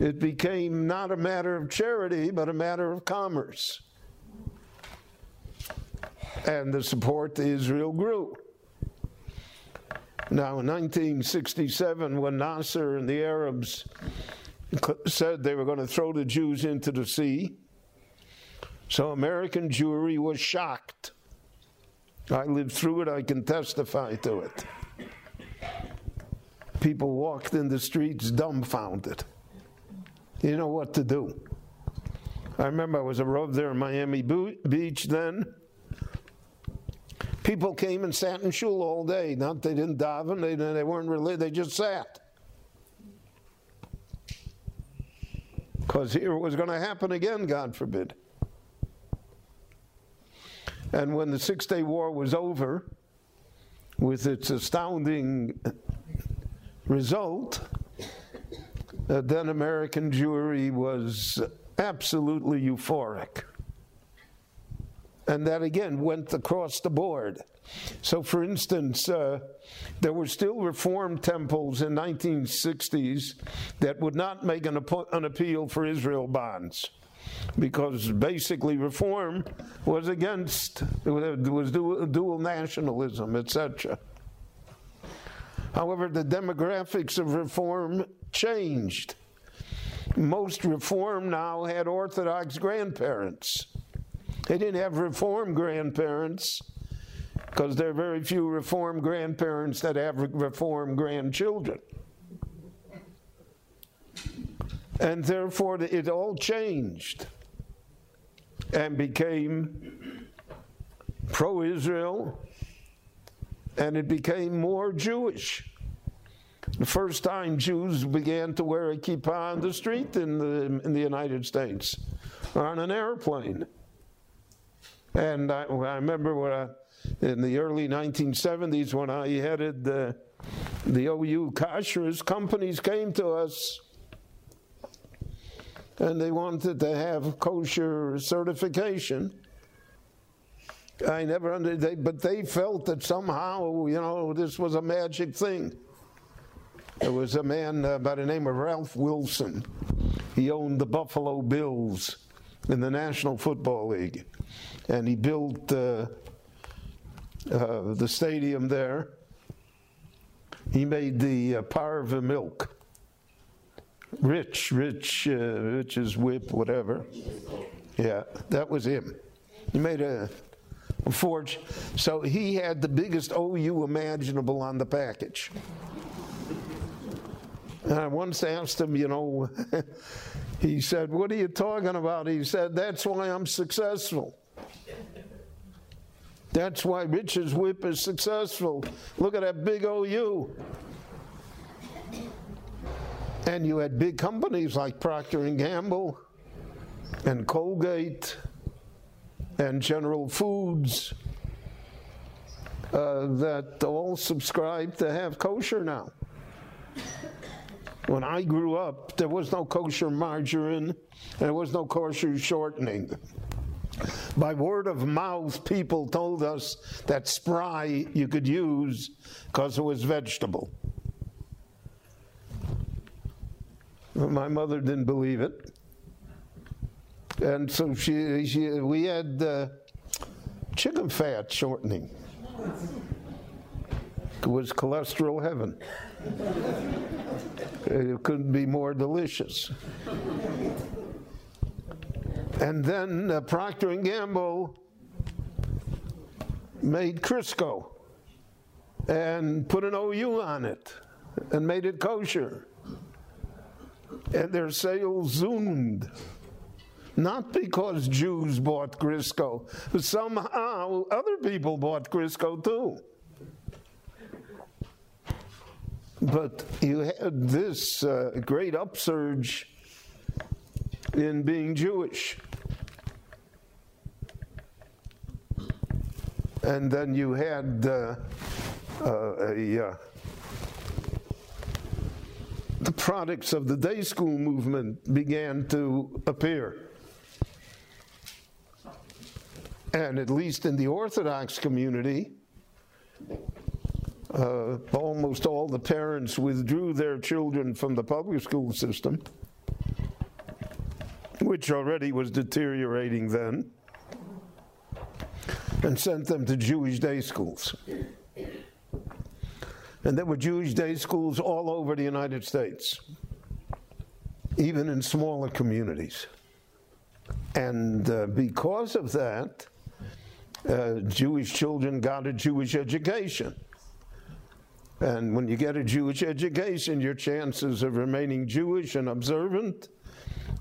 It became not a matter of charity, but a matter of commerce. And the support to Israel grew. Now, in 1967, when Nasser and the Arabs said they were going to throw the Jews into the sea, so American Jewry was shocked. I lived through it, I can testify to it. People walked in the streets dumbfounded. You know what to do. I remember I was a rov there in Miami Beach then. People came and sat in shul all day. Not they didn't daven, they, they weren't really, they just sat. Because here it was going to happen again, God forbid. And when the Six Day War was over, with its astounding result, uh, then American Jewry was absolutely euphoric. And that again went across the board. So, for instance, uh, there were still reform temples in 1960s that would not make an, an appeal for Israel bonds because basically reform was against was dual, dual nationalism, etc. However, the demographics of reform changed. Most reform now had Orthodox grandparents. They didn't have reform grandparents because there are very few reform grandparents that have reform grandchildren. And therefore, it all changed and became pro Israel, and it became more Jewish. The first time Jews began to wear a kippah on the street in the, in the United States. or on an airplane. And I, I remember when I, in the early 1970s when I headed the, the OU kashrus, companies came to us and they wanted to have kosher certification. I never under, they, but they felt that somehow, you know, this was a magic thing. There was a man uh, by the name of Ralph Wilson. He owned the Buffalo Bills in the National Football League, and he built uh, uh, the stadium there. He made the uh, parve milk. Rich, Rich, uh, Rich's whip, whatever. Yeah, that was him. He made a, a forge. So he had the biggest OU imaginable on the package. And I once asked him, you know, he said, What are you talking about? He said, That's why I'm successful. That's why Rich's whip is successful. Look at that big OU. And you had big companies like Procter and Gamble and Colgate and General Foods uh, that all subscribe to have kosher now. When I grew up, there was no kosher margarine there was no kosher shortening. By word of mouth, people told us that spry you could use because it was vegetable. My mother didn't believe it. And so she, she we had uh, chicken fat shortening. It was cholesterol heaven. It couldn't be more delicious. And then uh, Procter and Gamble made Crisco and put an OU on it and made it kosher. And their sales zoomed. Not because Jews bought Crisco, but somehow other people bought Crisco too. But you had this uh, great upsurge in being Jewish. And then you had uh, uh, a, uh, the products of the day school movement began to appear. And at least in the Orthodox community, uh, almost all the parents withdrew their children from the public school system, which already was deteriorating then, and sent them to Jewish day schools. And there were Jewish day schools all over the United States, even in smaller communities. And uh, because of that, uh, Jewish children got a Jewish education. And when you get a Jewish education, your chances of remaining Jewish and observant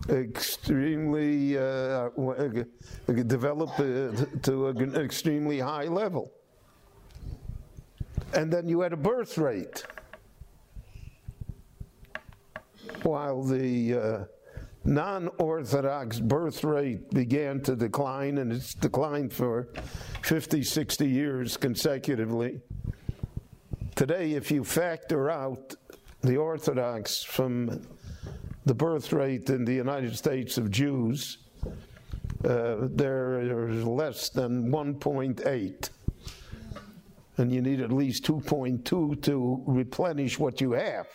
extremely uh, develop uh, to an extremely high level. And then you had a birth rate. While the uh, non Orthodox birth rate began to decline, and it's declined for 50, 60 years consecutively. Today, if you factor out the Orthodox from the birth rate in the United States of Jews, uh, there is less than 1.8. And you need at least 2.2 to replenish what you have.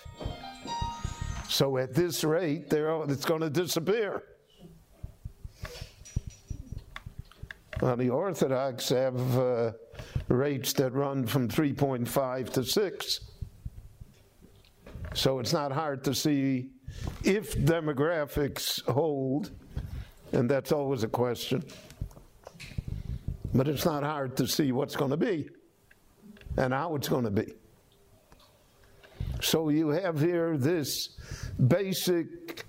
So at this rate, it's going to disappear. Now, the Orthodox have uh, rates that run from 3.5 to 6. So it's not hard to see if demographics hold, and that's always a question, but it's not hard to see what's going to be and how it's going to be. So you have here this basic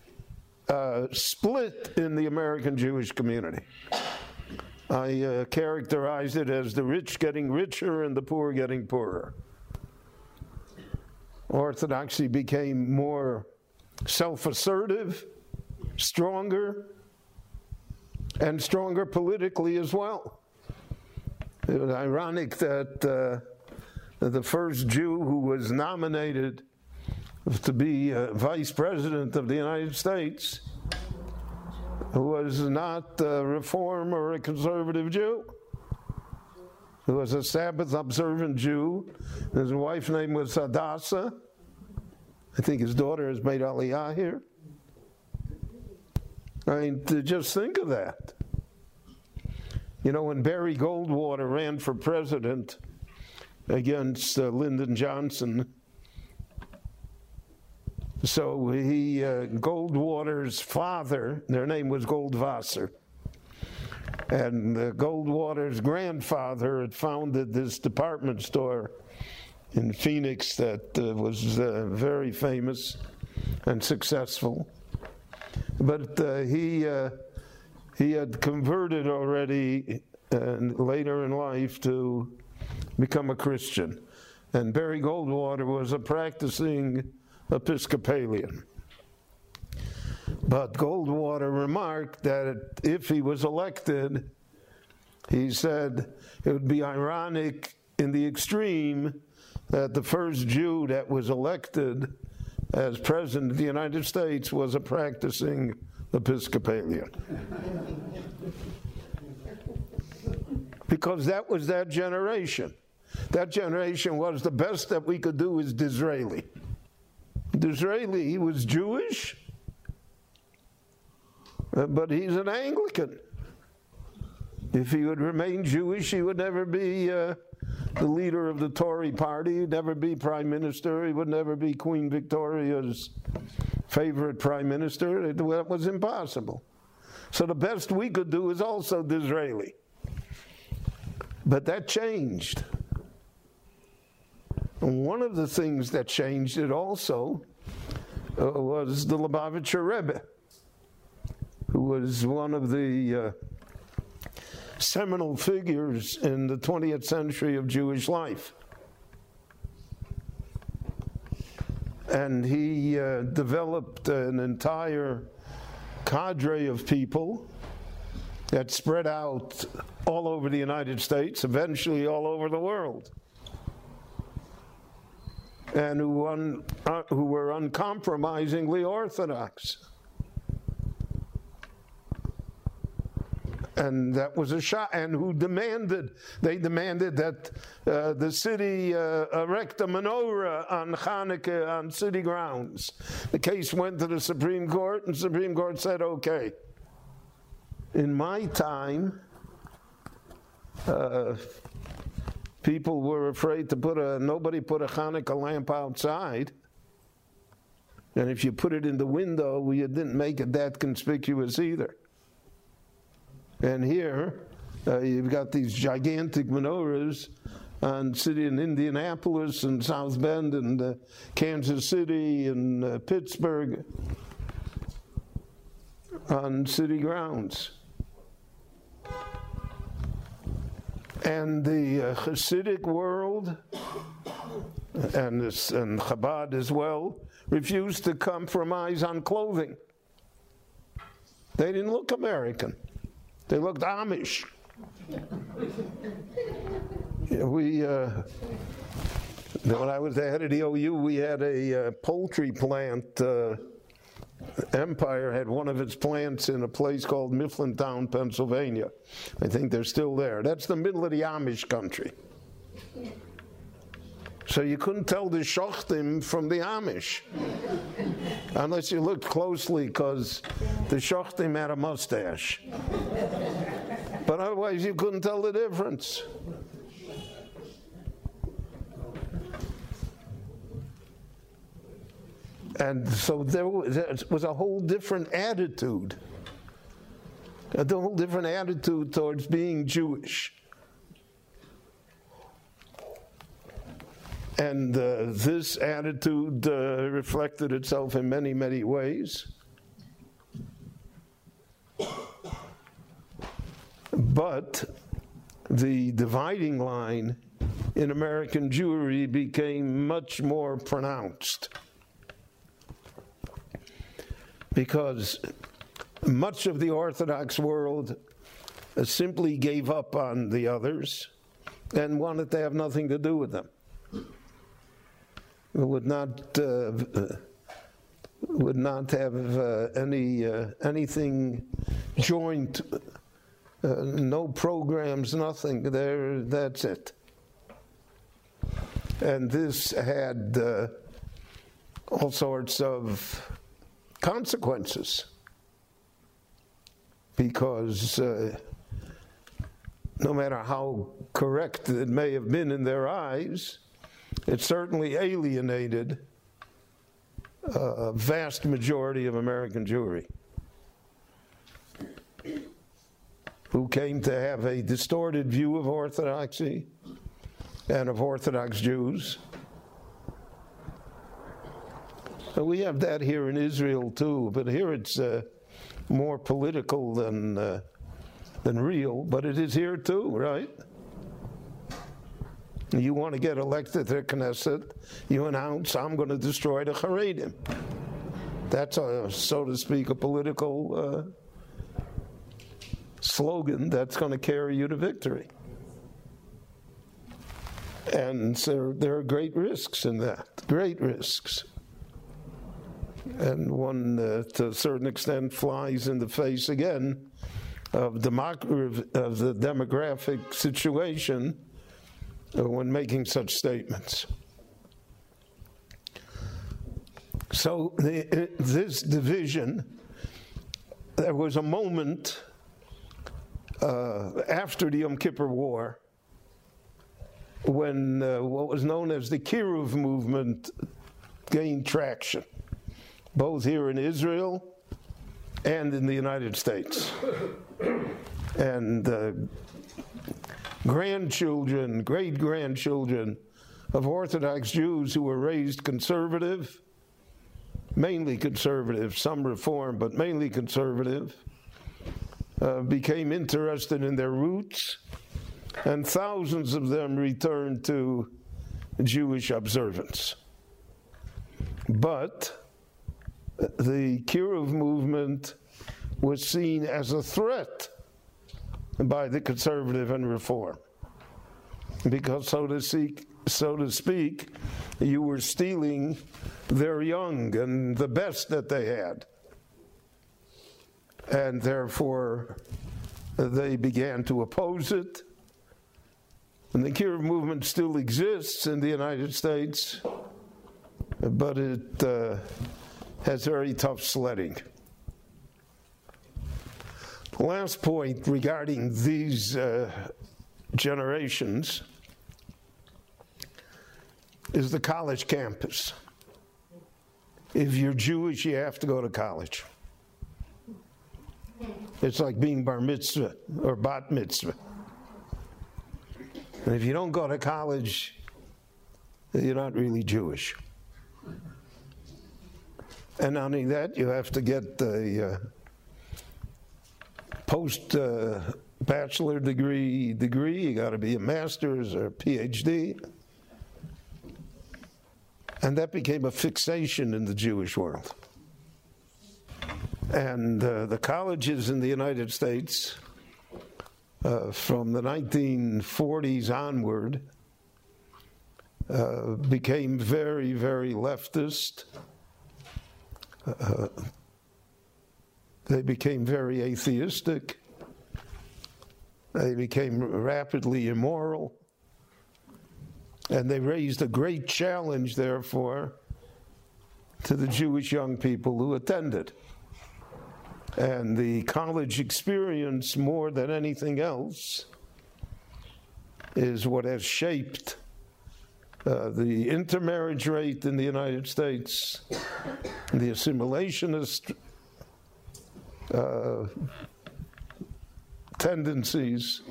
uh, split in the American Jewish community. I uh, characterize it as the rich getting richer and the poor getting poorer. Orthodoxy became more self assertive, stronger, and stronger politically as well. It was ironic that uh, the first Jew who was nominated to be uh, vice president of the United States was not a reform or a conservative Jew. He was a Sabbath observant Jew. His wife's name was Hadassah. I think his daughter has made Aliyah here. I mean, to just think of that. You know, when Barry Goldwater ran for president against uh, Lyndon Johnson, so he, uh, Goldwater's father, their name was Goldwasser, and uh, Goldwater's grandfather had founded this department store in Phoenix that uh, was uh, very famous and successful. But uh, he uh, he had converted already uh, later in life to become a Christian, and Barry Goldwater was a practicing Episcopalian. But Goldwater remarked that if he was elected, he said it would be ironic in the extreme that the first Jew that was elected as president of the United States was a practicing Episcopalian. because that was that generation. That generation was the best that we could do is Disraeli. Disraeli, he was Jewish, uh, but he's an Anglican. If he would remain Jewish, he would never be uh, the leader of the Tory party, he'd never be prime minister, he would never be Queen Victoria's favorite prime minister. It, was impossible. So the best we could do is also Disraeli. But that changed. And one of the things that changed it also uh, was the Lubavitcher Rebbe, who was one of the uh, seminal figures in the 20th century of Jewish life. And he uh, developed an entire cadre of people that spread out all over the United States, eventually all over the world, and who, un, uh, who were uncompromisingly orthodox. And that was a shot, and who demanded, they demanded that uh, the city uh, erect a menorah on Hanukkah on city grounds. The case went to the Supreme Court, and Supreme Court said, okay. In my time, uh, people were afraid to put a, nobody put a Hanukkah lamp outside. And if you put it in the window, you didn't make it that conspicuous either. And here, uh, you've got these gigantic menorahs on city in Indianapolis and South Bend and uh, Kansas City and uh, Pittsburgh on city grounds. And the uh, Hasidic world and, this, and Chabad as well refused to compromise on clothing. They didn't look American. They looked Amish. we, uh, when I was the head of the OU, we had a uh, poultry plant. Uh, Empire had one of its plants in a place called Mifflintown, Pennsylvania. I think they're still there. That's the middle of the Amish country. So you couldn't tell the Shochtim from the Amish unless you looked closely because the Shochtim had a mustache. But otherwise, you couldn't tell the difference. And so there was a whole different attitude, a whole different attitude towards being Jewish. And uh, this attitude uh, reflected itself in many, many ways. But the dividing line in American Jewry became much more pronounced. Because much of the Orthodox world simply gave up on the others and wanted to have nothing to do with them. Would not uh, would not have uh, any uh, anything joint, uh, no programs, nothing. There, that's it. And this had uh, all sorts of consequences because uh, no matter how correct it may have been in their eyes, it certainly alienated a vast majority of American Jewry who came to have a distorted view of Orthodoxy and of Orthodox Jews. And we have that here in Israel too, but here it's uh, more political than uh, than real. But it is here too, right? You want to get elected to Knesset, you announce, I'm going to destroy the Haredim. That's, a, so to speak, a political uh, slogan that's going to carry you to victory. And so there are great risks in that, great risks. And one, uh, to a certain extent, flies in the face again of, democ- of the demographic situation when making such statements. So, the, this division, there was a moment uh, after the Yom Kippur War when uh, what was known as the Kiruv movement gained traction, both here in Israel and in the United States. And uh, grandchildren, great grandchildren of Orthodox Jews who were raised conservative, mainly conservative, some reform, but mainly conservative, uh, became interested in their roots, and thousands of them returned to Jewish observance. But the Kiruv movement was seen as a threat by the conservative and reform. Because, so to speak, so to speak, you were stealing their young and the best that they had. And therefore, they began to oppose it. And the Kiruv movement still exists in the United States, but it uh, has very tough sledding. Last point regarding these uh, generations is the college campus. If you're Jewish, you have to go to college. It's like being bar mitzvah or bat mitzvah. And if you don't go to college, you're not really Jewish. And not only that, you have to get the uh, post uh, bachelor degree degree. You got to be a master's or a PhD. And that became a fixation in the Jewish world. And uh, the colleges in the United States, uh, from the 1940s onward, uh, became very, very leftist. They became very atheistic. They became rapidly immoral. And they raised a great challenge, therefore, to the Jewish young people who attended. And the college experience, more than anything else, is what has shaped uh, the intermarriage rate in the United States, the assimilationist uh, tendencies,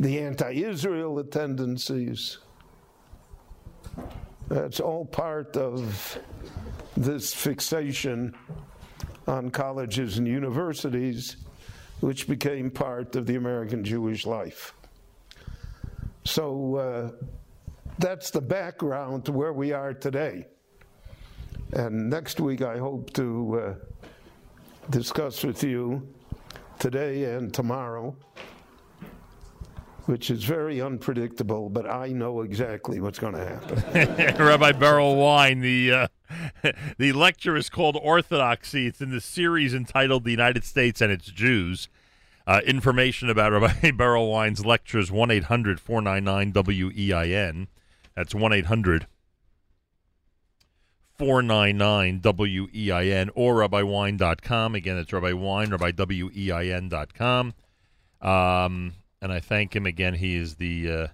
the anti Israel tendencies. That's all part of this fixation on colleges and universities, which became part of the American Jewish life. So uh, that's the background to where we are today. And next week, I hope to. Uh, discuss with you today and tomorrow, which is very unpredictable, but I know exactly what's going to happen. Rabbi Berel Wein, the uh, the lecture is called Orthodoxy. It's in the series entitled "The United States and Its Jews." Uh, information about Rabbi Berel Wein's lectures 1 800 499 WEIN. That's 1 800 499 WEIN or RabbiWein.com. Again, it's Rabbi Wein, RabbiWEIN.com. Um, and I thank him again. He is the uh,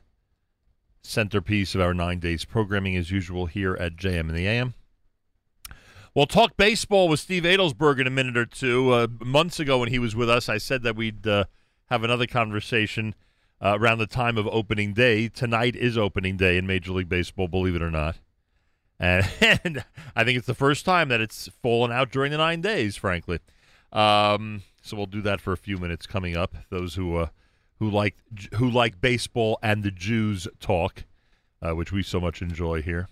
centerpiece of our nine days programming, as usual, here at JM and the AM. We'll talk baseball with Steve Adelsberg in a minute or two. Uh, months ago, when he was with us, I said that we'd uh, have another conversation uh, around the time of opening day. Tonight is opening day in Major League Baseball, believe it or not. And, and I think it's the first time that it's fallen out during the nine days, frankly. Um, so we'll do that for a few minutes coming up. Those who uh, who like who like baseball and the Jews talk, uh, which we so much enjoy here.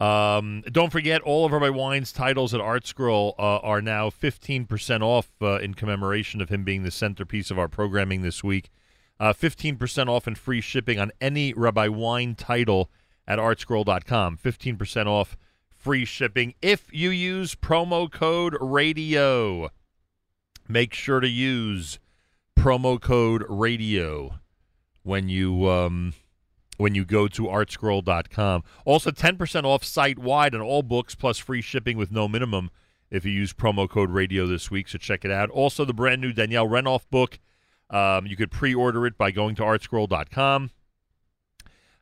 Um, don't forget, all of Rabbi Wein's titles at ArtScroll uh, are now 15% off uh, in commemoration of him being the centerpiece of our programming this week. Uh, 15% off and free shipping on any Rabbi Wine title at artscroll.com. 15% off free shipping if you use promo code RADIO. Make sure to use promo code RADIO when you. Um, when you go to artscroll.com. Also, 10% off site wide on all books plus free shipping with no minimum if you use promo code radio this week. So check it out. Also, the brand new Danielle Renov book. Um, you could pre order it by going to artscroll.com.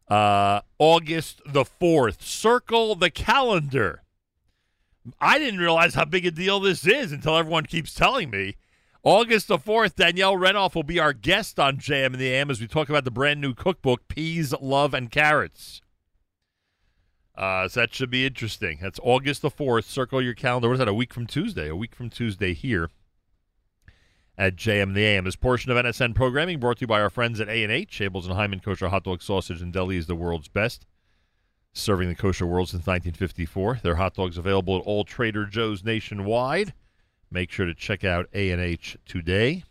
Uh, August the 4th. Circle the calendar. I didn't realize how big a deal this is until everyone keeps telling me. August the 4th, Danielle Renov will be our guest on JM and the AM as we talk about the brand new cookbook, Peas, Love, and Carrots. Uh, so that should be interesting. That's August the 4th. Circle your calendar. What is that, a week from Tuesday? A week from Tuesday here at JM the AM. This portion of NSN programming brought to you by our friends at A&H. Abeles and Heymann Kosher Hot Dog Sausage and Deli is the world's best. Serving the kosher world since 1954. Their hot dogs available at all Trader Joe's nationwide. Make sure to check out A&H today.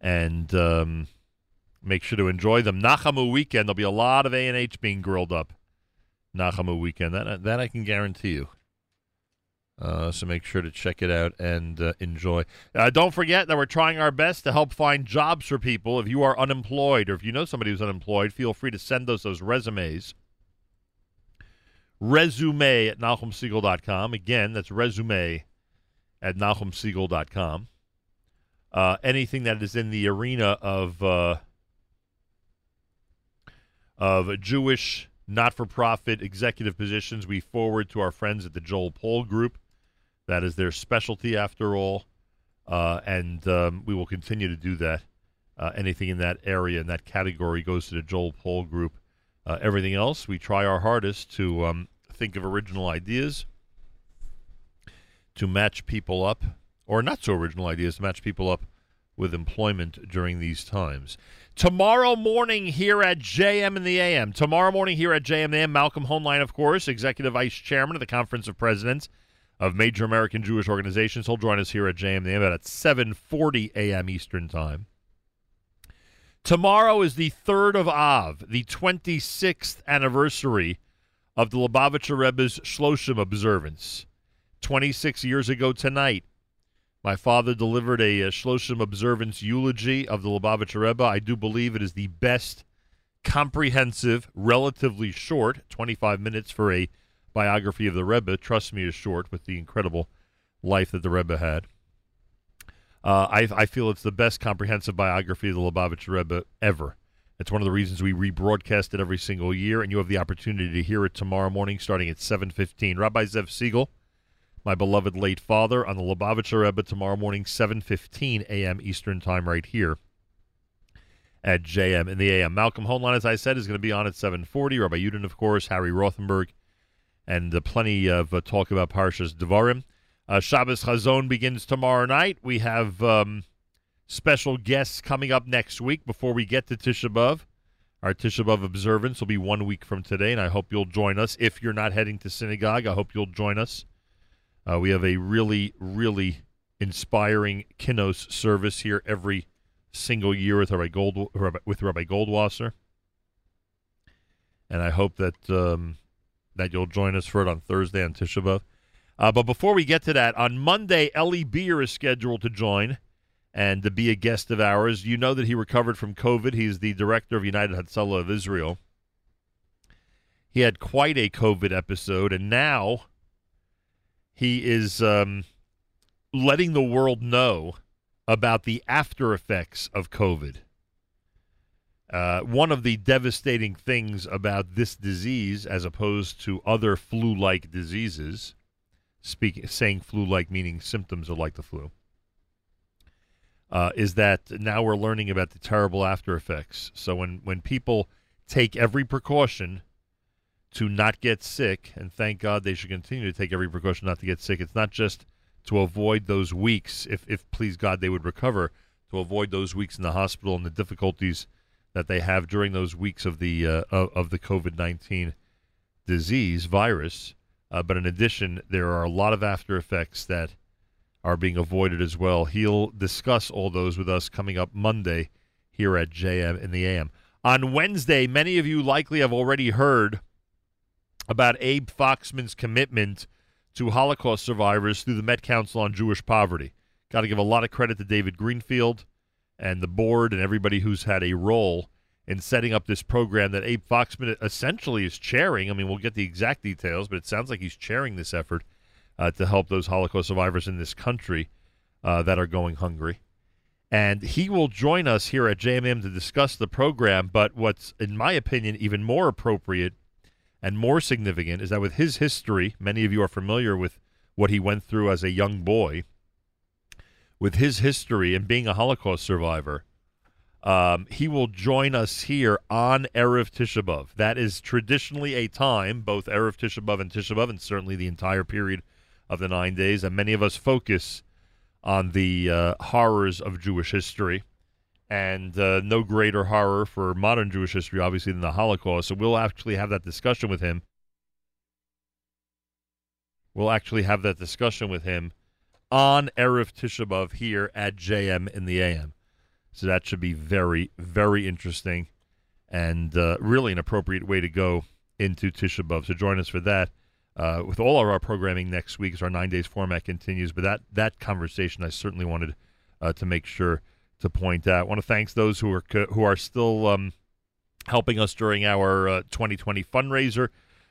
And um, make sure to enjoy them. Nachamu weekend, there'll be a lot of A&H being grilled up. Nachamu weekend, that, that I can guarantee you. Uh, so make sure to check it out and uh, enjoy. Uh, don't forget that we're trying our best to help find jobs for people. If you are unemployed or if you know somebody who's unemployed, feel free to send us those resumes. Resume at NachumSegal.com. Again, that's resume at NachumSegal.com. Uh, anything that is in the arena of uh, of Jewish not-for-profit executive positions, we forward to our friends at the Joel Poll Group. That is their specialty, after all, uh, and um, we will continue to do that. Uh, anything in that area in that category goes to the Joel Poll Group. Uh, everything else, we try our hardest to um, think of original ideas to match people up, or not so original ideas to match people up with employment during these times. Tomorrow morning here at JM in the AM. Tomorrow morning here at JM the AM, Malcolm Hoenlein, of course, Executive Vice Chairman of the Conference of Presidents of Major American Jewish Organizations. He'll join us here at JM in the AM at 7.40 a.m. Eastern Time. Tomorrow is the 3rd of Av, the 26th anniversary of the Lubavitcher Rebbe's Shloshim observance. 26 years ago tonight, my father delivered a, a Shloshim observance eulogy of the Lubavitcher Rebbe. I do believe it is the best, comprehensive, relatively short, 25 minutes for a biography of the Rebbe. Trust me, is short with the incredible life that the Rebbe had. Uh, I, I feel it's the best comprehensive biography of the Lubavitcher Rebbe ever. It's one of the reasons we rebroadcast it every single year, and you have the opportunity to hear it tomorrow morning starting at 7.15. Rabbi Zev Segal my beloved late father on the Lubavitcher Rebbe tomorrow morning, 7.15 a.m. Eastern Time right here at JM in the AM. Malcolm Hoenlein, as I said, is going to be on at 7.40. Rabbi Yudin, of course, Harry Rothenberg, and uh, plenty of uh, talk about Parshas Devarim. Uh, Shabbos Chazon begins tomorrow night. We have um, special guests coming up next week before we get to Tisha B'Av. Our Tisha B'Av observance will be one week from today, and I hope you'll join us. If you're not heading to synagogue, I hope you'll join us Uh, we have a really, really inspiring Kinos service here every single year with Rabbi Gold with Rabbi Goldwasser, and I hope that um, that you'll join us for it on Thursday on Tisha B'av. Uh, but before we get to that, on Monday, Eli Beer is scheduled to join and to be a guest of ours. You know that he recovered from COVID. He's the director of United Hatzalah of Israel. He had quite a COVID episode, and now he is um, letting the world know about the after effects of COVID. Uh, one of the devastating things about this disease, as opposed to other flu-like diseases, speaking saying flu-like meaning symptoms are like the flu, uh, is that now we're learning about the terrible after effects. So when when people take every precaution to not get sick, and thank God they should continue to take every precaution not to get sick. It's not just to avoid those weeks, if if please God they would recover, to avoid those weeks in the hospital and the difficulties that they have during those weeks of the uh, of, the COVID nineteen disease virus. Uh, but in addition, there are a lot of after effects that are being avoided as well. He'll discuss all those with us coming up Monday here at JM in the AM. On Wednesday, many of you likely have already heard about Abe Foxman's commitment to Holocaust survivors through the Met Council on Jewish Poverty. Got to give a lot of credit to David Greenfield and the board and everybody who's had a role in setting up this program that Abe Foxman essentially is chairing. I mean, we'll get the exact details, but it sounds like he's chairing this effort uh, to help those Holocaust survivors in this country uh, that are going hungry. And he will join us here at JMM to discuss the program. But what's, in my opinion, even more appropriate and more significant is that with his history, many of you are familiar with what he went through as a young boy. With his history and being a Holocaust survivor, um, he will join us here on Erev Tisha B'Av. That is traditionally a time, both Erev Tisha B'Av and Tisha B'Av, and certainly the entire period of the nine days, and many of us focus on the uh, horrors of Jewish history. And uh, no greater horror for modern Jewish history, obviously, than the Holocaust. So we'll actually have that discussion with him. We'll actually have that discussion with him on Erev Tisha B'Av here at JM in the AM. So that should be very, very interesting and uh, really an appropriate way to go into Tisha B'Av. So join us for that. Uh, with all of our programming next week as our nine days format continues. But that that conversation, I certainly wanted uh, to make sure to point out. I want to thank those who are who are still um, helping us during our uh, 2020 fundraiser.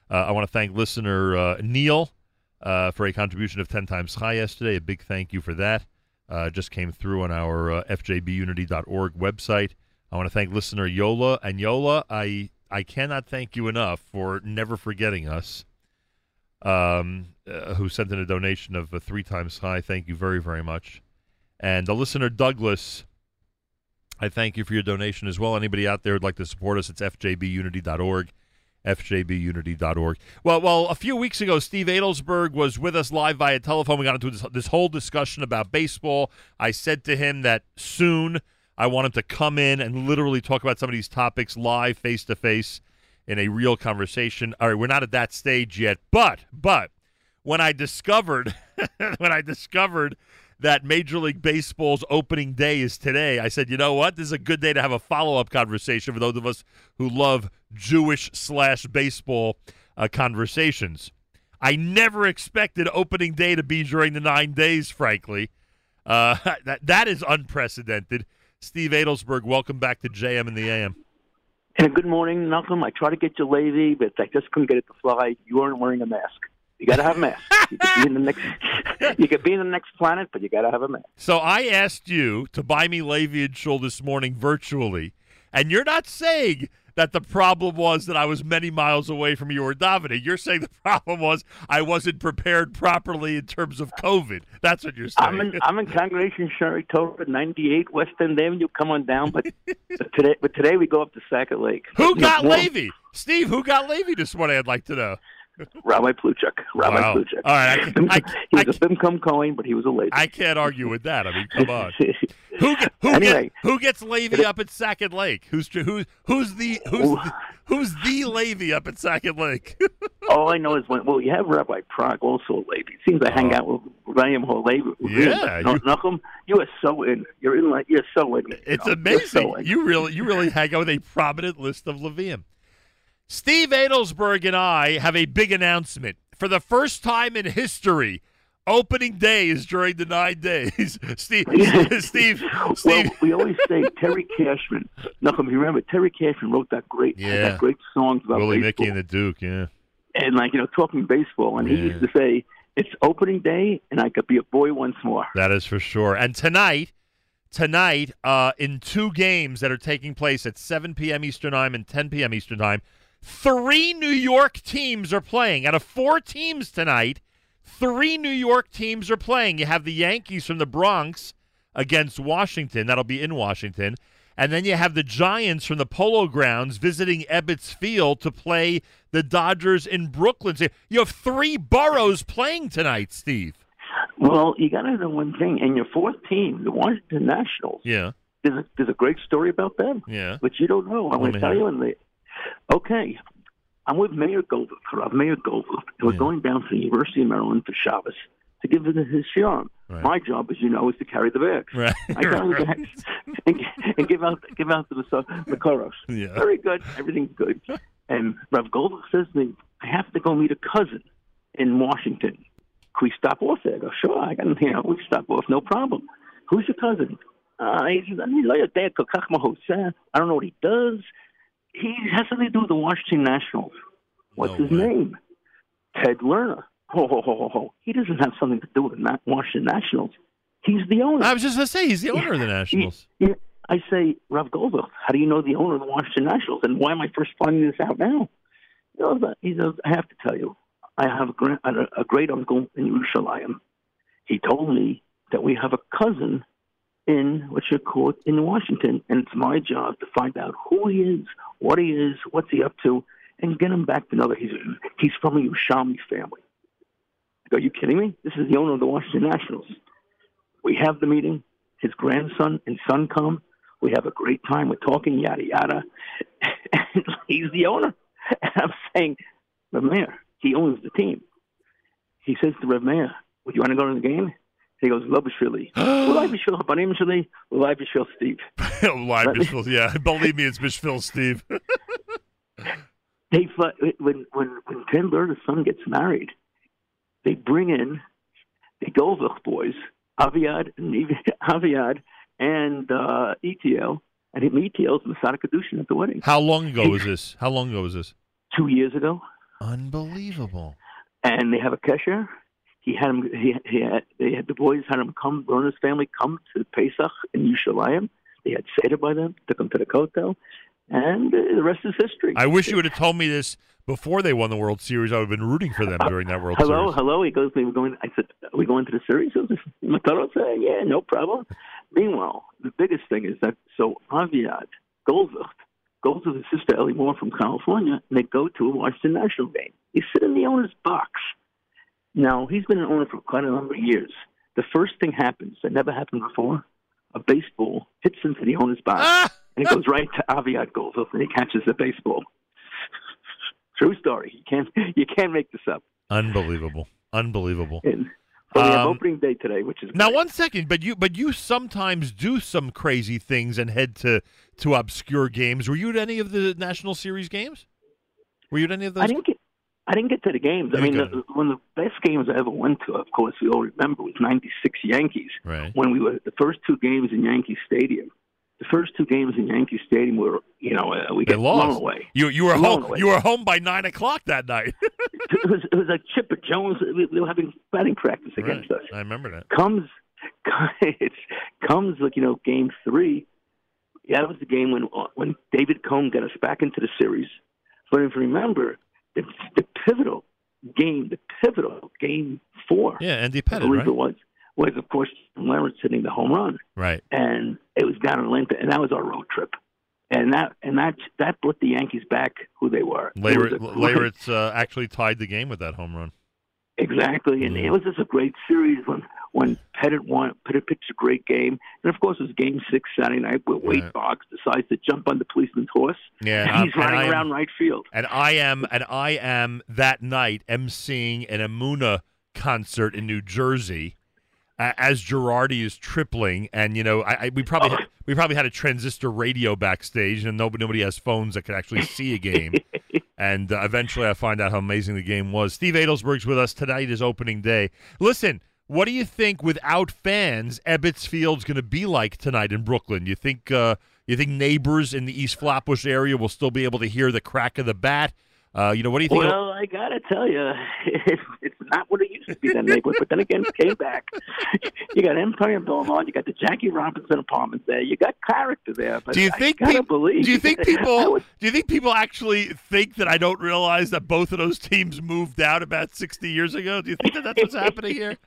Uh, I want to thank listener uh, Neil uh, for a contribution of 10 times high yesterday. A big thank you for that. just came through on our fjbunity.org website. I want to thank listener Yola and Yola. I I cannot thank you enough for never forgetting us um, uh, who sent in a donation of uh, three times high. Thank you very, very much. And the listener Douglas, I thank you for your donation as well. Anybody out there who'd like to support us, it's fjbunity.org. FJBunity.org. Well, well, a few weeks ago, Steve Adelsberg was with us live via telephone. We got into this, this whole discussion about baseball. I said to him that soon I want him to come in and literally talk about some of these topics live, face to face in a real conversation. All right, we're not at that stage yet, but but when I discovered when I discovered that Major League Baseball's opening day is today, I said, you know what? This is a good day to have a follow up conversation for those of us who love Jewish slash baseball uh, conversations. I never expected opening day to be during the nine days, frankly. Uh, that, that is unprecedented. Steve Adelsberg, welcome back to JM and the AM. And good morning, Malcolm. I tried to get you lazy, but I just couldn't get it to fly. You weren't wearing a mask. You got to have a mask. You could be in the next. You could be in the next planet, but you got to have a mask. So I asked you to buy me Levy and Shul this morning virtually, and you're not saying that the problem was that I was many miles away from your davening. You're saying the problem was I wasn't prepared properly in terms of COVID. That's what you're saying. I'm in, I'm in Congregation Sherry Torah, 98 West End Avenue. Come on down, but, but today but today we go up to Sackett Lake. Who got Levy? Steve, who got Levy this morning? I'd like to know. Rabbi Pluchuk. Rabbi Wow. Pluchuk. All right, I can- I- he was a Bimcom Cohen, but he was a lady. I can't argue with that. I mean, come on. Who who, Anyway. get, who gets Levy up at Sackett Lake? Who's who's who's the who's the, who's the Levy up at Sackett Lake? All I know is when well, you have Rabbi Prague also a Levi. It seems I hang uh-huh. out with William Halevi. Yeah, you- you are so in. You're in like you're so in. you It's know, you're so amazing. in. You really, you really hang out with a prominent list of Levium. Steve Adelsberg and I have a big announcement. For the first time in history, opening day is during the nine days. Steve, Steve, Well, Steve. we always say Terry Cashman. Nachum, you remember Terry Cashman wrote that great, Yeah. that great songs about Willie baseball. Mickey and the Duke, yeah. and like you know talking baseball, and he used to say it's opening day, and I could be a boy once more. That is for sure. And tonight, tonight, uh, in two games that are taking place at 7 p.m. Eastern Time and 10 p.m. Eastern Time, three New York teams are playing. Out of four teams tonight, three New York teams are playing. You have the Yankees from the Bronx against Washington. That'll be in Washington. And then you have the Giants from the Polo Grounds visiting Ebbets Field to play the Dodgers in Brooklyn. So you have three boroughs playing tonight, Steve. Well, you got to know one thing, and your fourth team, the Washington Nationals. Yeah. There's a, there's a great story about them, Yeah. which you don't know. I'm going to tell you. And they, Okay, I'm with Meir Goldberg, Rav Meir Goldberg, and we're yeah. going down to the University of Maryland for Shabbos to give him his shiram. Right. My job, as you know, is to carry the bags. Right. I carry right. the bags and, and, give out give out to the the. Yeah. Very good, everything's good. And Rav Goldberg says to me, "I have to go meet a cousin in Washington. Can we stop off there?" I go, "Sure, I can. You know, we stop off, no problem." Who's your cousin? Ah, uh, he's, I don't know what he does. He has something to do with the Washington Nationals. What's his name? Ted Lerner. Ho, ho, ho, ho, ho. He doesn't have something to do with the Washington Nationals. He's the owner. I was just going to say, he's the owner of the Nationals. Yeah, I say, Rav Goldberg, how do you know the owner of the Washington Nationals? And why am I first finding this out now? He goes, he says, I have to tell you, I have a, a, a great uncle in Yerushalayim. He told me that we have a cousin in what you call it in Washington, and it's my job to find out who he is, what he is, what's he up to, and get him back to know that he's he's from a Yerushalmi family. Go, Are you kidding me? This is the owner of the Washington Nationals. We have the meeting. His grandson and son come. We have a great time. We're talking yada yada. And he's the owner. And I'm saying, Rev Meir, he owns the team. He says to Rev Meir, Would you want to go to the game? He goes, Lo b'shvili. Will I b'shvil habanim sheli? Will I b'shvil Steve? Live Bishville, yeah. Believe me, it's Bishville, Steve. They when when when Ken Lerner's son gets married, they bring in the Goldberg boys, Aviad and Aviad and uh, ETL, and him ETL's Masada Kedushin at the wedding How long ago was this? How long ago was this? two years ago, Unbelievable. and they have a kesher. He had him. He, he had, they had the boys had him come. Lerner's family come to Pesach in Yerushalayim. They had seder by them. Took them to the hotel, and uh, the rest is history. I wish you would have told me this before they won the World Series. I would have been rooting for them during that World hello, Series. hello. Hello. He goes, we're going. I said, are we going to the series? Mataro said, yeah, no problem. Meanwhile, the biggest thing is that so Aviad Goldberg goes with his sister Ellie Moore from California, and they go to a Washington National game. They sit in the owner's box. Now he's been an owner for quite a number of years. The first thing happens that never happened before: a baseball hits into the owner's box, and it goes right to Aviad Goldberg, and he catches the baseball. True story. You can't you can't make this up. Unbelievable. Unbelievable. And so we have Um, opening day today, which is Now, one second, but you but you sometimes do some crazy things and head to to obscure games. Were you at any of the National Series games? Were you at any of those? I didn't get I didn't get to the games. I mean, the, one of the best games I ever went to, of course, we all remember, was '96 Yankees. Right. When we were the first two games in Yankee Stadium. The first two games in Yankee Stadium were, you know, uh, we They got blown away. You you were Blown home. away. You were home by nine o'clock that night. it was it was like Chipper Jones. We were having batting practice against us. I remember that. comes it's comes like you know game three. Yeah, that was the game when when David Cone got us back into the series. But if you remember, the, the pivotal game, the pivotal game four, Yeah, Andy I Pettitte, believe right? it was, was of course Leonard hitting the home run, Right. and it was down in Atlanta, and that was our road trip. And that and that that brought the Yankees back who they were. Later, great- Leyritz uh, actually tied the game with that home run. Exactly, and it was just a great series when when Pettitte won. Pettitte pitched a great game, and of course it was Game Six Saturday night where Wade Boggs decides to jump on the policeman's horse. Yeah, and and he's and running am- around right field. And I am and I am that night emceeing an Emunah concert in New Jersey as Girardi is tripling, and you know, I, I we probably had, we probably had a transistor radio backstage, and nobody nobody has phones that could actually see a game. and uh, eventually, I find out how amazing the game was. Steve Adelsberg's with us tonight. Is opening day. Listen, what do you think without fans, Ebbets Field's going to be like tonight in Brooklyn? You think uh, you think neighbors in the East Flatbush area will still be able to hear the crack of the bat? Uh, you know, what do you think? Well, I gotta tell you, it's, it's not what it used to be that neighborhood. But then again, it came back. You got Empire Boulevard, you got the Jackie Robinson apartments there, you got character there. But Do you I think gotta peop- believe? Do you think people? would- Do you think people actually think that I don't realize that both of those teams moved out about sixty years ago? Do you think that that's what's happening here?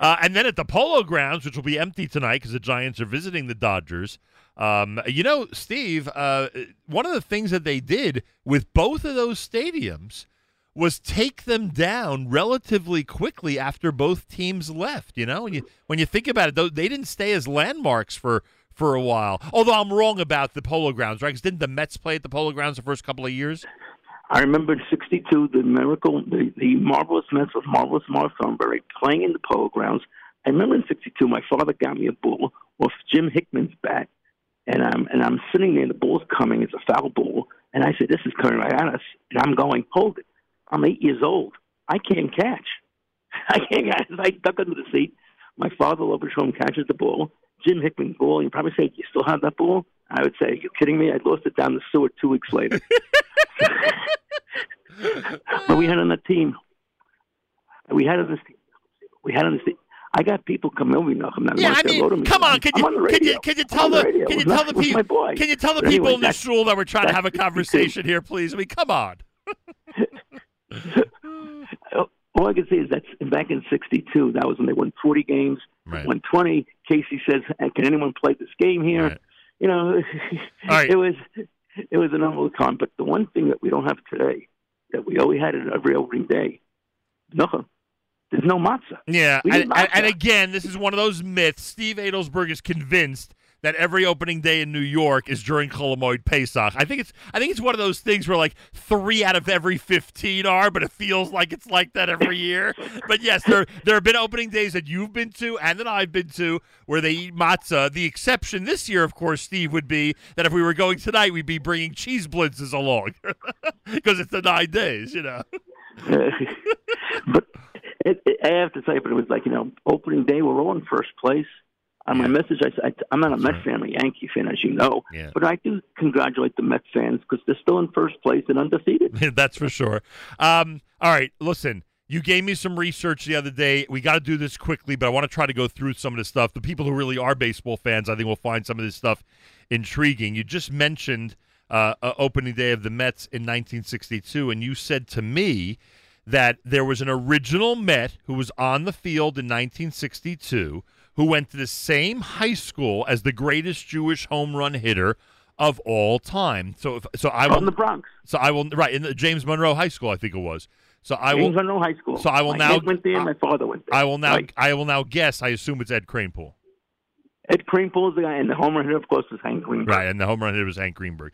Uh, and then at the Polo Grounds, which will be empty tonight because the Giants are visiting the Dodgers. Um, you know, Steve, uh, one of the things that they did with both of those stadiums was take them down relatively quickly after both teams left. You know, when you when you think about it, they didn't stay as landmarks for for a while. Although I'm wrong about the Polo Grounds, right? 'Cause didn't the Mets play at the Polo Grounds the first couple of years? I remember in '62 the miracle, the, the marvelous Mets with marvelous Marv Throneberry playing in the Polo Grounds. I remember in '62 my father got me a ball off Jim Hickman's bat, and I'm and I'm sitting there, and the ball's coming. It's a foul ball, and I said, "This is coming right at us," and I'm going, "Hold it." I'm eight years old. I can't catch. I can't catch. I duck under the seat. My father, Loberstrom, catches the ball. Jim Hickman ball. You probably say, you still have that ball?" I would say, "You're kidding me." I lost it down the sewer two weeks later. but we had on the team. We had on this team. We had on this team. I got people come over. Now Yeah, I mean, me. come on, can you on the can you can you tell on the can you tell the people can you tell the But people anyway, in the shul that we're trying to have a conversation here, please? I mean, come on. All I can say is that's back in '62. That was when they won 40 games. Right. Won 20. Casey says, "Hey, "Can anyone play this game here?" You know, right. it was it was an unbelievable time. But the one thing that we don't have today, that we always had it every opening day, nothing. There's no matzah. Yeah, and, and, and again, this is one of those myths. Steve Adelsberg is convinced that every opening day in New York is during Chol Hamoed Pesach. I think it's I think it's one of those things where like three out of every fifteen are, but it feels like it's like that every year. but yes, there there have been opening days that you've been to and that I've been to where they eat matzah. The exception this year, of course, Steve would be that if we were going tonight, we'd be bringing cheese blitzes along because it's the nine days, you know. but it, it, I have to say, but it was like you know, opening day, we're all in first place. On my message, I said I'm not a Met fan, I'm a Yankee fan, as you know. Yeah. But I do congratulate the Met fans because they're still in first place and undefeated. That's for sure. Um, all right, listen. You gave me some research the other day. We got to do this quickly, but I want to try to go through some of this stuff. The people who really are baseball fans, I think, will find some of this stuff intriguing. You just mentioned uh, uh, opening day of the Mets in 1962, and you said to me that there was an original Met who was on the field in 1962 who went to the same high school as the greatest Jewish home run hitter of all time. So, if, so I will From the Bronx. So I will right in the James Monroe High School, I think it was. So I James will. Monroe High School. So I will my now. went there. my father went there. I will now. Right. I will now guess. I assume it's Ed Kranepool. Ed Kranepool is the guy, and the home run hitter, of course, was Hank Greenberg. Right, and the home run hitter was Hank Greenberg.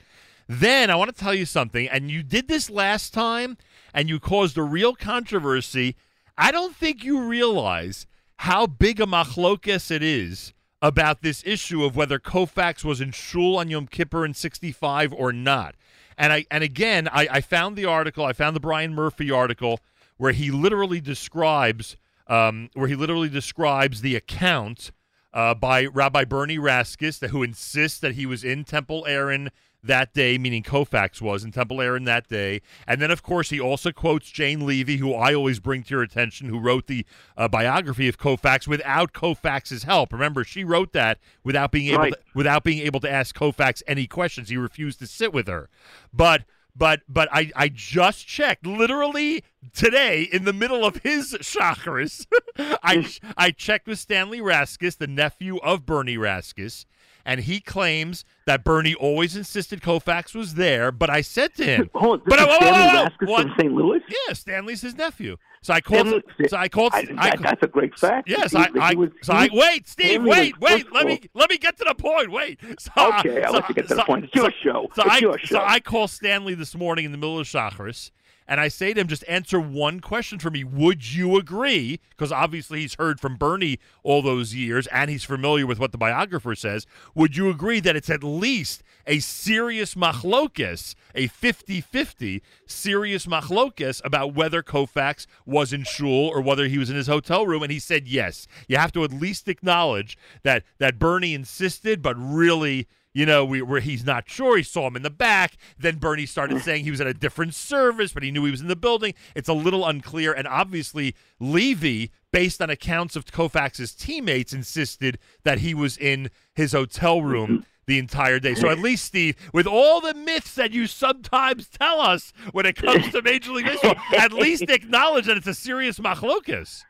Then I want to tell you something, and you did this last time, and you caused a real controversy. I don't think you realize how big a machlokes it is about this issue of whether Koufax was in shul on Yom Kippur in '65 or not. And I and again, I, I found the article. I found the Brian Murphy article where he literally describes um, where he literally describes the account uh, by Rabbi Bernie Raskis, who insists that he was in Temple Aaron that day, meaning Koufax was in Temple Aaron that day. And then, of course, he also quotes Jane Leavy, who I always bring to your attention, who wrote the uh, biography of Koufax without Koufax's help. Remember, she wrote that without being able Right. to, without being able to ask Koufax any questions. He refused to sit with her. But but but I, I just checked literally today in the middle of his chakras. I I checked with Stanley Raskis, the nephew of Bernie Raskis, and he claims that Bernie always insisted Koufax was there. But I said to him, oh, Hold on, but this is whoa, whoa, Stanley whoa, what? from St. Louis? Yeah, Stanley's his nephew. So I called. Stanley- so I called. I- I, that's a great fact. Yes, He- I. I was- so I wait, Steve. Stanley Wait, wait. Let me let me get to the point. Wait. So, Okay, I'll so- let you get to the point. It's your show. So It's I your so. I call Stanley this morning in the middle of Shacharis. And I say to him, just answer one question for me. Would you agree? Because obviously he's heard from Bernie all those years and he's familiar with what the biographer says. Would you agree that it's at least a serious machlokus, a 50 50 serious machlokus about whether Koufax was in shul or whether he was in his hotel room? And he said yes. You have to at least acknowledge that, that Bernie insisted, but really you know, we, where he's not sure. He saw him in the back. Then Bernie started saying he was at a different service, but he knew he was in the building. It's a little unclear. And obviously, Leavy, based on accounts of Koufax's teammates, insisted that he was in his hotel room mm-hmm. the entire day. So at least, Steve, with all the myths that you sometimes tell us when it comes to Major League Baseball, at least acknowledge that it's a serious machlokas.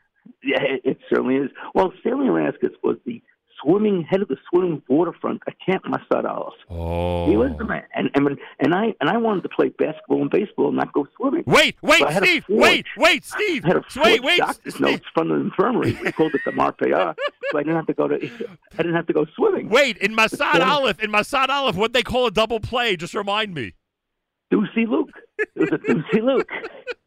Yeah, it, it certainly is. Well, Stanley Raskus was the swimming head of the swimming waterfront at Camp Masad Aleph. Oh. He was oh. the man, and and and I and I wanted to play basketball and baseball, and not go swimming. Wait, wait, So I Steve, wait, wait, Steve. I had a Wait, wait, doctor's notes from the infirmary. We called it the Marpeya, so I didn't have to go to. I didn't have to go swimming. Wait, in Masad. Aleph, in Masad Aleph, what they call a double play? Just remind me. Deucey Luke. It was a Deucey Luke.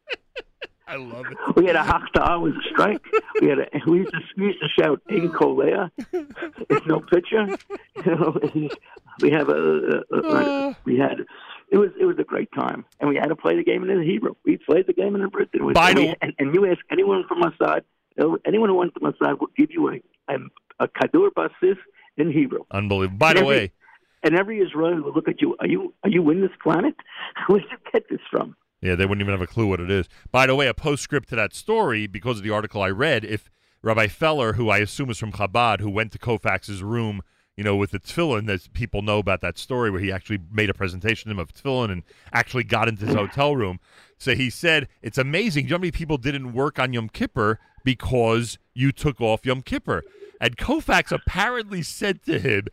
I love it. We had a a strike. We had a we used to we used to shout "In Kolea." There's no pitcher. You know, we have a, a, a uh. we had it was it was a great time, and we had to play the game in the Hebrew. We played the game in the Britain. Was, and, we- and, and you ask anyone from our side, anyone who went to my side will give you a a, a kadur basis in Hebrew. Unbelievable. By And the every- way, and every Israeli will look at you. Are you are you in this planet? Where did you get this from? Yeah, they wouldn't even have a clue what it is. By the way, a postscript to that story, because of the article I read, if Rabbi Feller, who I assume is from Chabad, who went to Koufax's room, you know, with the tefillin, that people know about that story where he actually made a presentation to him of tefillin and actually got into his hotel room. So he said, it's amazing. How many people didn't work on Yom Kippur because you took off Yom Kippur? And Koufax apparently said to him,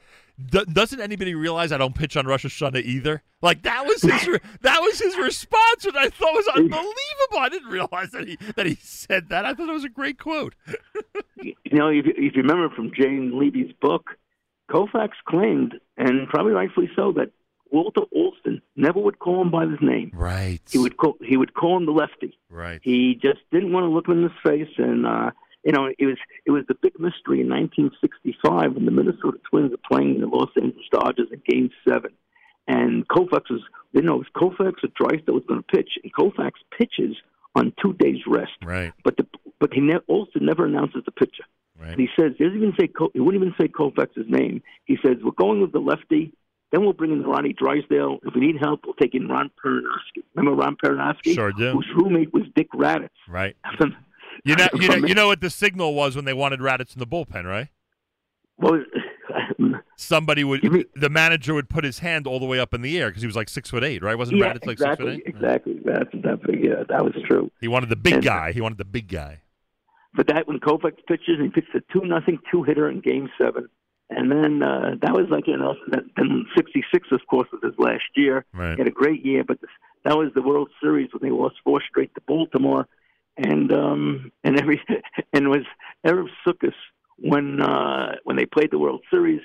"Do- "Doesn't anybody realize I don't pitch on Rosh Hashanah either?" Like that was his re- that was his response, which I thought was unbelievable. I didn't realize that he that he said that. I thought it was a great quote. you know, if, if you remember from Jane Leavy's book, Koufax claimed, and probably rightfully so, that Walter Alston never would call him by his name. Right. He would call he would call him the lefty. Right. He just didn't want to look him in his face, and uh, you know, it was it was the big mystery in 1965 when the Minnesota Twins were playing the Los Angeles Dodgers in Game Seven, and Koufax was you know it was Koufax or Drysdale was going to pitch, and Koufax pitches on two days rest. Right. But the but he ne- Alston never announces the pitcher. Right. And he says he doesn't even say he wouldn't even say Koufax's name. He says we're going with the lefty. Then we'll bring in Ronnie Drysdale. If we need help, we'll take in Ron Perranoski. Remember Ron Perranoski? Sure do. Whose roommate was Dick Radatz. Right. You know, you know, you know what the signal was when they wanted Radatz in the bullpen, right? Well, Somebody would, the manager would put his hand all the way up in the air because he was like six foot eight, right? Wasn't yeah, Radatz like exactly, six foot eight? exactly. That's that. Yeah, that was true. He wanted the big And- guy. He wanted the big guy. But that when Koufax pitches, he pitched a two nothing two hitter in Game Seven, and then uh, that was like you know, then- then '66 of course was his last year. Right. He had a great year, but this, that was the World Series when they lost four straight to Baltimore, and um and every and it was Erev Sukkot when uh when they played the World Series.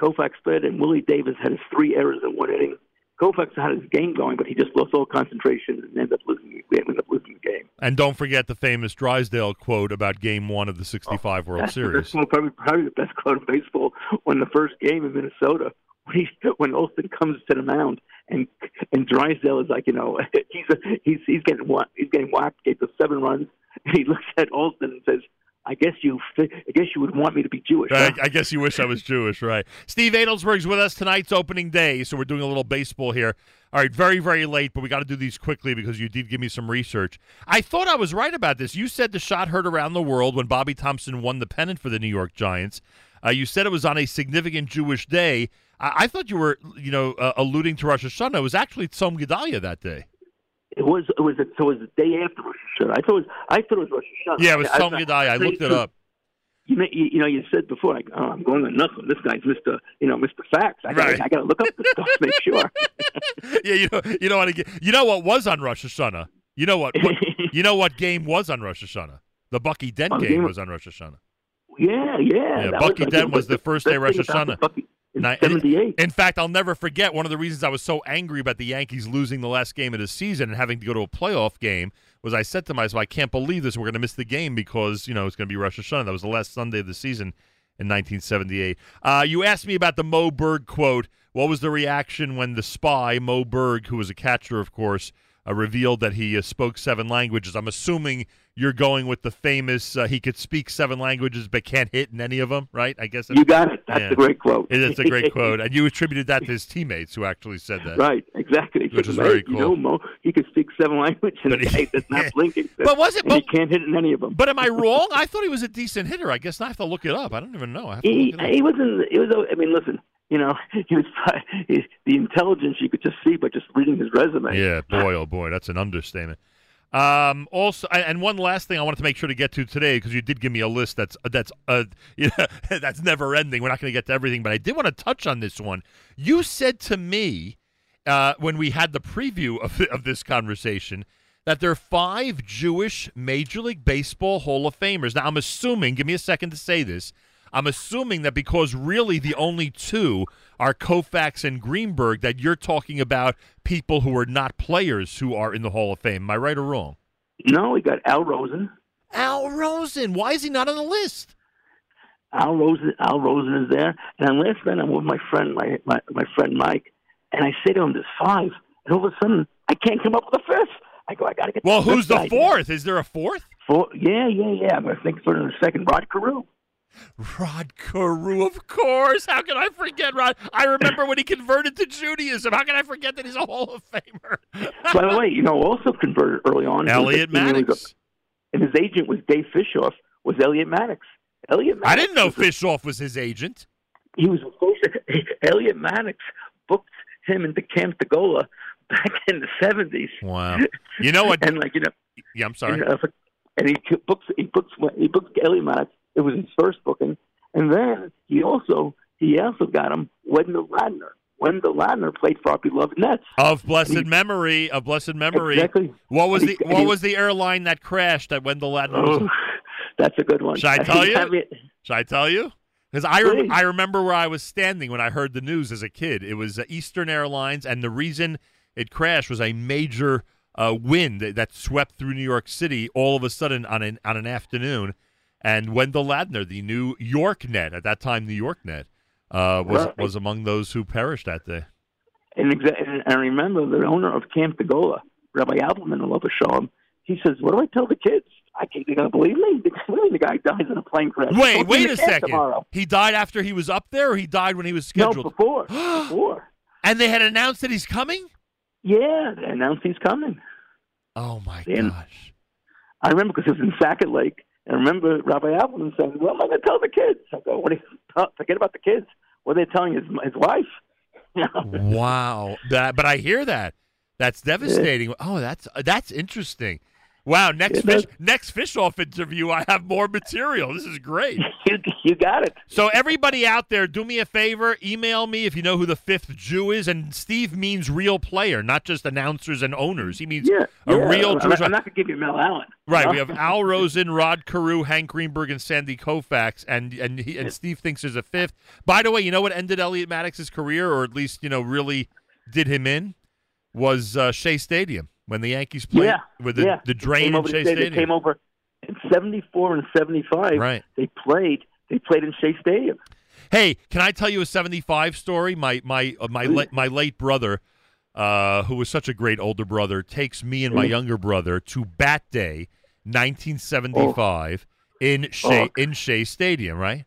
Koufax played, and Willie Davis had his three errors in one inning. Koufax had his game going, but he just lost all concentration and ended up losing. We ended up losing the game. And don't forget the famous Drysdale quote about Game One of the '65 World Series. that's probably, probably the best quote in baseball. When the first game in Minnesota, when he when Alston comes to the mound and and Drysdale is like, you know, he's a, he's he's getting he's getting whacked, gets the seven runs, and he looks at Alston and says, "I guess you I guess you would want me to be Jewish." huh?" I, I guess you wish I was Jewish, right? Steve Adelsberg's with us tonight's opening day, so we're doing a little baseball here. All right, very, very late, but we got to do these quickly because you did give me some research. I thought I was right about this. You said the shot heard around the world when Bobby Thomson won the pennant for the New York Giants. Uh, you said it was on a significant Jewish day. I, I thought you were, you know, uh, alluding to Rosh Hashanah. It was actually Tzom Gedalia that day. It was it was so it was the day after Rosh Hashanah. I thought it was I thought it was Rosh Hashanah. Yeah, it was Tzom I- Gedalia. I looked it up. you know, you, you know, you said before, like, oh, I'm going on nothing. This guy's Mister, you know, Mister Facts. I got, Right. I got to look up this stuff to make sure. yeah, you know, you know what? You know what was on Rosh Hashanah. You know what? what you know what game was on Rosh Hashanah? The Bucky Dent Oh, game game- was on Rosh Hashanah. Yeah, yeah. Yeah, Bucky like, Dent was the first day Rosh the Hashanah. Bucky in I- '78. In fact, I'll never forget one of the reasons I was so angry about the Yankees losing the last game of the season and having to go to a playoff game was I said to myself, I can't believe this. We're going to miss the game because you know it's going to be Rosh Hashanah. That was the last Sunday of the season in 1978. Uh, you asked me about the Moe Berg quote. What was the reaction when the spy Moe Berg, who was a catcher, of course, uh, revealed that he uh, spoke seven languages? I'm assuming you're going with the famous uh, he could speak seven languages but can't hit in any of them, right? I guess You got it. That's a great quote. It is a great quote, and you attributed that to his teammates who actually said that. Right, exactly. Which is very You cool. know, Moe, he could speak seven languages, and But he- that's not blinking. But was it- and he can't hit in any of them. But am I wrong? I thought he was a decent hitter. I guess I have to look it up. I don't even know. I have to He look it up. he wasn't. It was. I mean, listen. You know, he was he, the intelligence you could just see by just reading his resume. Yeah, boy, oh boy, that's an understatement. Um, also, and- one last thing I wanted to make sure to get to today because you did give me a list that's that's uh, you know, that's never ending. We're not going to get to everything, but I did want to touch on this one. You said to me uh, when we had the preview of of this conversation that there are five Jewish Major League Baseball Hall of Famers. Now, I'm assuming. Give me a second to say this. I'm assuming that because really the only two are Koufax and Greenberg, that you're talking about people who are not players who are in the Hall of Fame. Am I right or wrong? No, we got Al Rosen. Al Rosen. Why is he not on the list? Al Rosen. Al Rosen is there. And then last night I'm with my friend, my, my my friend Mike, and I say to him, "There's five. And all of a sudden, I can't come up with a fifth. I go, I got to get. Well, the who's the fourth? Is there a fourth? Four, yeah, yeah, yeah. I'm gonna think for the second. Rod Carew. Rod Carew, of course. How can I forget Rod? I remember when he converted to Judaism. How can I forget that he's a Hall of Famer? By the way, you know, also converted early on. Elliot Maddox. And his agent was Dave Fishof. Was Elliot Maddox? Elliot. Maddox I didn't know Fishof was his agent. he was. Elliot Maddox booked him into Camp Degola back in the seventies. Wow. You know what? and like you know, Yeah, I'm sorry. and, and he books he books he books Elliot Maddox. It was his first booking, and then he also he also got him Wendell Ladner. Wendell Ladner played for our beloved Nets. Of blessed memory, of blessed memory. Exactly. What was the what he- was the airline that crashed that Wendell Ladner? Oh, that's a good one. Should I tell you? Should I tell you? Because I Please. I remember where I was standing when I heard the news as a kid. It was uh, Eastern Airlines, and the reason it crashed was a major uh, wind that, that swept through New York City all of a sudden on an on an afternoon. And Wendell Ladner, the New York net at that time, New York net, uh, was Right. was among those who perished that day. And, exa- I remember the owner of Camp Degola, Rabbi Appleman, I love to show him. He says, "What do I tell the kids? I can't. They're gonna believe me. What do you mean the guy dies in a plane crash? Wait, Don't wait a second. Tomorrow. He died after he was up there, or he died when he was scheduled. No, before. before. And they had announced that he's coming. Yeah, they announced he's coming. Oh my And gosh! I remember because it was in Sackett Lake. And remember Rabbi Appleman saying, "What am I going to tell the kids?" I go, "What? Are you, forget about the kids. What are they telling his his wife?" Wow, that, but I hear that. That's devastating. Oh, that's that's interesting. Wow, next fish next fish off interview, I have more material. This is great. you, you got it. So everybody out there, do me a favor, email me if you know who the fifth Jew is. And Steve means real player, not just announcers and owners. He means Yeah, a yeah. real I'm, I'm not going to give you Mel Allen. Right, you we have Al Rosen, Rod Carew, Hank Greenberg, and Sandy Koufax, and and he, and Steve thinks there's a fifth. By the way, you know what ended Elliot Maddox's career, or at least you know really did him in, was uh, Shea Stadium when the Yankees played yeah, with the yeah. the drain in Shea stay- They came over in '74 and '75. Right. They played. They played in Shea Stadium. Hey, can I tell you a '75 story? My my uh, my la- my late brother, uh, who was such a great older brother, takes me and my younger brother to Bat Day, 1975, in Shea Oh. in Shea Stadium, right?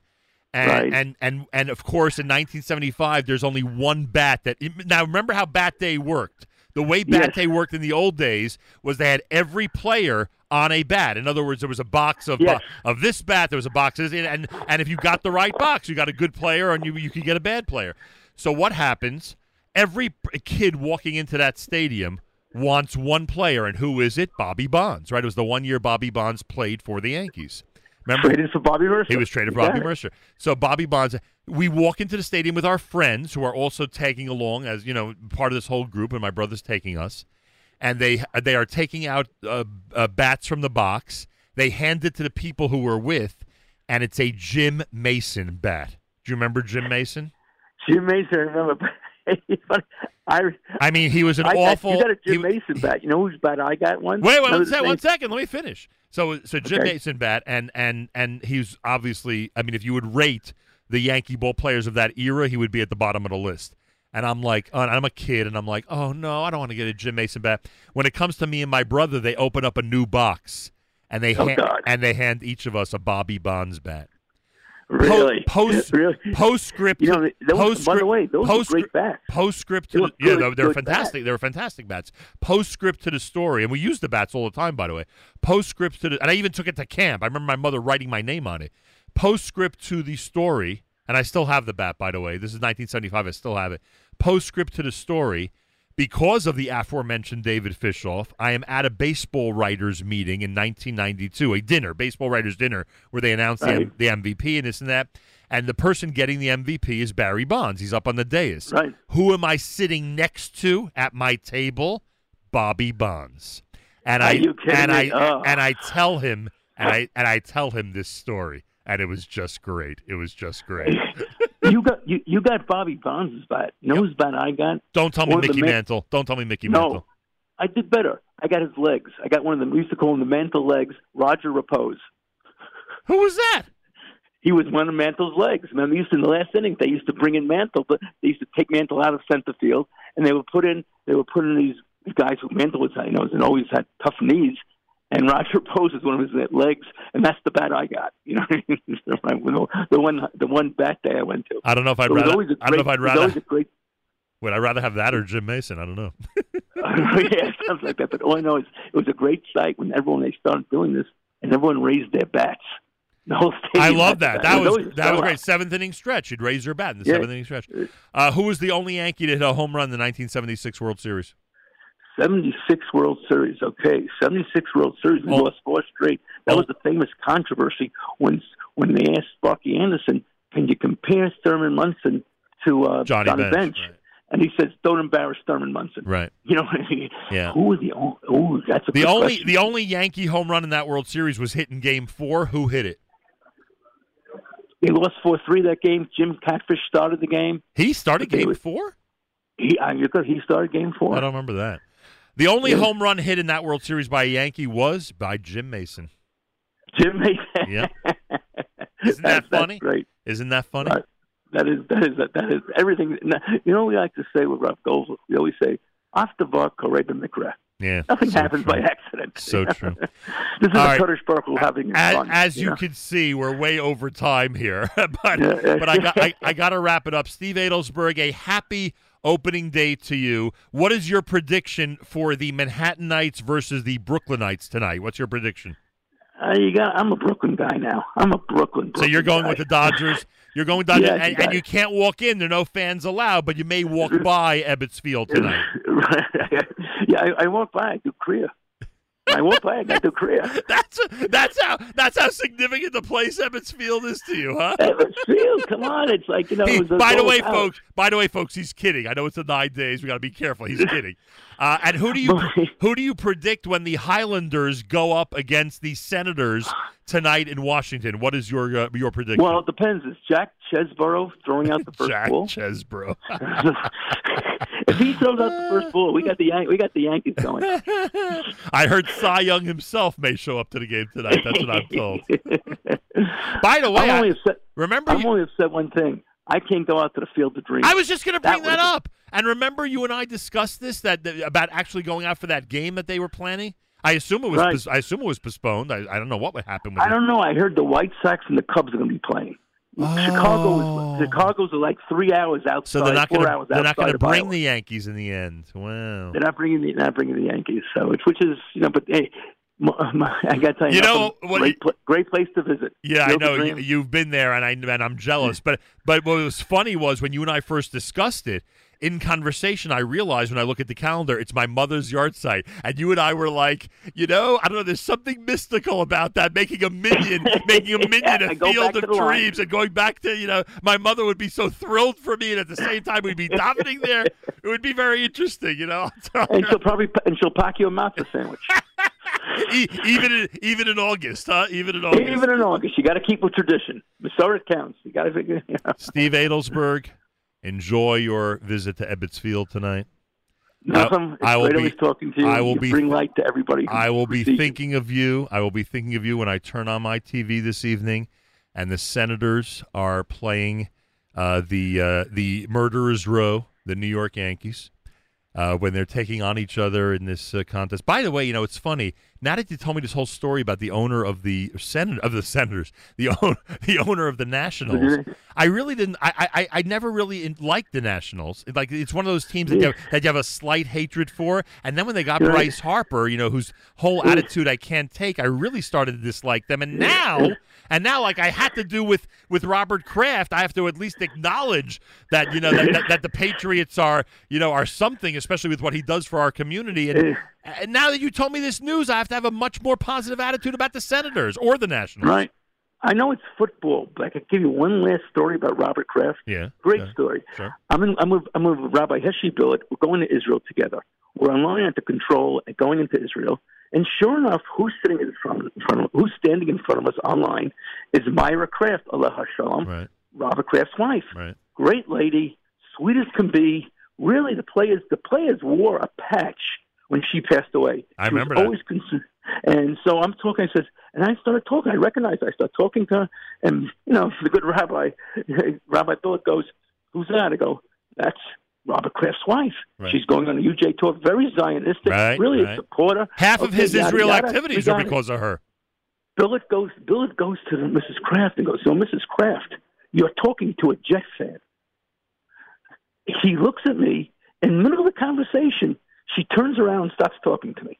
And, Right. and and and of course, in 1975, there's only one bat that. Now, remember how Bat Day worked. The way Bat Yes. Worked in the old days was they had every player on a bat. In other words, there was a box of Yes. Uh, of this bat. There was a box, of this, and and if you got the right box, you got a good player, and you you could get a bad player. So what happens? Every kid walking into that stadium wants one player, and who is it? Bobby Bonds, right? It was the one year Bobby Bonds played for the Yankees. Remember, Traded for Bobby Murcer. He was traded for You Bobby. Murcer. So Bobby Bonds. We walk into the stadium with our friends who are also tagging along as you know part of this whole group, and my brother's taking us. And they they are taking out uh, uh, bats from the box. They hand it to the people who we're with, and it's a Jim Mason bat. Do you remember Jim Mason? Jim Mason, I remember. I, I mean, he was an I awful. You got a Jim he- Mason bat. You know whose bat I got one? Wait, wait, one name? one second. Let me finish. So, so Jim Okay. Mason bat, and and and he's obviously. I mean, if you would rate the Yankee ball players of that era, he would be at the bottom of the list. And I'm like, uh, and I'm a kid, and I'm like, oh no, I don't want to get a Jim Mason bat. When it comes to me and my brother, they open up a new box, and they Oh, God. and they hand each of us a Bobby Bonds bat. Really? post really? postscript. You know, those, by the postscript- way, those post- were great bats. Postscript to yeah, they're, they're fantastic. They were fantastic bats. Postscript to the story, and we use the bats all the time, by the way. Postscript to the, and I even took it to camp. I remember my mother writing my name on it. Postscript to the story, and I still have the bat, by the way. This is 1975. I still have it. Postscript to the story. Because of the aforementioned David Fishof, I am at a baseball writers meeting in 1992, a dinner, baseball writers dinner, where they announced the, Right. the MVP and this and that. And the person getting the MVP is Barry Bonds. He's up on the dais. Right. Who am I sitting next to at my table? Bobby Bonds. And Are I you kidding and me? I Oh. and I tell him and I and I tell him this story, and it was just great. It was just great. you got you, you got Bobby Bonds' bat. You know whose bat I got? Don't tell me One of the Mickey ma- Mantle. Don't tell me Mickey No, Mantle. I did better. I got his legs. I got one of them. We used to call him the Mantle legs. Roger Repoz. Who was that? He was one of Mantle's legs. Man, they used to, in the last inning, they used to bring in Mantle, but they used to take Mantle out of center field, and they would put in they would put in these these guys who Mantle was you know and always had tough knees. And Roger poses is one of his legs, and that's the bat I got. You know, the one the one bat day I went to. I don't know if I'd rather. a I don't know if I'd rather. great Would I rather have that or Jim Mason? I don't know. yeah, sounds like that. But all I know is it was a great sight when everyone they started doing this, and everyone raised their bats. The whole I love had that. It That was that was great. Seventh inning stretch. You'd raise your bat in the Yeah. seventh inning stretch. Uh, who was the only Yankee to hit a home run in the 1976 World Series? 76 World Series. Okay, 76 World Series. We Oh. lost four straight. That was the famous controversy when when they asked Sparky Anderson, "Can you compare Thurman Munson to uh, Johnny Johnny Bench, Bench?" And he says, "Don't embarrass Thurman Munson." Right. You know, what I mean? Yeah. who was the only? Oh, that's a The only question. the only Yankee home run in that World Series was hit in Game Four. Who hit it? They lost four three that game. Jim Catfish started the game. He started Game were- Four. He, I, he started game four. I don't remember that. The only home run hit in that World Series by a Yankee was by Jim Mason. Jim Mason. Yeah. Isn't that funny? great. Isn't that funny? Right. That is that is that is everything. You know, we like to say with Ralph Goldberg. We always say, "After Vark, Mikra." Yeah. Nothing so happens true. by accident. So true. this is All a right. Kurdish Sparkle having As, fun. as you know? can see, we're way over time here, but Yeah, yeah. but I got I, I got to wrap it up. Steve Adelsberg, a happy opening day to you. What is your prediction for the Manhattanites versus the Brooklynites tonight? What's your prediction? Uh, you got. I'm a Brooklyn guy now. I'm a Brooklyn. So you're Brooklyn going with the Dodgers. You're going with Dodgers, Yeah, and, you and you can't walk in. There are no fans allowed, but you may walk by Ebbets Field tonight. yeah, I, I walk by. I do kriah. I walk by. I got to kriah. That's that's how that's how significant the place Ebbets Field is to you, huh? Ebbets Field. Come on, it's like you know. He- by the way, out. folks. By the way, folks, he's kidding. I know it's the nine days. We got to be careful. He's kidding. Uh, and who do you who do you predict when the Highlanders go up against the Senators tonight in Washington? What is your uh, your prediction? Well, it depends. Is Jack Chesbro throwing out the first Jack ball? Chesborough. if he throws out the first ball, we got the Yan- we got the Yankees going. I heard Cy Young himself may show up to the game tonight. That's what I'm told. By the way, I'm I- only upset. remember I'm you- only upset one thing. I can't go out to the field of dreams. I was just going to bring that, was- up. And remember, you and I discussed this that, that- about actually going out for that game that they were planning. I assume it was. Right. pos- I assume it was postponed. I, I don't know what would happen with I it. don't know. I heard the White Sox and the Cubs are going to be playing. Chicago is oh. Chicago's are like three hours outside. Oh. So they're not going to. They're not going to bring Iowa. the Yankees in the end. Wow. They're not bringing the not bringing the Yankees. So it's which is you know, but hey, I got to tell you, You know, what great, great place to visit. Yeah, I know you, you've been there, and I and I'm jealous. But but what was funny was when you and I first discussed it. In conversation, I realized when I look at the calendar, it's my mother's yahrzeit, and you and I were like, you know, I don't know. There's something mystical about that, making a minyan, making a minyan I a field of dreams, and going back to you know, my mother would be so thrilled for me, and at the same time, we'd be dominating there. It would be very interesting, you know. and she'll probably and she'll pack you a matzo sandwich. Even in, even in August, huh? Even in August. Even in August, you got to keep with tradition. The Masorah counts. You got to figure. You know. Steve Adelsberg, enjoy your visit to Ebbets Field tonight. Nothing. It's I will be- talking to you. I will You be- bring light to everybody. I will be sees you. thinking of you. I will be thinking of you when I turn on my TV this evening, and the Senators are playing uh, the uh, the Murderers Row, the New York Yankees, uh, when they're taking on each other in this uh, contest. By the way, you know it's funny. Now that you told me this whole story about the owner of the Senate of the Senators, the own, the owner of the Nationals, I really didn't. I I, I never really liked the Nationals. Like it's one of those teams that you, have, that you have a slight hatred for. And then when they got Right. Bryce Harper, you know, whose whole attitude I can't take, I really started to dislike them. And now, and now, like I had to do with with Robert Kraft, I have to at least acknowledge that you know that, that, that the Patriots are you know are something, especially with what he does for our community. And, and now that you told me this news, I have to have a much more positive attitude about the Senators or the Nationals. Right. I know it's football, but I could give you one last story about Robert Kraft. Yeah. Great yeah, story. Sure. I'm in, I'm with I'm with Rabbi Heshi Billet. We're going to Israel together. We're online at the control and going into Israel. And sure enough, who's sitting in front, in front of who's standing in front of us online is Myra Kraft, Allah Shalom, Right. Robert Kraft's wife. Right. Great lady, sweet as can be. Really, the players the players wore a patch when she passed away. I She remember that. always concerned. And so I'm talking. I says, and I started talking. I recognized. I start talking to her, and you know, the good rabbi, Rabbi Billet goes, "Who's that?" I go, "That's Robert Kraft's wife. Right. She's going on a UJ tour, very Zionistic, Right, really right. a supporter. Half of his yada, Israel yada. activities We are because of her. Billet goes. Billet goes to the Mrs. Kraft and goes, "So, Mrs. Kraft, you're talking to a Jet fan." He looks at me in the middle of the conversation. She turns around and starts talking to me.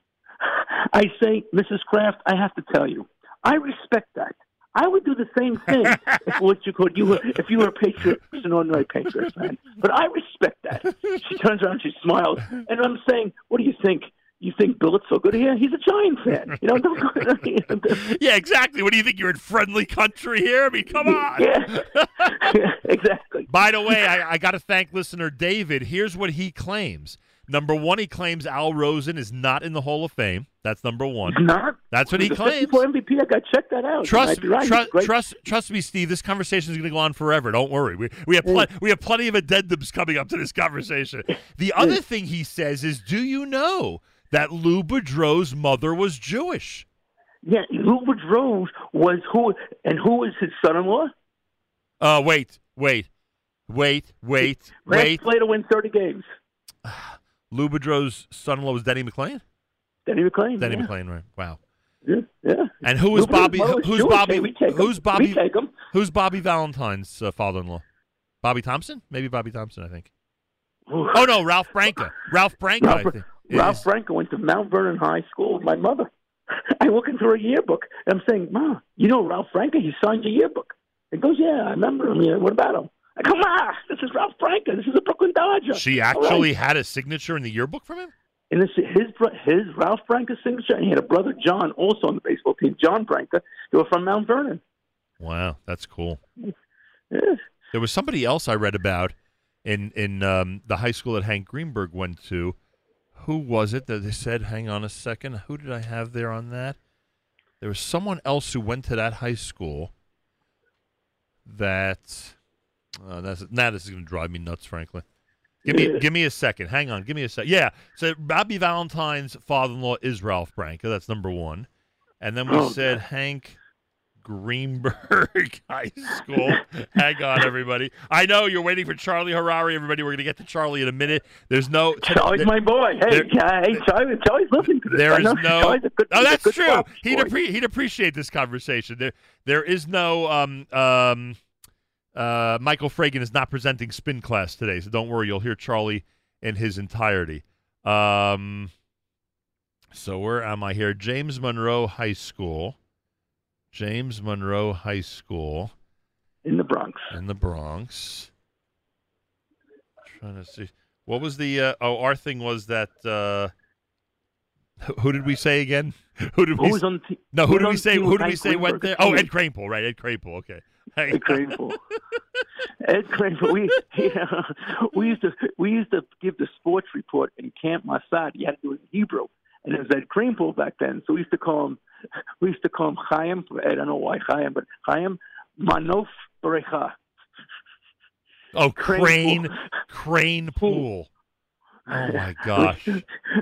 I say, Mrs. Kraft, I have to tell you, I respect that. I would do the same thing if what you could you were if you were a patriot, an ordinary patriot fan. But I respect that. She turns around, she smiles, and I'm saying, "What do you think? You think Billet's so good here? He's a Giant fan. You know, yeah, exactly. What do you think? You're in friendly country here? I mean, come on. Yeah. exactly. By the way, I, I got to thank listener David. Here's what he claims. Number one, he claims Al Rosen is not in the Hall of Fame. That's number one. He's not. That's what he claims. 54 MVP. I got to check that out. Trust, be right. tru- trust, trust me, Steve. This conversation is going to go on forever. Don't worry. We we have pl- we have plenty of addendums coming up to this conversation. The other thing he says is, "Do you know that Lou Boudreau's mother was Jewish?" Yeah, Lou Boudreau was who, and who was his son-in-law? Uh, wait, wait, wait, wait, Last wait. play to win 30 games. Lou Boudreau's son-in-law was Denny McLain. Denny McLain. Denny yeah. McLain, right? Wow. Yeah, yeah. And who Boudreau's Bobby? Who's Jewish. Bobby? Hey, we take 'em. Who's Bobby? We take 'em. Who's Bobby Valentine's uh, father-in-law? Bobby Thomson? Maybe Bobby Thomson. I think. Oh no, Ralph Branca. Ralph Branca. I Ralph, think. Ralph is- Branca went to Mount Vernon High School with my mother. I look into her yearbook, and I'm saying, Ma, you know Ralph Branca? He signed your yearbook. It goes, Yeah, I remember him. Yeah, what about him? Come on, this is Ralph Branca. This is a Brooklyn Dodger. She All right. actually had a signature in the yearbook from him. And this his his Ralph Branca signature, and he had a brother John also on the baseball team, John Branca. They were from Mount Vernon. Wow, that's cool. Yeah. There was somebody else I read about in in um, the high school that Hank Greenberg went to. Who was it that they said? Hang on a second. Who did I have there on that? There was someone else who went to that high school. That uh, that's now this is going to drive me nuts. Frankly, give me give me a second. Hang on, give me a sec. Yeah, so Bobby Valentine's father-in-law is Ralph Branca. That's number one, and then we Oh, said Hank Greenberg High School. Hang on, everybody. I know you're waiting for Charlie Harary. Everybody, we're going to get to Charlie in a minute. There's no Charlie's my boy. Hey, there- hey, Charlie, Charlie's listening to this. there is no. Good, oh, that's true. He'd appre- he'd appreciate this conversation. There there is no um um uh Michael Fragin is not presenting spin class today, so don't worry. You'll hear Charlie in his entirety. Um. So where am I here? James Monroe High School. James Monroe High School in the Bronx. in the Bronx. Trying to see. What was the? Uh, oh, our thing was that. Uh, who- did we say again? Who did Who we? was on t- no, who did we say? Who did we say went there? Oh, Ed Kranepool, right? Ed Kranepool. Okay. Ed Kranepool. Ed Kranepool. We yeah, we used to we used to give the sports report in Camp Masad. You had to do it in Hebrew, and it was Ed Kranepool back then. So we used to call him we used to call him Chaim. I don't know why Chaim, but Chaim Manof Berecha. Oh, Crane crane, crane pool. Oh my gosh,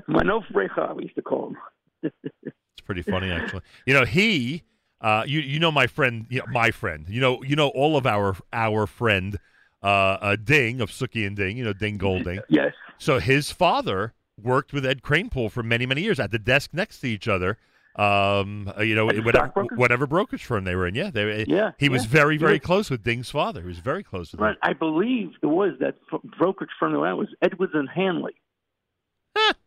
Manof Berecha. We used to call him. it's pretty funny actually. You know he. Uh, you you know my friend, you know, my friend. You know you know all of our our friend, uh, uh Ding of Suki and Ding. You know Ding Golding. Yes. So his father worked with Ed Kranepool for many many years at the desk next to each other. Um, uh, you know whatever whatever brokerage firm they were in. Yeah, they, Yeah, He was yeah. very very Yeah. close with Ding's father. He was very close with him. Right. I believe it was that brokerage firm that was Edwards and Hanley.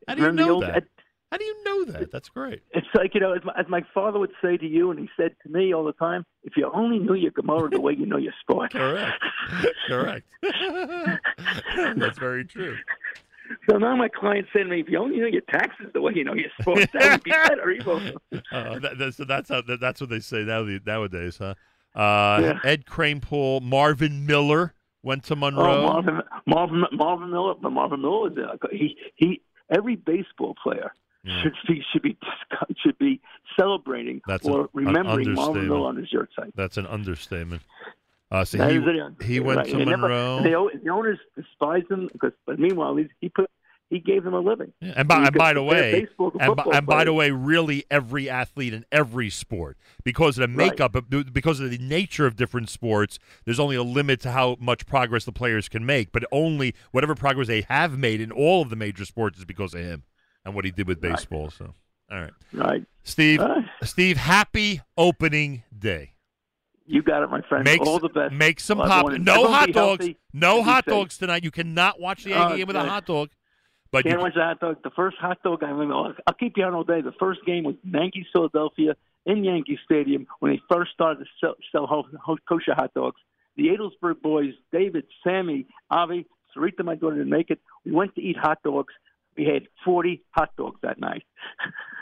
How do you know that? Ed- How do you know that? That's great. It's like you know, as my, as my father would say to you, and he said to me all the time, "If you only knew your Gemara the way you know your sport." Correct. Correct. That's very true. So now my clients say to me, "If you only knew your taxes the way you know your sport, that would be better." Even. Uh, that, that's, so that's how that, that's what they say now nowadays, huh? Uh, Yeah. Ed Kranepool, Marvin Miller went to Monroe. Oh, Marvin, Marvin, Marvin Miller, but Marvin Miller is he he. Every baseball player should be should be should be celebrating That's or an- an remembering Marvin. Miller on his yard site. That's an understatement. Uh, so That he he went Right. to They never- Monroe. they the owners despised him because, but meanwhile, he, he put he gave them a living. And by, and by the way, and, by, and by the way, really every athlete in every sport, because of the makeup, of- because of the nature of different sports, there's only a limit to how much progress the players can make. But only whatever progress they have made in all of the major sports is because of him and what he did with baseball. So, all right, right, Steve. Right. Steve, happy opening day. You got it, my friend. Make All the best. Make some Well, pop. No hot dogs. healthy No hot safe. dogs tonight. You cannot watch the Yankee Oh, game with a hot dog. But Can't you, watch the hot dog. The first hot dog I remember. I'll keep you on all day. The first game was Yankees Philadelphia in Yankee Stadium when they first started to sell, sell ho- ho- kosher hot dogs. The Adelsberg boys, David, Sammy, Avi, Sarita, my daughter, didn't make it. We went to eat hot dogs. We had 40 hot dogs that night.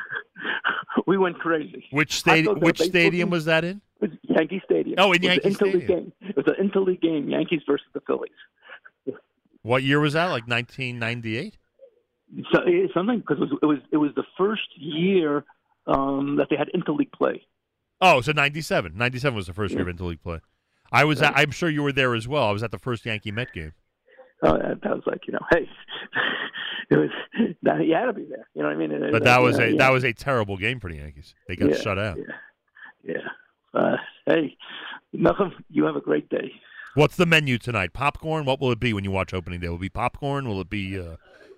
we went crazy. which stadium? dogs at a Which stadium was that in? It was Yankee Stadium. Oh, in Yankee an interleague Stadium. Game. It was an interleague game, Yankees versus the Phillies. What year was that? Like 1998. So something because it was, it was it was the first year um, that they had interleague play. Oh, so 97. 97 was the first year of interleague play. I was. At, I'm sure you were there as well. I was at the first Yankee Met game. Oh, that, that was like you know, hey, it was that you had to be there. You know what I mean? But that was uh, a yeah. that was a terrible game for the Yankees. They got Yeah, shut out. Yeah. Uh, hey, Malcolm, you have a great day. What's the menu tonight? Popcorn. What will it be when you watch opening day? Will it be popcorn? Will it be? Uh,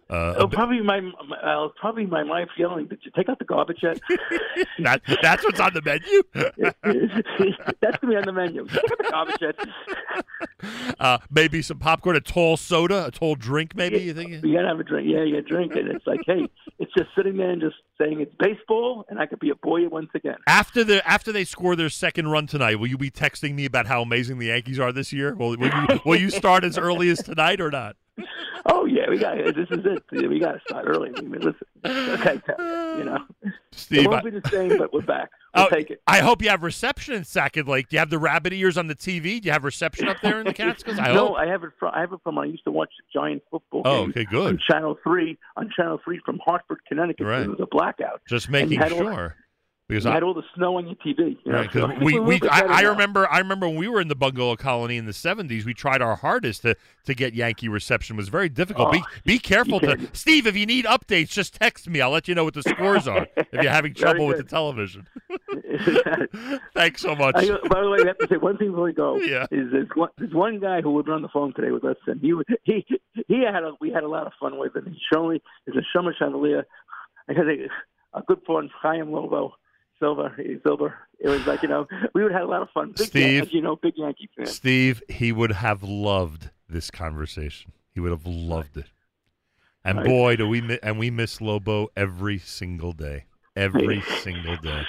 uh, Oh, probably my, uh, probably my wife yelling. Did you take out the garbage yet? that, that's what's on the menu. That's gonna be on the menu. Take out the garbage yet? uh, maybe some popcorn, a tall soda, a tall drink. Maybe you think? You gotta have a drink. Yeah, you drink it. It's like, hey, it's just sitting there and just saying it's baseball, and I could be a boy once again. After the after they score their second run tonight, will you be texting me about how amazing the Yankees are this year? Will, will you will you start as early as tonight or not? Oh yeah, we got this is it. We got to start early. I mean, listen, okay, you know, Steve, it won't I- be the same, but we're back. We'll Oh, take it. I hope you have reception in Sackett Lake. Do you have the rabbit ears on the TV? Do you have reception up there in the Catskills? I no, hope. I have it from I have it from I used to watch Giant football Oh, okay, good. on Channel Three on Channel Three from Hartford, Connecticut. Right. It was a blackout. Just making sure. Because you I, had all the snow on your TV. You know, so we, we I, I remember I remember when we were in the bungalow colony in the seventies, we tried our hardest to, to get Yankee reception. It was very difficult. be Oh, be careful to Steve, if you need updates, just text me. I'll let you know what the scores are if you're having trouble with the television. Thanks so much. I, by the way, I have to say one thing before we go. Yeah. Is there's one, there's one guy who would be on the phone today with us, and he was- he he had a, we had a lot of fun with him. He showed me is a Shomer Chandelier. I got a, a good friend, Chaim Lobo Silver. Silver. It was like you know we would have a lot of fun. Big, Steve. you know, big Yankee fan. Steve, he would have loved this conversation. He would have loved it. And Right. boy, do we mi- and we miss Lobo every single day, every single day.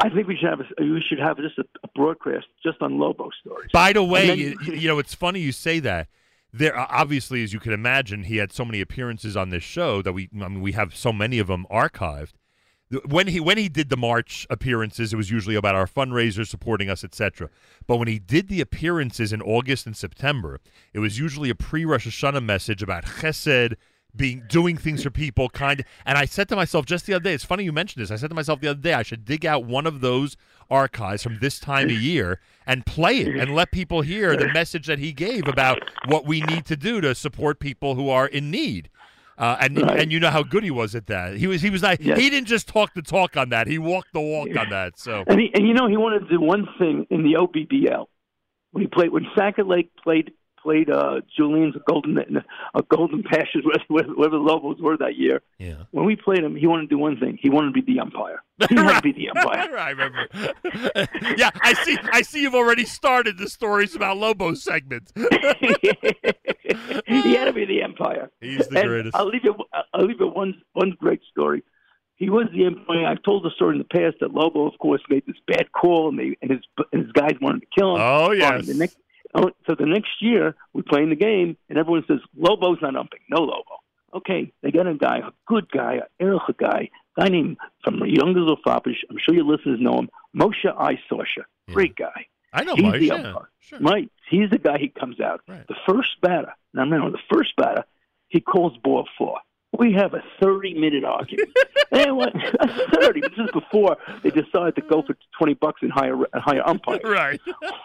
I think we should have a, we should have just a, a broadcast just on Lobo stories. By the way, then- you, you know it's funny you say that. there obviously, as you can imagine, he had so many appearances on this show that we I mean, we have so many of them archived. When he when he did the March appearances, it was usually about our fundraisers supporting us, etc. But when he did the appearances in August and September, it was usually a pre Rosh Hashanah message about Chesed, being doing things for people, kind. And I said to myself just the other day, it's funny you mentioned this. I said to myself the other day, I should dig out one of those archives from this time of year and play it and let people hear the message that he gave about what we need to do to support people who are in need. Uh, and and you know how good he was at that. He was he was like Yes. he didn't just talk the talk on that. He walked the walk on that. So And, he, and you know, he wanted to do one thing in the OBBL when he played when Sackett Lake played played uh, Julian's golden a golden passions whatever, the Lobos were that year. Yeah. When we played him, he wanted to do one thing. He wanted to be the umpire. He wanted to be the umpire. I remember. yeah, I see. I see. You've already started the stories about Lobo segment. he had to be the umpire. He's the And greatest. I'll leave you. I'll leave you one one great story. He was the umpire. I've told the story in the past that Lobo, of course, made this bad call, and, they, and his and his guys wanted to kill him. Oh, yes. The next, Oh, so the next year we play in the game, and everyone says Lobo's not umping. No Lobo. Okay, they got a guy, a good guy, a Erich guy, guy named from Youngers Fapish. I'm sure your listeners know him, Moshe Isosha. Hmm. Great guy. I know He's Moshe, the yeah. umpire. Right. He's the guy he comes out. right. The first batter. Now remember, the first batter, he calls ball four. We have a 30 minute argument. and what? 30. This is before they decided to go for 20 bucks and hire, and hire umpires. right.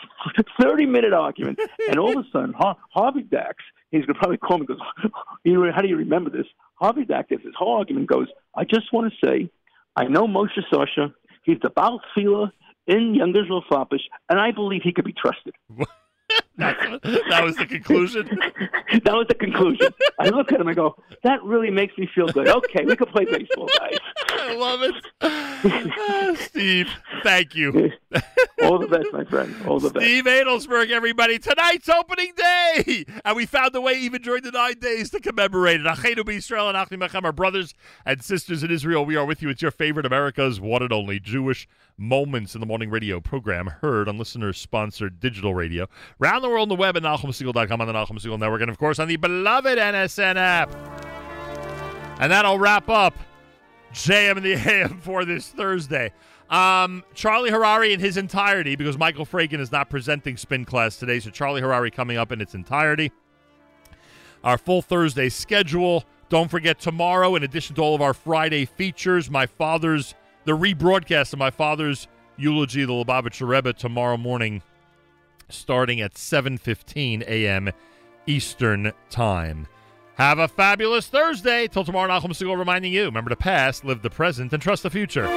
30 minute argument. And all of a sudden, Har- Harvey Dax, he's going to probably call me and goes, you know, how do you remember this? Harvey Dax, as his whole argument goes, I just want to say, I know Moshe Sasha. He's the Baal Tefillah in Youngers Fapish, and I believe he could be trusted. That was the conclusion. that was the conclusion. I look at him and go, that really makes me feel good. Okay, we can play baseball, guys. I love it. Ah, Steve, thank you. All the best, my friend. All the best. Steve Adelsberg, everybody. Tonight's opening day. And we found a way, even during the nine days, to commemorate it. Achenu B'Yisrael and Achim Echem, our brothers and sisters in Israel. We are with you. It's your favorite America's one and only Jewish Moments in the Morning radio program, heard on listener-sponsored digital radio. Round the world on the web at NachumSegal.com on the Nachum Segal Network, and, of course, on the beloved NSN app. And that'll wrap up JM in the AM for this Thursday. Um, Charlie Harary in his entirety, because Michael Fragin is not presenting spin class today, so Charlie Harary coming up in its entirety. Our full Thursday schedule. Don't forget tomorrow, in addition to all of our Friday features, my father's the rebroadcast of my father's eulogy, the Lubavitcher Rebbe, tomorrow morning, starting at 7:15 a.m. Eastern Time. Have a fabulous Thursday. Till tomorrow, Nachum Segal reminding you: remember the past, live the present, and trust the future.